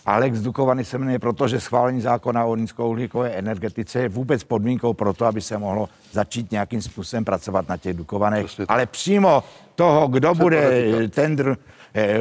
A Lex Dukovany se jmenuje proto, že schválení zákona o nízkouhlíkové energetice je vůbec podmínkou pro to, aby se mohlo začít nějakým způsobem pracovat na těch Dukovanech. Ale přímo toho, kdo bude tendr,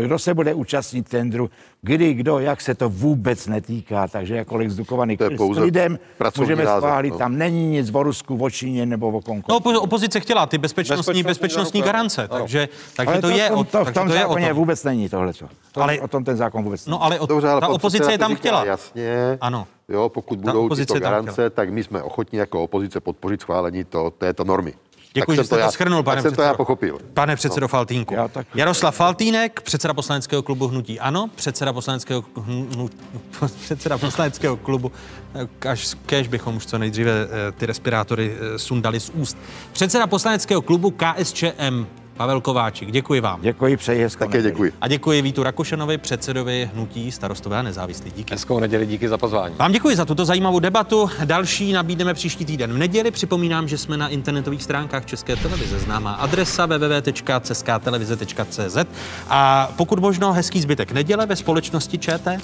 kdo se bude účastnit tendru, kdy, kdo, jak se to vůbec netýká. Takže jako Lex Dukovaný je s lidem můžeme schválit, no. tam není nic o Rusku, o Číně nebo o Konku. No, opo- opozice chtěla ty bezpečnostní, bezpečnostní, Bezpečnostní garance, záruka. takže, takže Ale to, je, to, o, to, to v takže tom to je o zákoně tom. vůbec není tohleto. To, Ale- ale, o tom ten zákon vůbec není. No ale, o, Dobře, ale ta opozice je tam chtěla. Jasně. Ano. Jo, pokud budou tyto garance, tak my jsme ochotní jako opozice podpořit schválení to, této normy. Děkuji, tak že jste to já, schrnul, pane tak jsem to já předsedo. pochopil. Pane předsedo No. Faltínku. Jaroslav Faltýnek, předseda poslaneckého klubu Hnutí Ano, předseda poslaneckého, hnu, předseda poslaneckého klubu, až kež bychom už co nejdříve eh, ty respirátory eh, sundali z úst. Předseda poslaneckého klubu KSČM, Pavel Kováčik, děkuji vám. Děkuji, přeji hezkou Také děkuji. A děkuji Vítu Rakušanovi, předsedovi Hnutí starostové a nezávislí. Díky. Hezkou neděli, díky za pozvání. Vám děkuji za tuto zajímavou debatu. Další nabídneme příští týden v neděli. Připomínám, že jsme na internetových stránkách České televize. Známá adresa www.ceskatelevize.cz a pokud možno hezký zbytek neděle ve společnosti ČT.